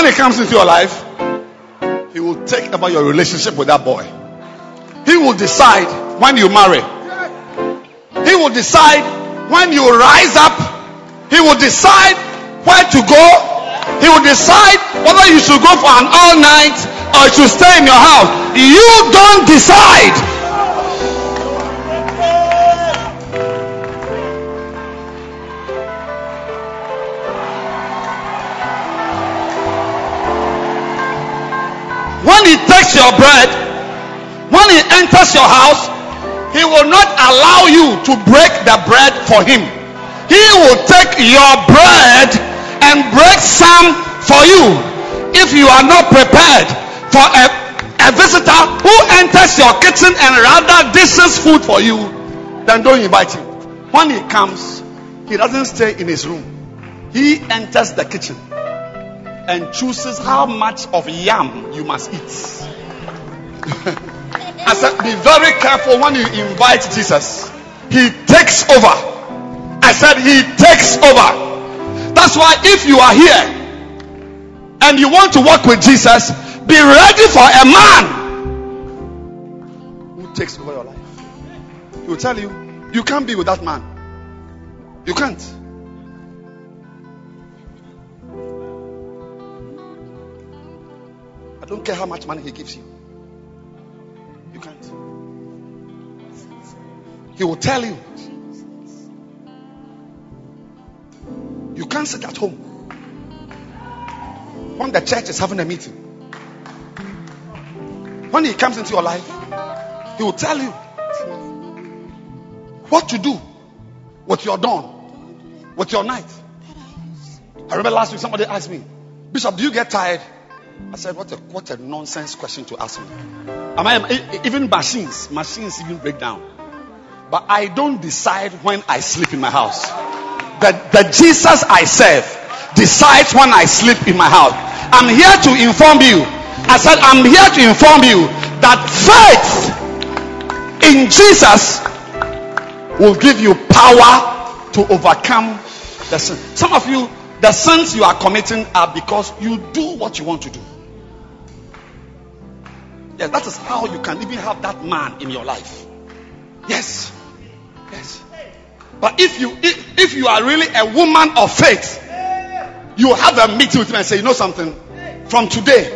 He comes into your life, he will take about your relationship with that boy. He will decide when you marry. He will decide when you rise up. He will decide where to go. He will decide whether you should go for an all night or you should stay in your house. You don't decide. Takes your bread, when he enters your house, he will not allow you to break the bread for him. He will take your bread and break some for you if you are not prepared for a, a visitor who enters your kitchen and rather dishes food for you, then don't invite him. When he comes, he doesn't stay in his room. He enters the kitchen and chooses how much of yam you must eat. I said, be very careful when you invite Jesus. He takes over. I said, He takes over. That's why if you are here and you want to work with Jesus, be ready for a man who takes over your life. He will tell you, you can't be with that man. You can't. I don't care how much money he gives you. He will tell you. You can't sit at home when the church is having a meeting. When he comes into your life, he will tell you what to do with your dawn, with your night. I remember last week somebody asked me, Bishop, do you get tired? I said, what a what a nonsense question to ask me. Am I even machines? Machines even break down. But I don't decide when I sleep in my house. The, the Jesus I serve decides when I sleep in my house. I'm here to inform you. I said, I'm here to inform you that faith in Jesus will give you power to overcome the sin. Some of you, the sins you are committing are because you do what you want to do. Yes, that is how you can even have that man in your life. Yes. Yes. But if you if, if you are really a woman of faith, you have a meeting with me and say, you know something? From today,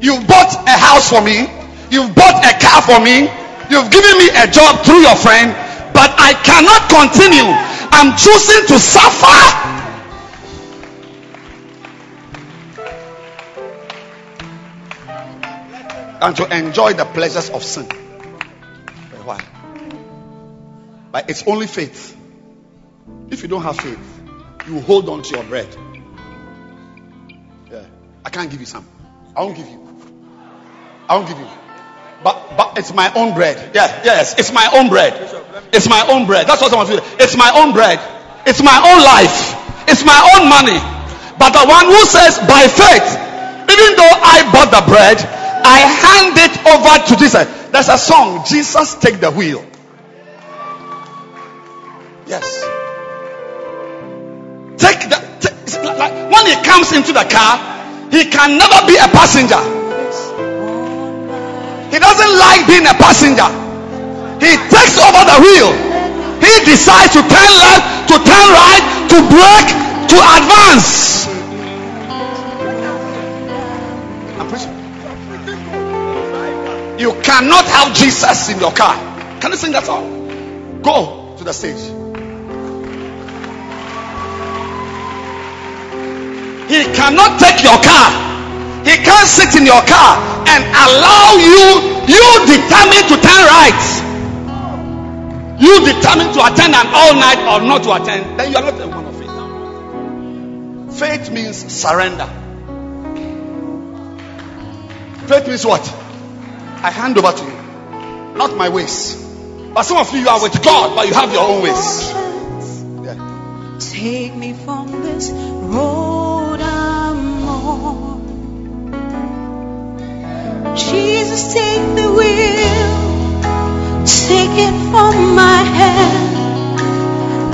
you've bought a house for me, you've bought a car for me, you've given me a job through your friend, but I cannot continue. I'm choosing to suffer and to enjoy the pleasures of sin. Why? But it's only faith. If you don't have faith, you hold on to your bread. Yeah. I can't give you some. I won't give you. I won't give you. But but it's my own bread. Yeah, yes, it's my own bread. It's my own bread. That's what want to. It's my own bread. It's my own life. It's my own money. But the one who says by faith, even though I bought the bread, I hand it over to Jesus. There's a song, Jesus take the wheel. Yes. Take the take, like, when he comes into the car, he can never be a passenger. He doesn't like being a passenger. He takes over the wheel. He decides to turn left, to turn right, to brake, to advance. I'm preaching. You cannot have Jesus in your car. Can you sing that song? Go to the stage. He cannot take your car. He can't sit in your car and allow you, you determine to turn right. You determine to attend an all night or not to attend. Then you are not a one of faith. Faith means surrender. Faith means what? I hand over to you. Not my ways. But some of you, you are with God, but you have your own ways. Yeah. Take me from this road I'm on. Jesus, take the wheel. Take it from my hand.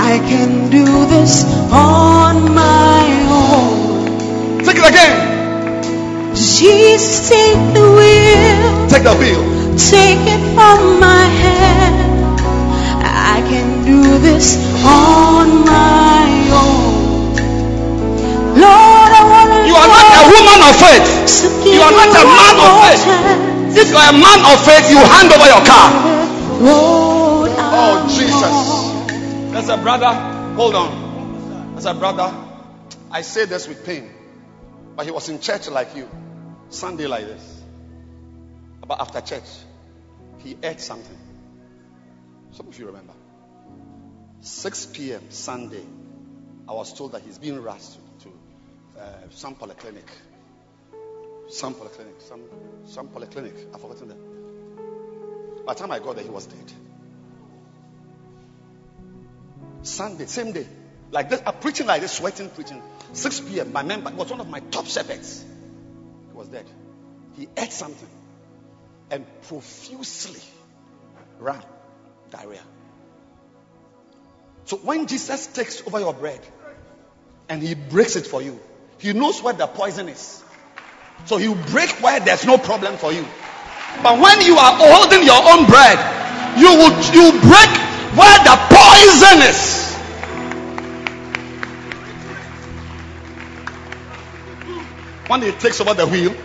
I can do this on my own. Take it again. Jesus, take the wheel. Take the wheel. Take it from my hand. I can do this on my own. Lord, I want to You are not a woman of faith. You are not a man of faith. If you are a man of faith, you hand over your car. Oh, Jesus. There's a brother. Hold on. There's a brother. I say this with pain. But he was in church like you. Sunday like this. But after church, he ate something. Some of you remember. 6 p.m. Sunday, I was told that he's being rushed to, to uh, some polyclinic. Some polyclinic. Some, some polyclinic. I've forgotten that. By the time I got there, he was dead. Sunday, same day. Like this, I'm preaching like this, sweating, preaching. 6 p.m. My member was one of my top shepherds. He was dead. He ate something and profusely ran diarrhea. So when Jesus takes over your bread and he breaks it for you, he knows where the poison is. So he'll break where there's no problem for you. But when you are holding your own bread, you will you break where the poison is. When he takes over the wheel,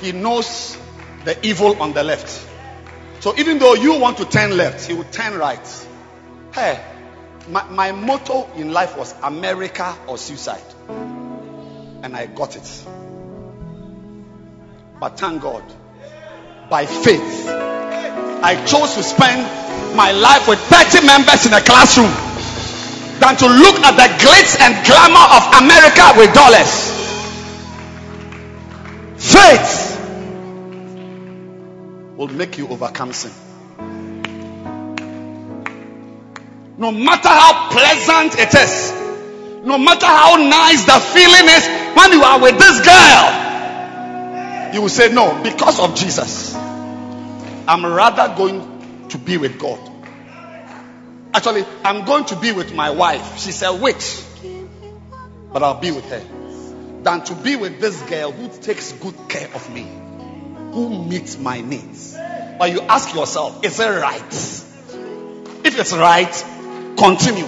he knows the evil on the left. So even though you want to turn left, he will turn right. Hey, my, my motto in life was America or suicide. And I got it. But thank God, by faith, I chose to spend my life with 30 members in a classroom than to look at the glitz and glamour of America with dollars. Faith will make you overcome sin. No matter how pleasant it is, no matter how nice the feeling is when you are with this girl, you will say, No, because of Jesus, I'm rather going to be with God. Actually, I'm going to be with my wife. She's a witch, but I'll be with her than to be with this girl who takes good care of me, who meets my needs. But you ask yourself, is it right? If it's right, continue.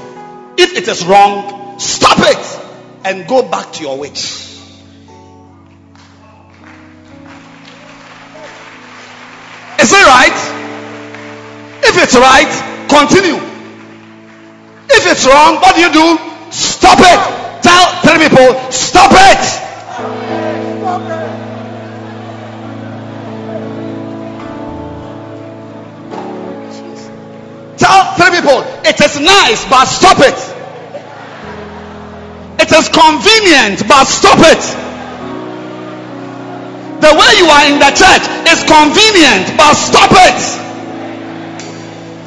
If it is wrong, stop it and go back to your witch. Is it right? If it's right, continue. If it's wrong, what do you do? Stop it. Tell tell people, stop it. Tell three people, it is nice, but stop it. It is convenient, but stop it. The way you are in the church is convenient, but stop it.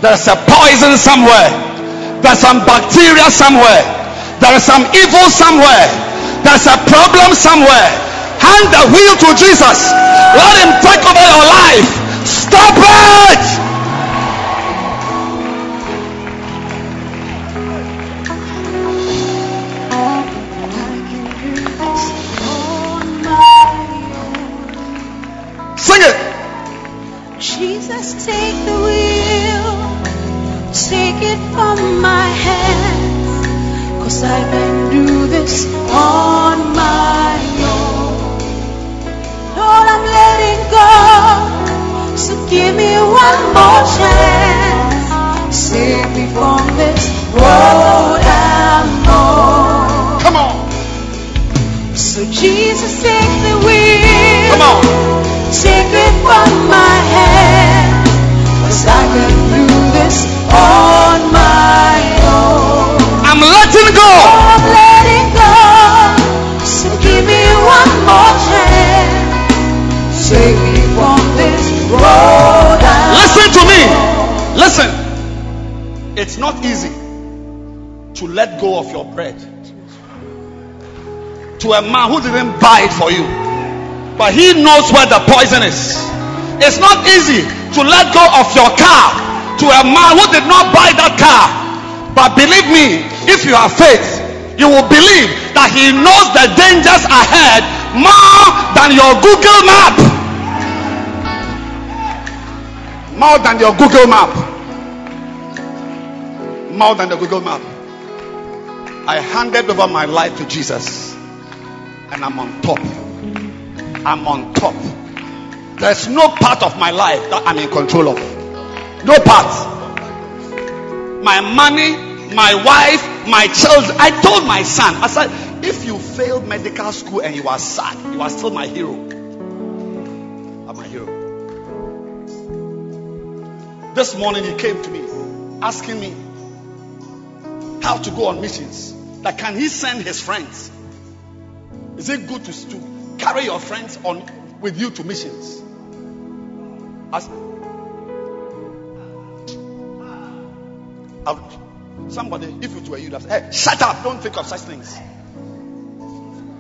There's a poison somewhere. There's some bacteria somewhere. There is some evil somewhere. There's a problem somewhere. Hand the wheel to Jesus. Let him take over your life. Stop it. Jesus, take the wheel, take it from my hands, cause I can do this on my own. Lord, I'm letting go, so give me one more chance, save me from this road I'm on. Come on. So Jesus, Listen. It's not easy to let go of your bread to a man who didn't buy it for you, but he knows where the poison is. It's not easy to let go of your car to a man who did not buy that car. But believe me, if you have faith, you will believe that he knows the dangers ahead more than your Google map. More than your Google map. More than the Google map. I handed over my life to Jesus and I'm on top. I'm on top. There's no part of my life that I'm in control of. No part. My money, my wife, my children. I told my son, I said, if you failed medical school and you are sad, you are still my hero. I'm my hero. This morning he came to me asking me how to go on missions. Like, can he send his friends? Is it good to, to carry your friends on with you to missions? As, I've- somebody, if it were you, said, hey, shut up, don't think of such things.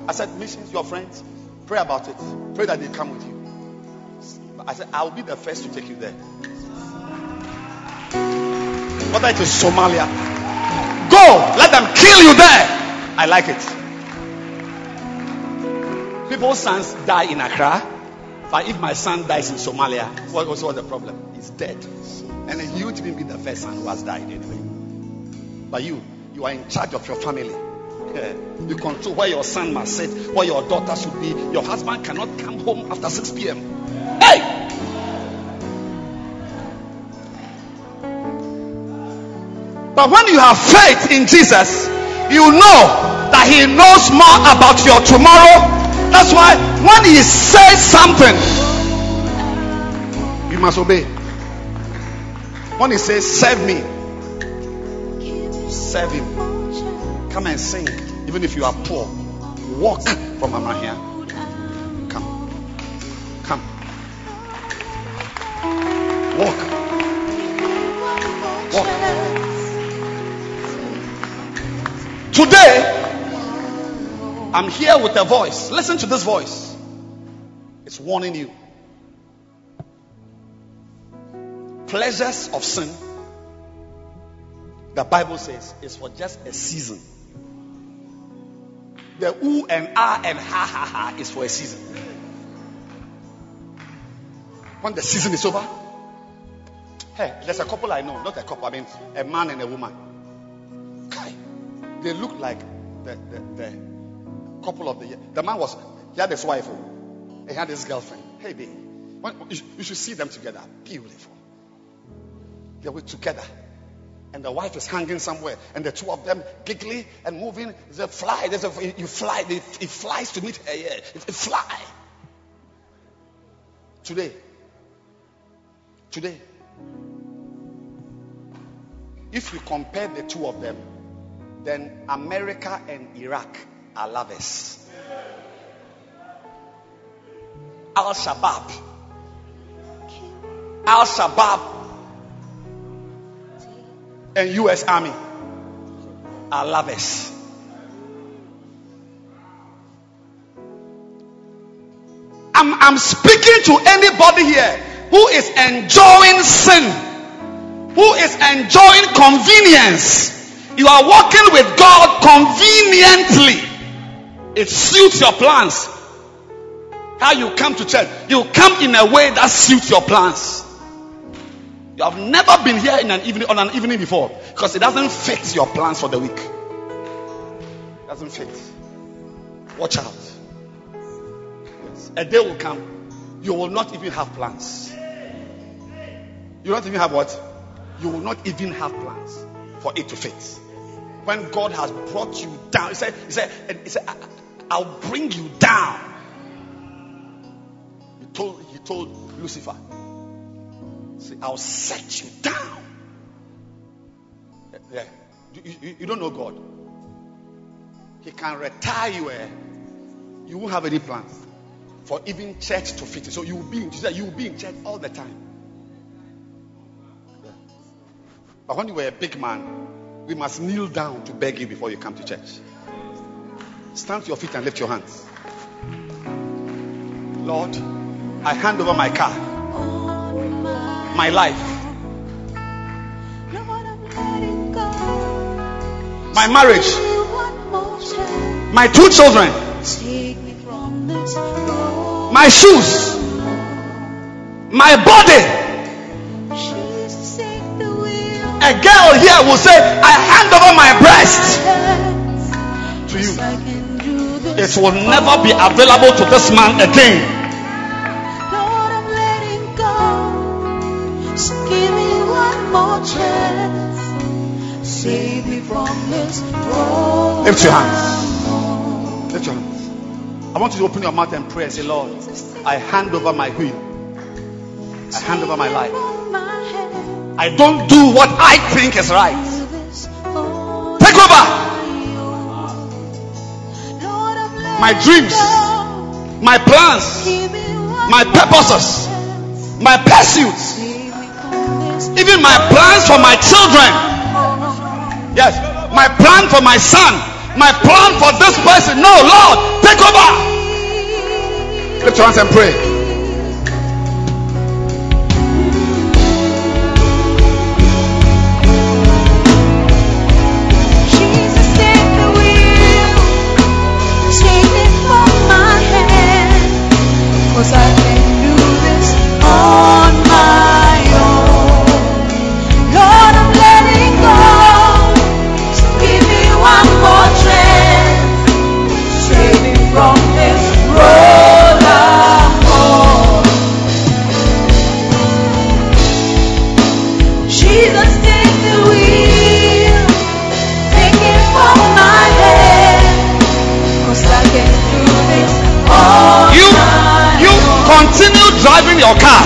I said, missions, your friends, pray about it. Pray that they come with you. I said, I'll be the first to take you there. Whether it is Somalia, go, let them kill you there. I like it. People's sons die in Accra. But if my son dies in Somalia, what was the problem? He's dead. And then you didn't be the first son who has died anyway. But you, you are in charge of your family. [LAUGHS] You control where your son must sit, where your daughter should be. Your husband cannot come home after 6 p.m. But when you have faith in Jesus, you know that He knows more about your tomorrow. That's why when He says something, you must obey. When He says, Serve me, serve Him. Come and sing, even if you are poor. Walk from Amrahia. Today, I'm here with a voice. Listen to this voice. It's warning you. Pleasures of sin, the Bible says, is for just a season. The ooh and ah and ha ha ha is for a season. When the season is over, hey, there's a couple I know, not a couple, I mean a man and a woman. They look like the, the, the couple of the year. The man was, he had his wife, oh. he had his girlfriend. Hey, babe, when, you, should, see them together. Beautiful. They were together. And the wife is hanging somewhere, and the two of them giggly and moving. A fly. There's a you fly. It, flies to meet her. Fly. Today, today, if you compare the two of them, then America and Iraq are lovers. Al Shabaab, Al Shabaab, and U.S. Army are lovers. I'm, I'm speaking to anybody here who is enjoying sin, who is enjoying convenience. You are walking with God conveniently. It suits your plans. How you come to church, you come in a way that suits your plans. You have never been here in an evening on an evening before because it doesn't fit your plans for the week. It doesn't fit. Watch out. A day will come, you will not even have plans. You don't even have what? You will not even have plans for it to fit. When God has brought you down, He said, He said, he said I'll bring you down. He told, he told Lucifer, See, I'll set you down. Yeah. You, you, you don't know God. He can retire you. Eh? You won't have any plans for even church to fit. So you will be in you will be in church all the time. But when you were a big man, we must kneel down to beg you before you come to church. Stand to your feet and lift your hands. Lord, I hand over my car, my life, my marriage, my two children, my shoes, my body. A girl here will say, I hand over my breast to you. It will never be available to this man again. Give me one more chance. Save me from this road. Lift your hands. Lift your hands. I want you to open your mouth and pray and say, Lord, I hand over my will. I hand over my life. I don't do what I think is right. Take over my dreams, my plans, my purposes, my pursuits, even my plans for my children. Yes, my plan for my son, my plan for this person. No, Lord, take over. Lift your hands and pray. Your car.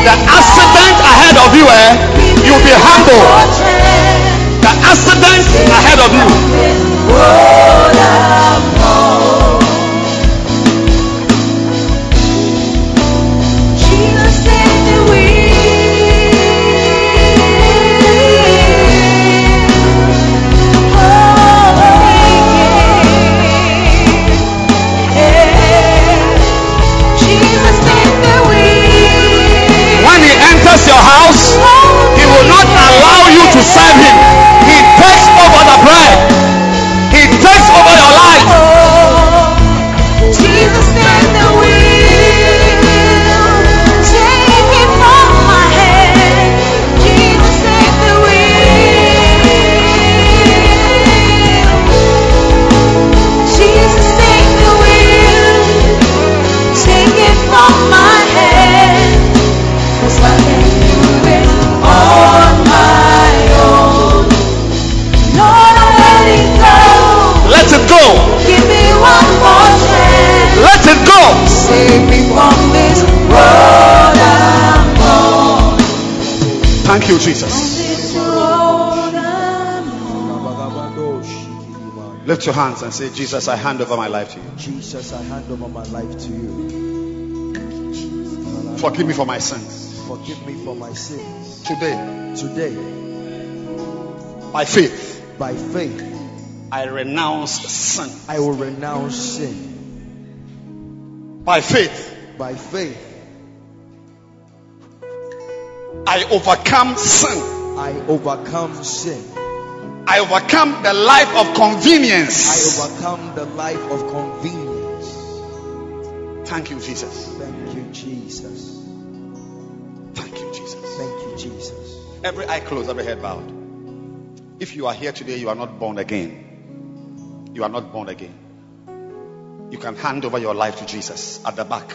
The accident ahead of you, eh? You'll be humble. The accident ahead of you. Thank you, Jesus. This road I'm Lift your hands and say, Jesus, I hand over my life to you. Jesus, I hand over my life to you. Forgive me for my sins. Forgive me for my sins. Today, Today, by faith, by faith, I renounce sin. I will renounce sin. By faith, By faith, I overcome sin. I overcome sin. I overcome the life of convenience. I overcome the life of convenience. Thank you, Jesus. Thank you, Jesus. Thank you, Jesus. Thank you, Jesus. Every eye closed, every head bowed. If you are here today, you are not born again. You are not born again. You can hand over your life to Jesus at the back,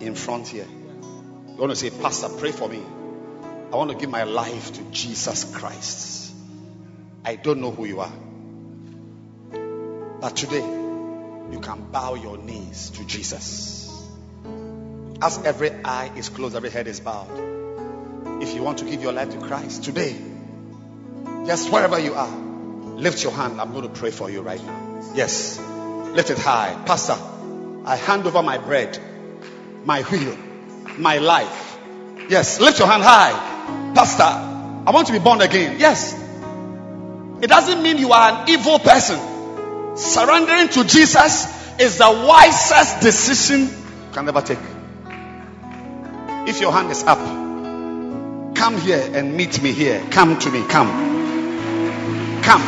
in front here. You want to say, Pastor, pray for me. I want to give my life to Jesus Christ. I don't know who you are. But today, you can bow your knees to Jesus. As every eye is closed, every head is bowed. If you want to give your life to Christ today, just wherever you are, lift your hand. I'm going to pray for you right now. Yes, lift it high. Pastor, I hand over my bread, my wheel, my life. Yes, lift your hand high. Pastor, I want to be born again. Yes. It doesn't mean you are an evil person. Surrendering to Jesus is the wisest decision you can ever take. If your hand is up, come here and meet me here. Come to me. Come. Come.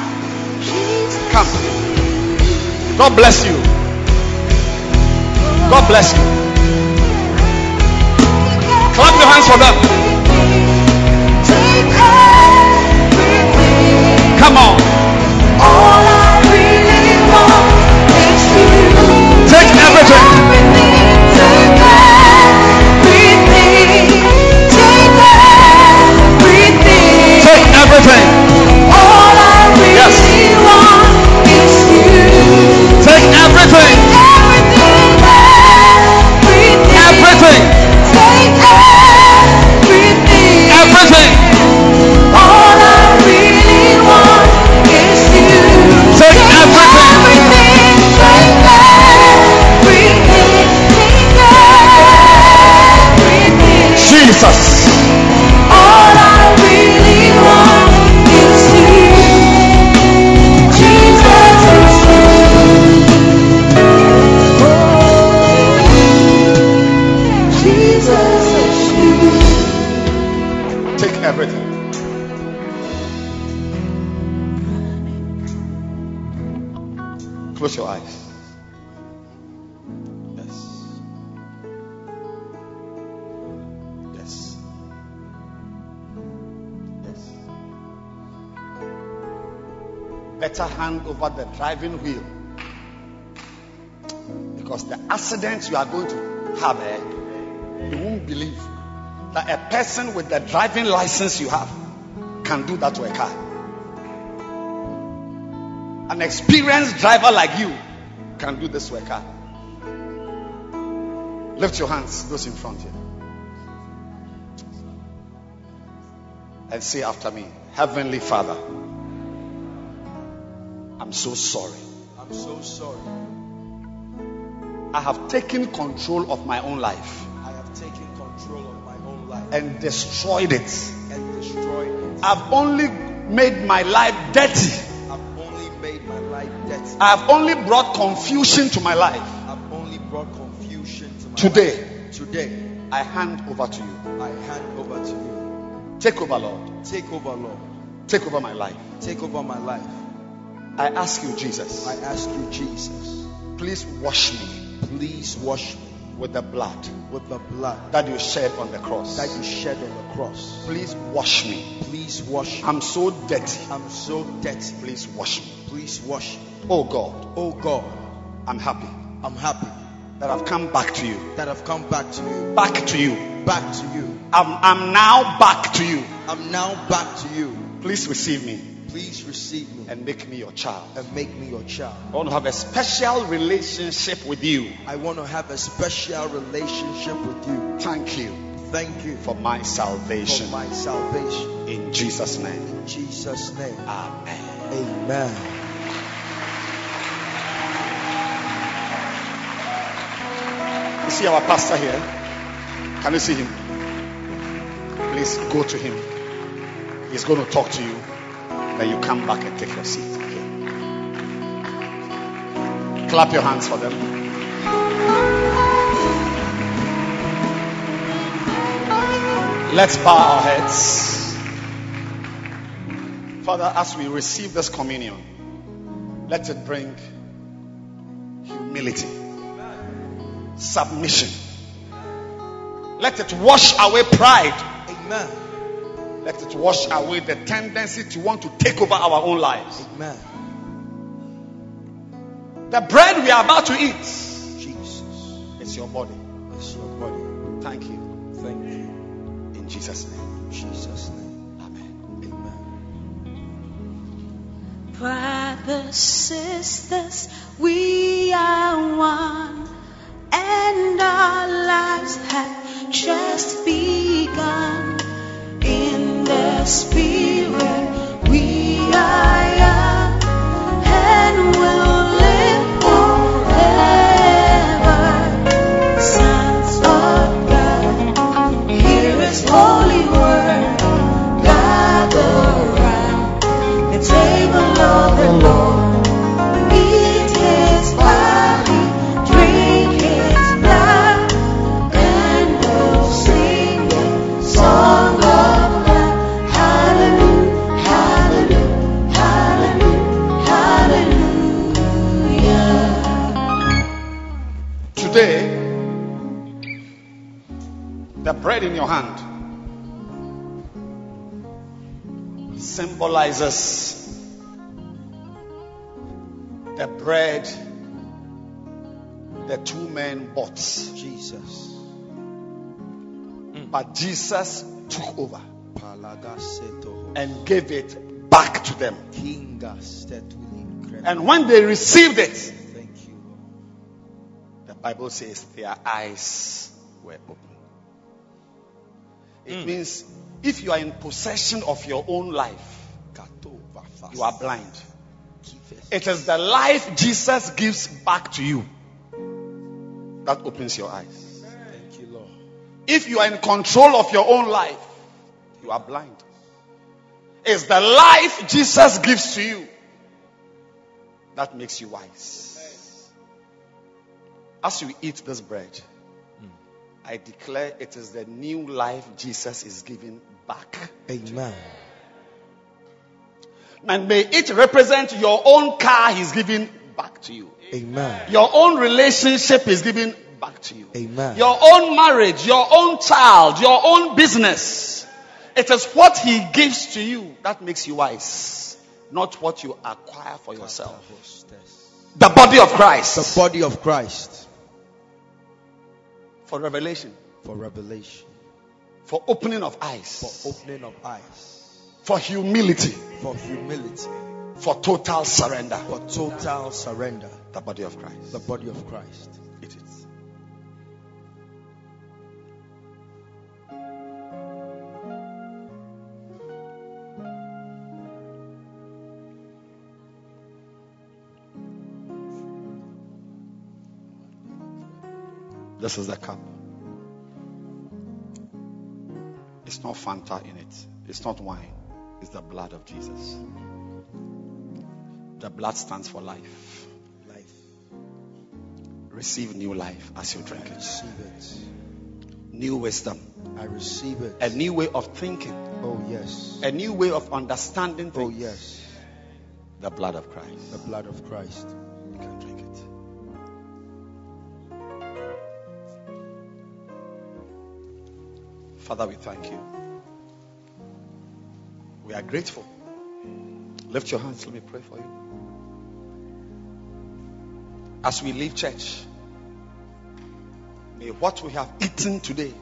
Come. God bless you. God bless you. Clap your hands for them. Come on. Take everything. Take everything. Yes. Take everything. Everything. Over the driving wheel. Because the accident you are going to have, eh, you won't believe that a person with the driving license you have can do that to a car. An experienced driver like you can do this to a car. Lift your hands, those in front here. And say after me, Heavenly Father, I'm so sorry. I'm so sorry. I have taken control of my own life I have taken control of my own life and destroyed it. and destroyed it. I've only made my life dirty. I've only made my life dirty. I've only brought confusion to my life. I've only brought confusion to my life. Today, life. Today, I hand over to you. I hand over to you. Take over, Lord. Take over, Lord. Take over my life. Take over my life. I ask you, Jesus, I ask you, Jesus, please wash me please wash me with the blood with the blood that you shed on the cross. that you shed on the cross. Please wash me. Please wash me. I'm so dirty. I'm so dirty. Please wash me. Please wash me. Oh God, Oh God, I'm happy I'm happy that I've come back to you. that I've come back to you. Back to you. Back to you. I'm, I'm now back to you. I'm now back to you. Please receive me Please receive me and make me your child. and make me your child. I want to have a special relationship with you. I want to have a special relationship with you. Thank you Thank you for my salvation. for my salvation. In Jesus' name. In Jesus' name. Amen. Amen. You see our pastor here? Can you see him? Please go to him. He's going to talk to you. Then you come back and take your seat. Okay. Clap your hands for them. Let's bow our heads. Father, as we receive this communion, let it bring humility, submission. Let it wash away pride. Amen. Let it wash away the tendency to want to take over our own lives. Amen. The bread we are about to eat Jesus. it's your body. It's your body. Thank you. Thank you. In Jesus' name. Jesus' name. Amen. Amen. Brothers, sisters, we are one, and our lives have just begun. Spirit, we are symbolizes the bread the two men bought. Jesus. Hmm. But Jesus took over and gave it back to them. Kinga stetulin krem. And when they received it, Thank you, the Bible says their eyes were open. It hmm. means if you are in possession of your own life. You are blind. It is the life Jesus gives back to you that opens your eyes. Thank you, Lord. If you are in control of your own life, you are blind. It's the life Jesus gives to you that makes you wise. As you eat this bread, hmm. I declare it is the new life Jesus is giving back. Amen. And may it represent your own car he's giving back to you. Amen. Your own relationship is giving back to you. Amen. Your own marriage, your own child, your own business. It is what he gives to you that makes you wise, not what you acquire for yourself. The body of Christ. The body of Christ For revelation, for revelation, for opening of eyes, for opening of eyes, for humility, for humility, for total surrender. for total surrender. The body of Christ. The body of Christ. It is. This is the cup. It's not Fanta in it. It's not wine. It's the blood of Jesus. The blood stands for life. Life. Receive new life as you drink it. Receive it. New wisdom. I receive it. A new way of thinking. oh yes. A new way of understanding Oh yes. The blood of Christ. The blood of Christ. You can drink it. Father, we thank you. We are grateful. Lift your hands. Let me pray for you. As we leave church, may what we have eaten today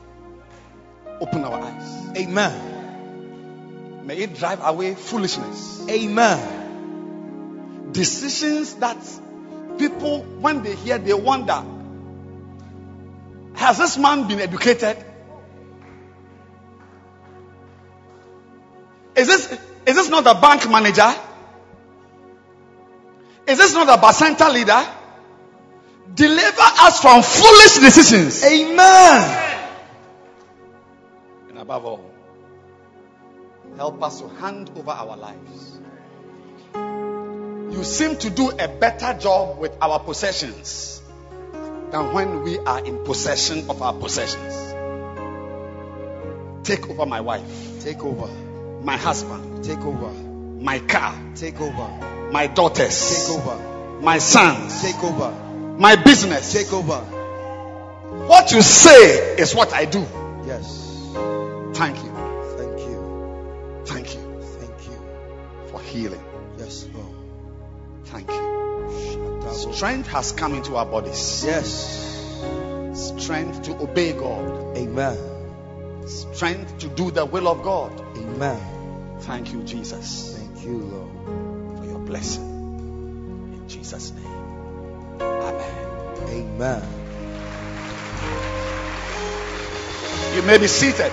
open our eyes. Amen. May it drive away foolishness. Amen. Decisions that people, when they hear, they wonder Has this man been educated? Is this, is this not a bank manager? Is this not a Bacenta leader? Deliver us from foolish decisions. Amen. And above all, help us to hand over our lives. You seem to do a better job with our possessions than when we are in possession of our possessions. Take over my wife, Take over. My husband, Take over. my car, Take over. my daughters, Take over. my sons, Take over. my business. Take over. What you say is what I do. Yes. Thank you. Thank you. Thank you. Thank you. For healing. Yes, Lord. Thank you. Strength has come into our bodies. Yes. Strength to obey God. Amen. Strength to do the will of God. Amen. Thank you, Jesus, Thank you, Lord. for your blessing. In Jesus' name. Amen. Amen. You may be seated.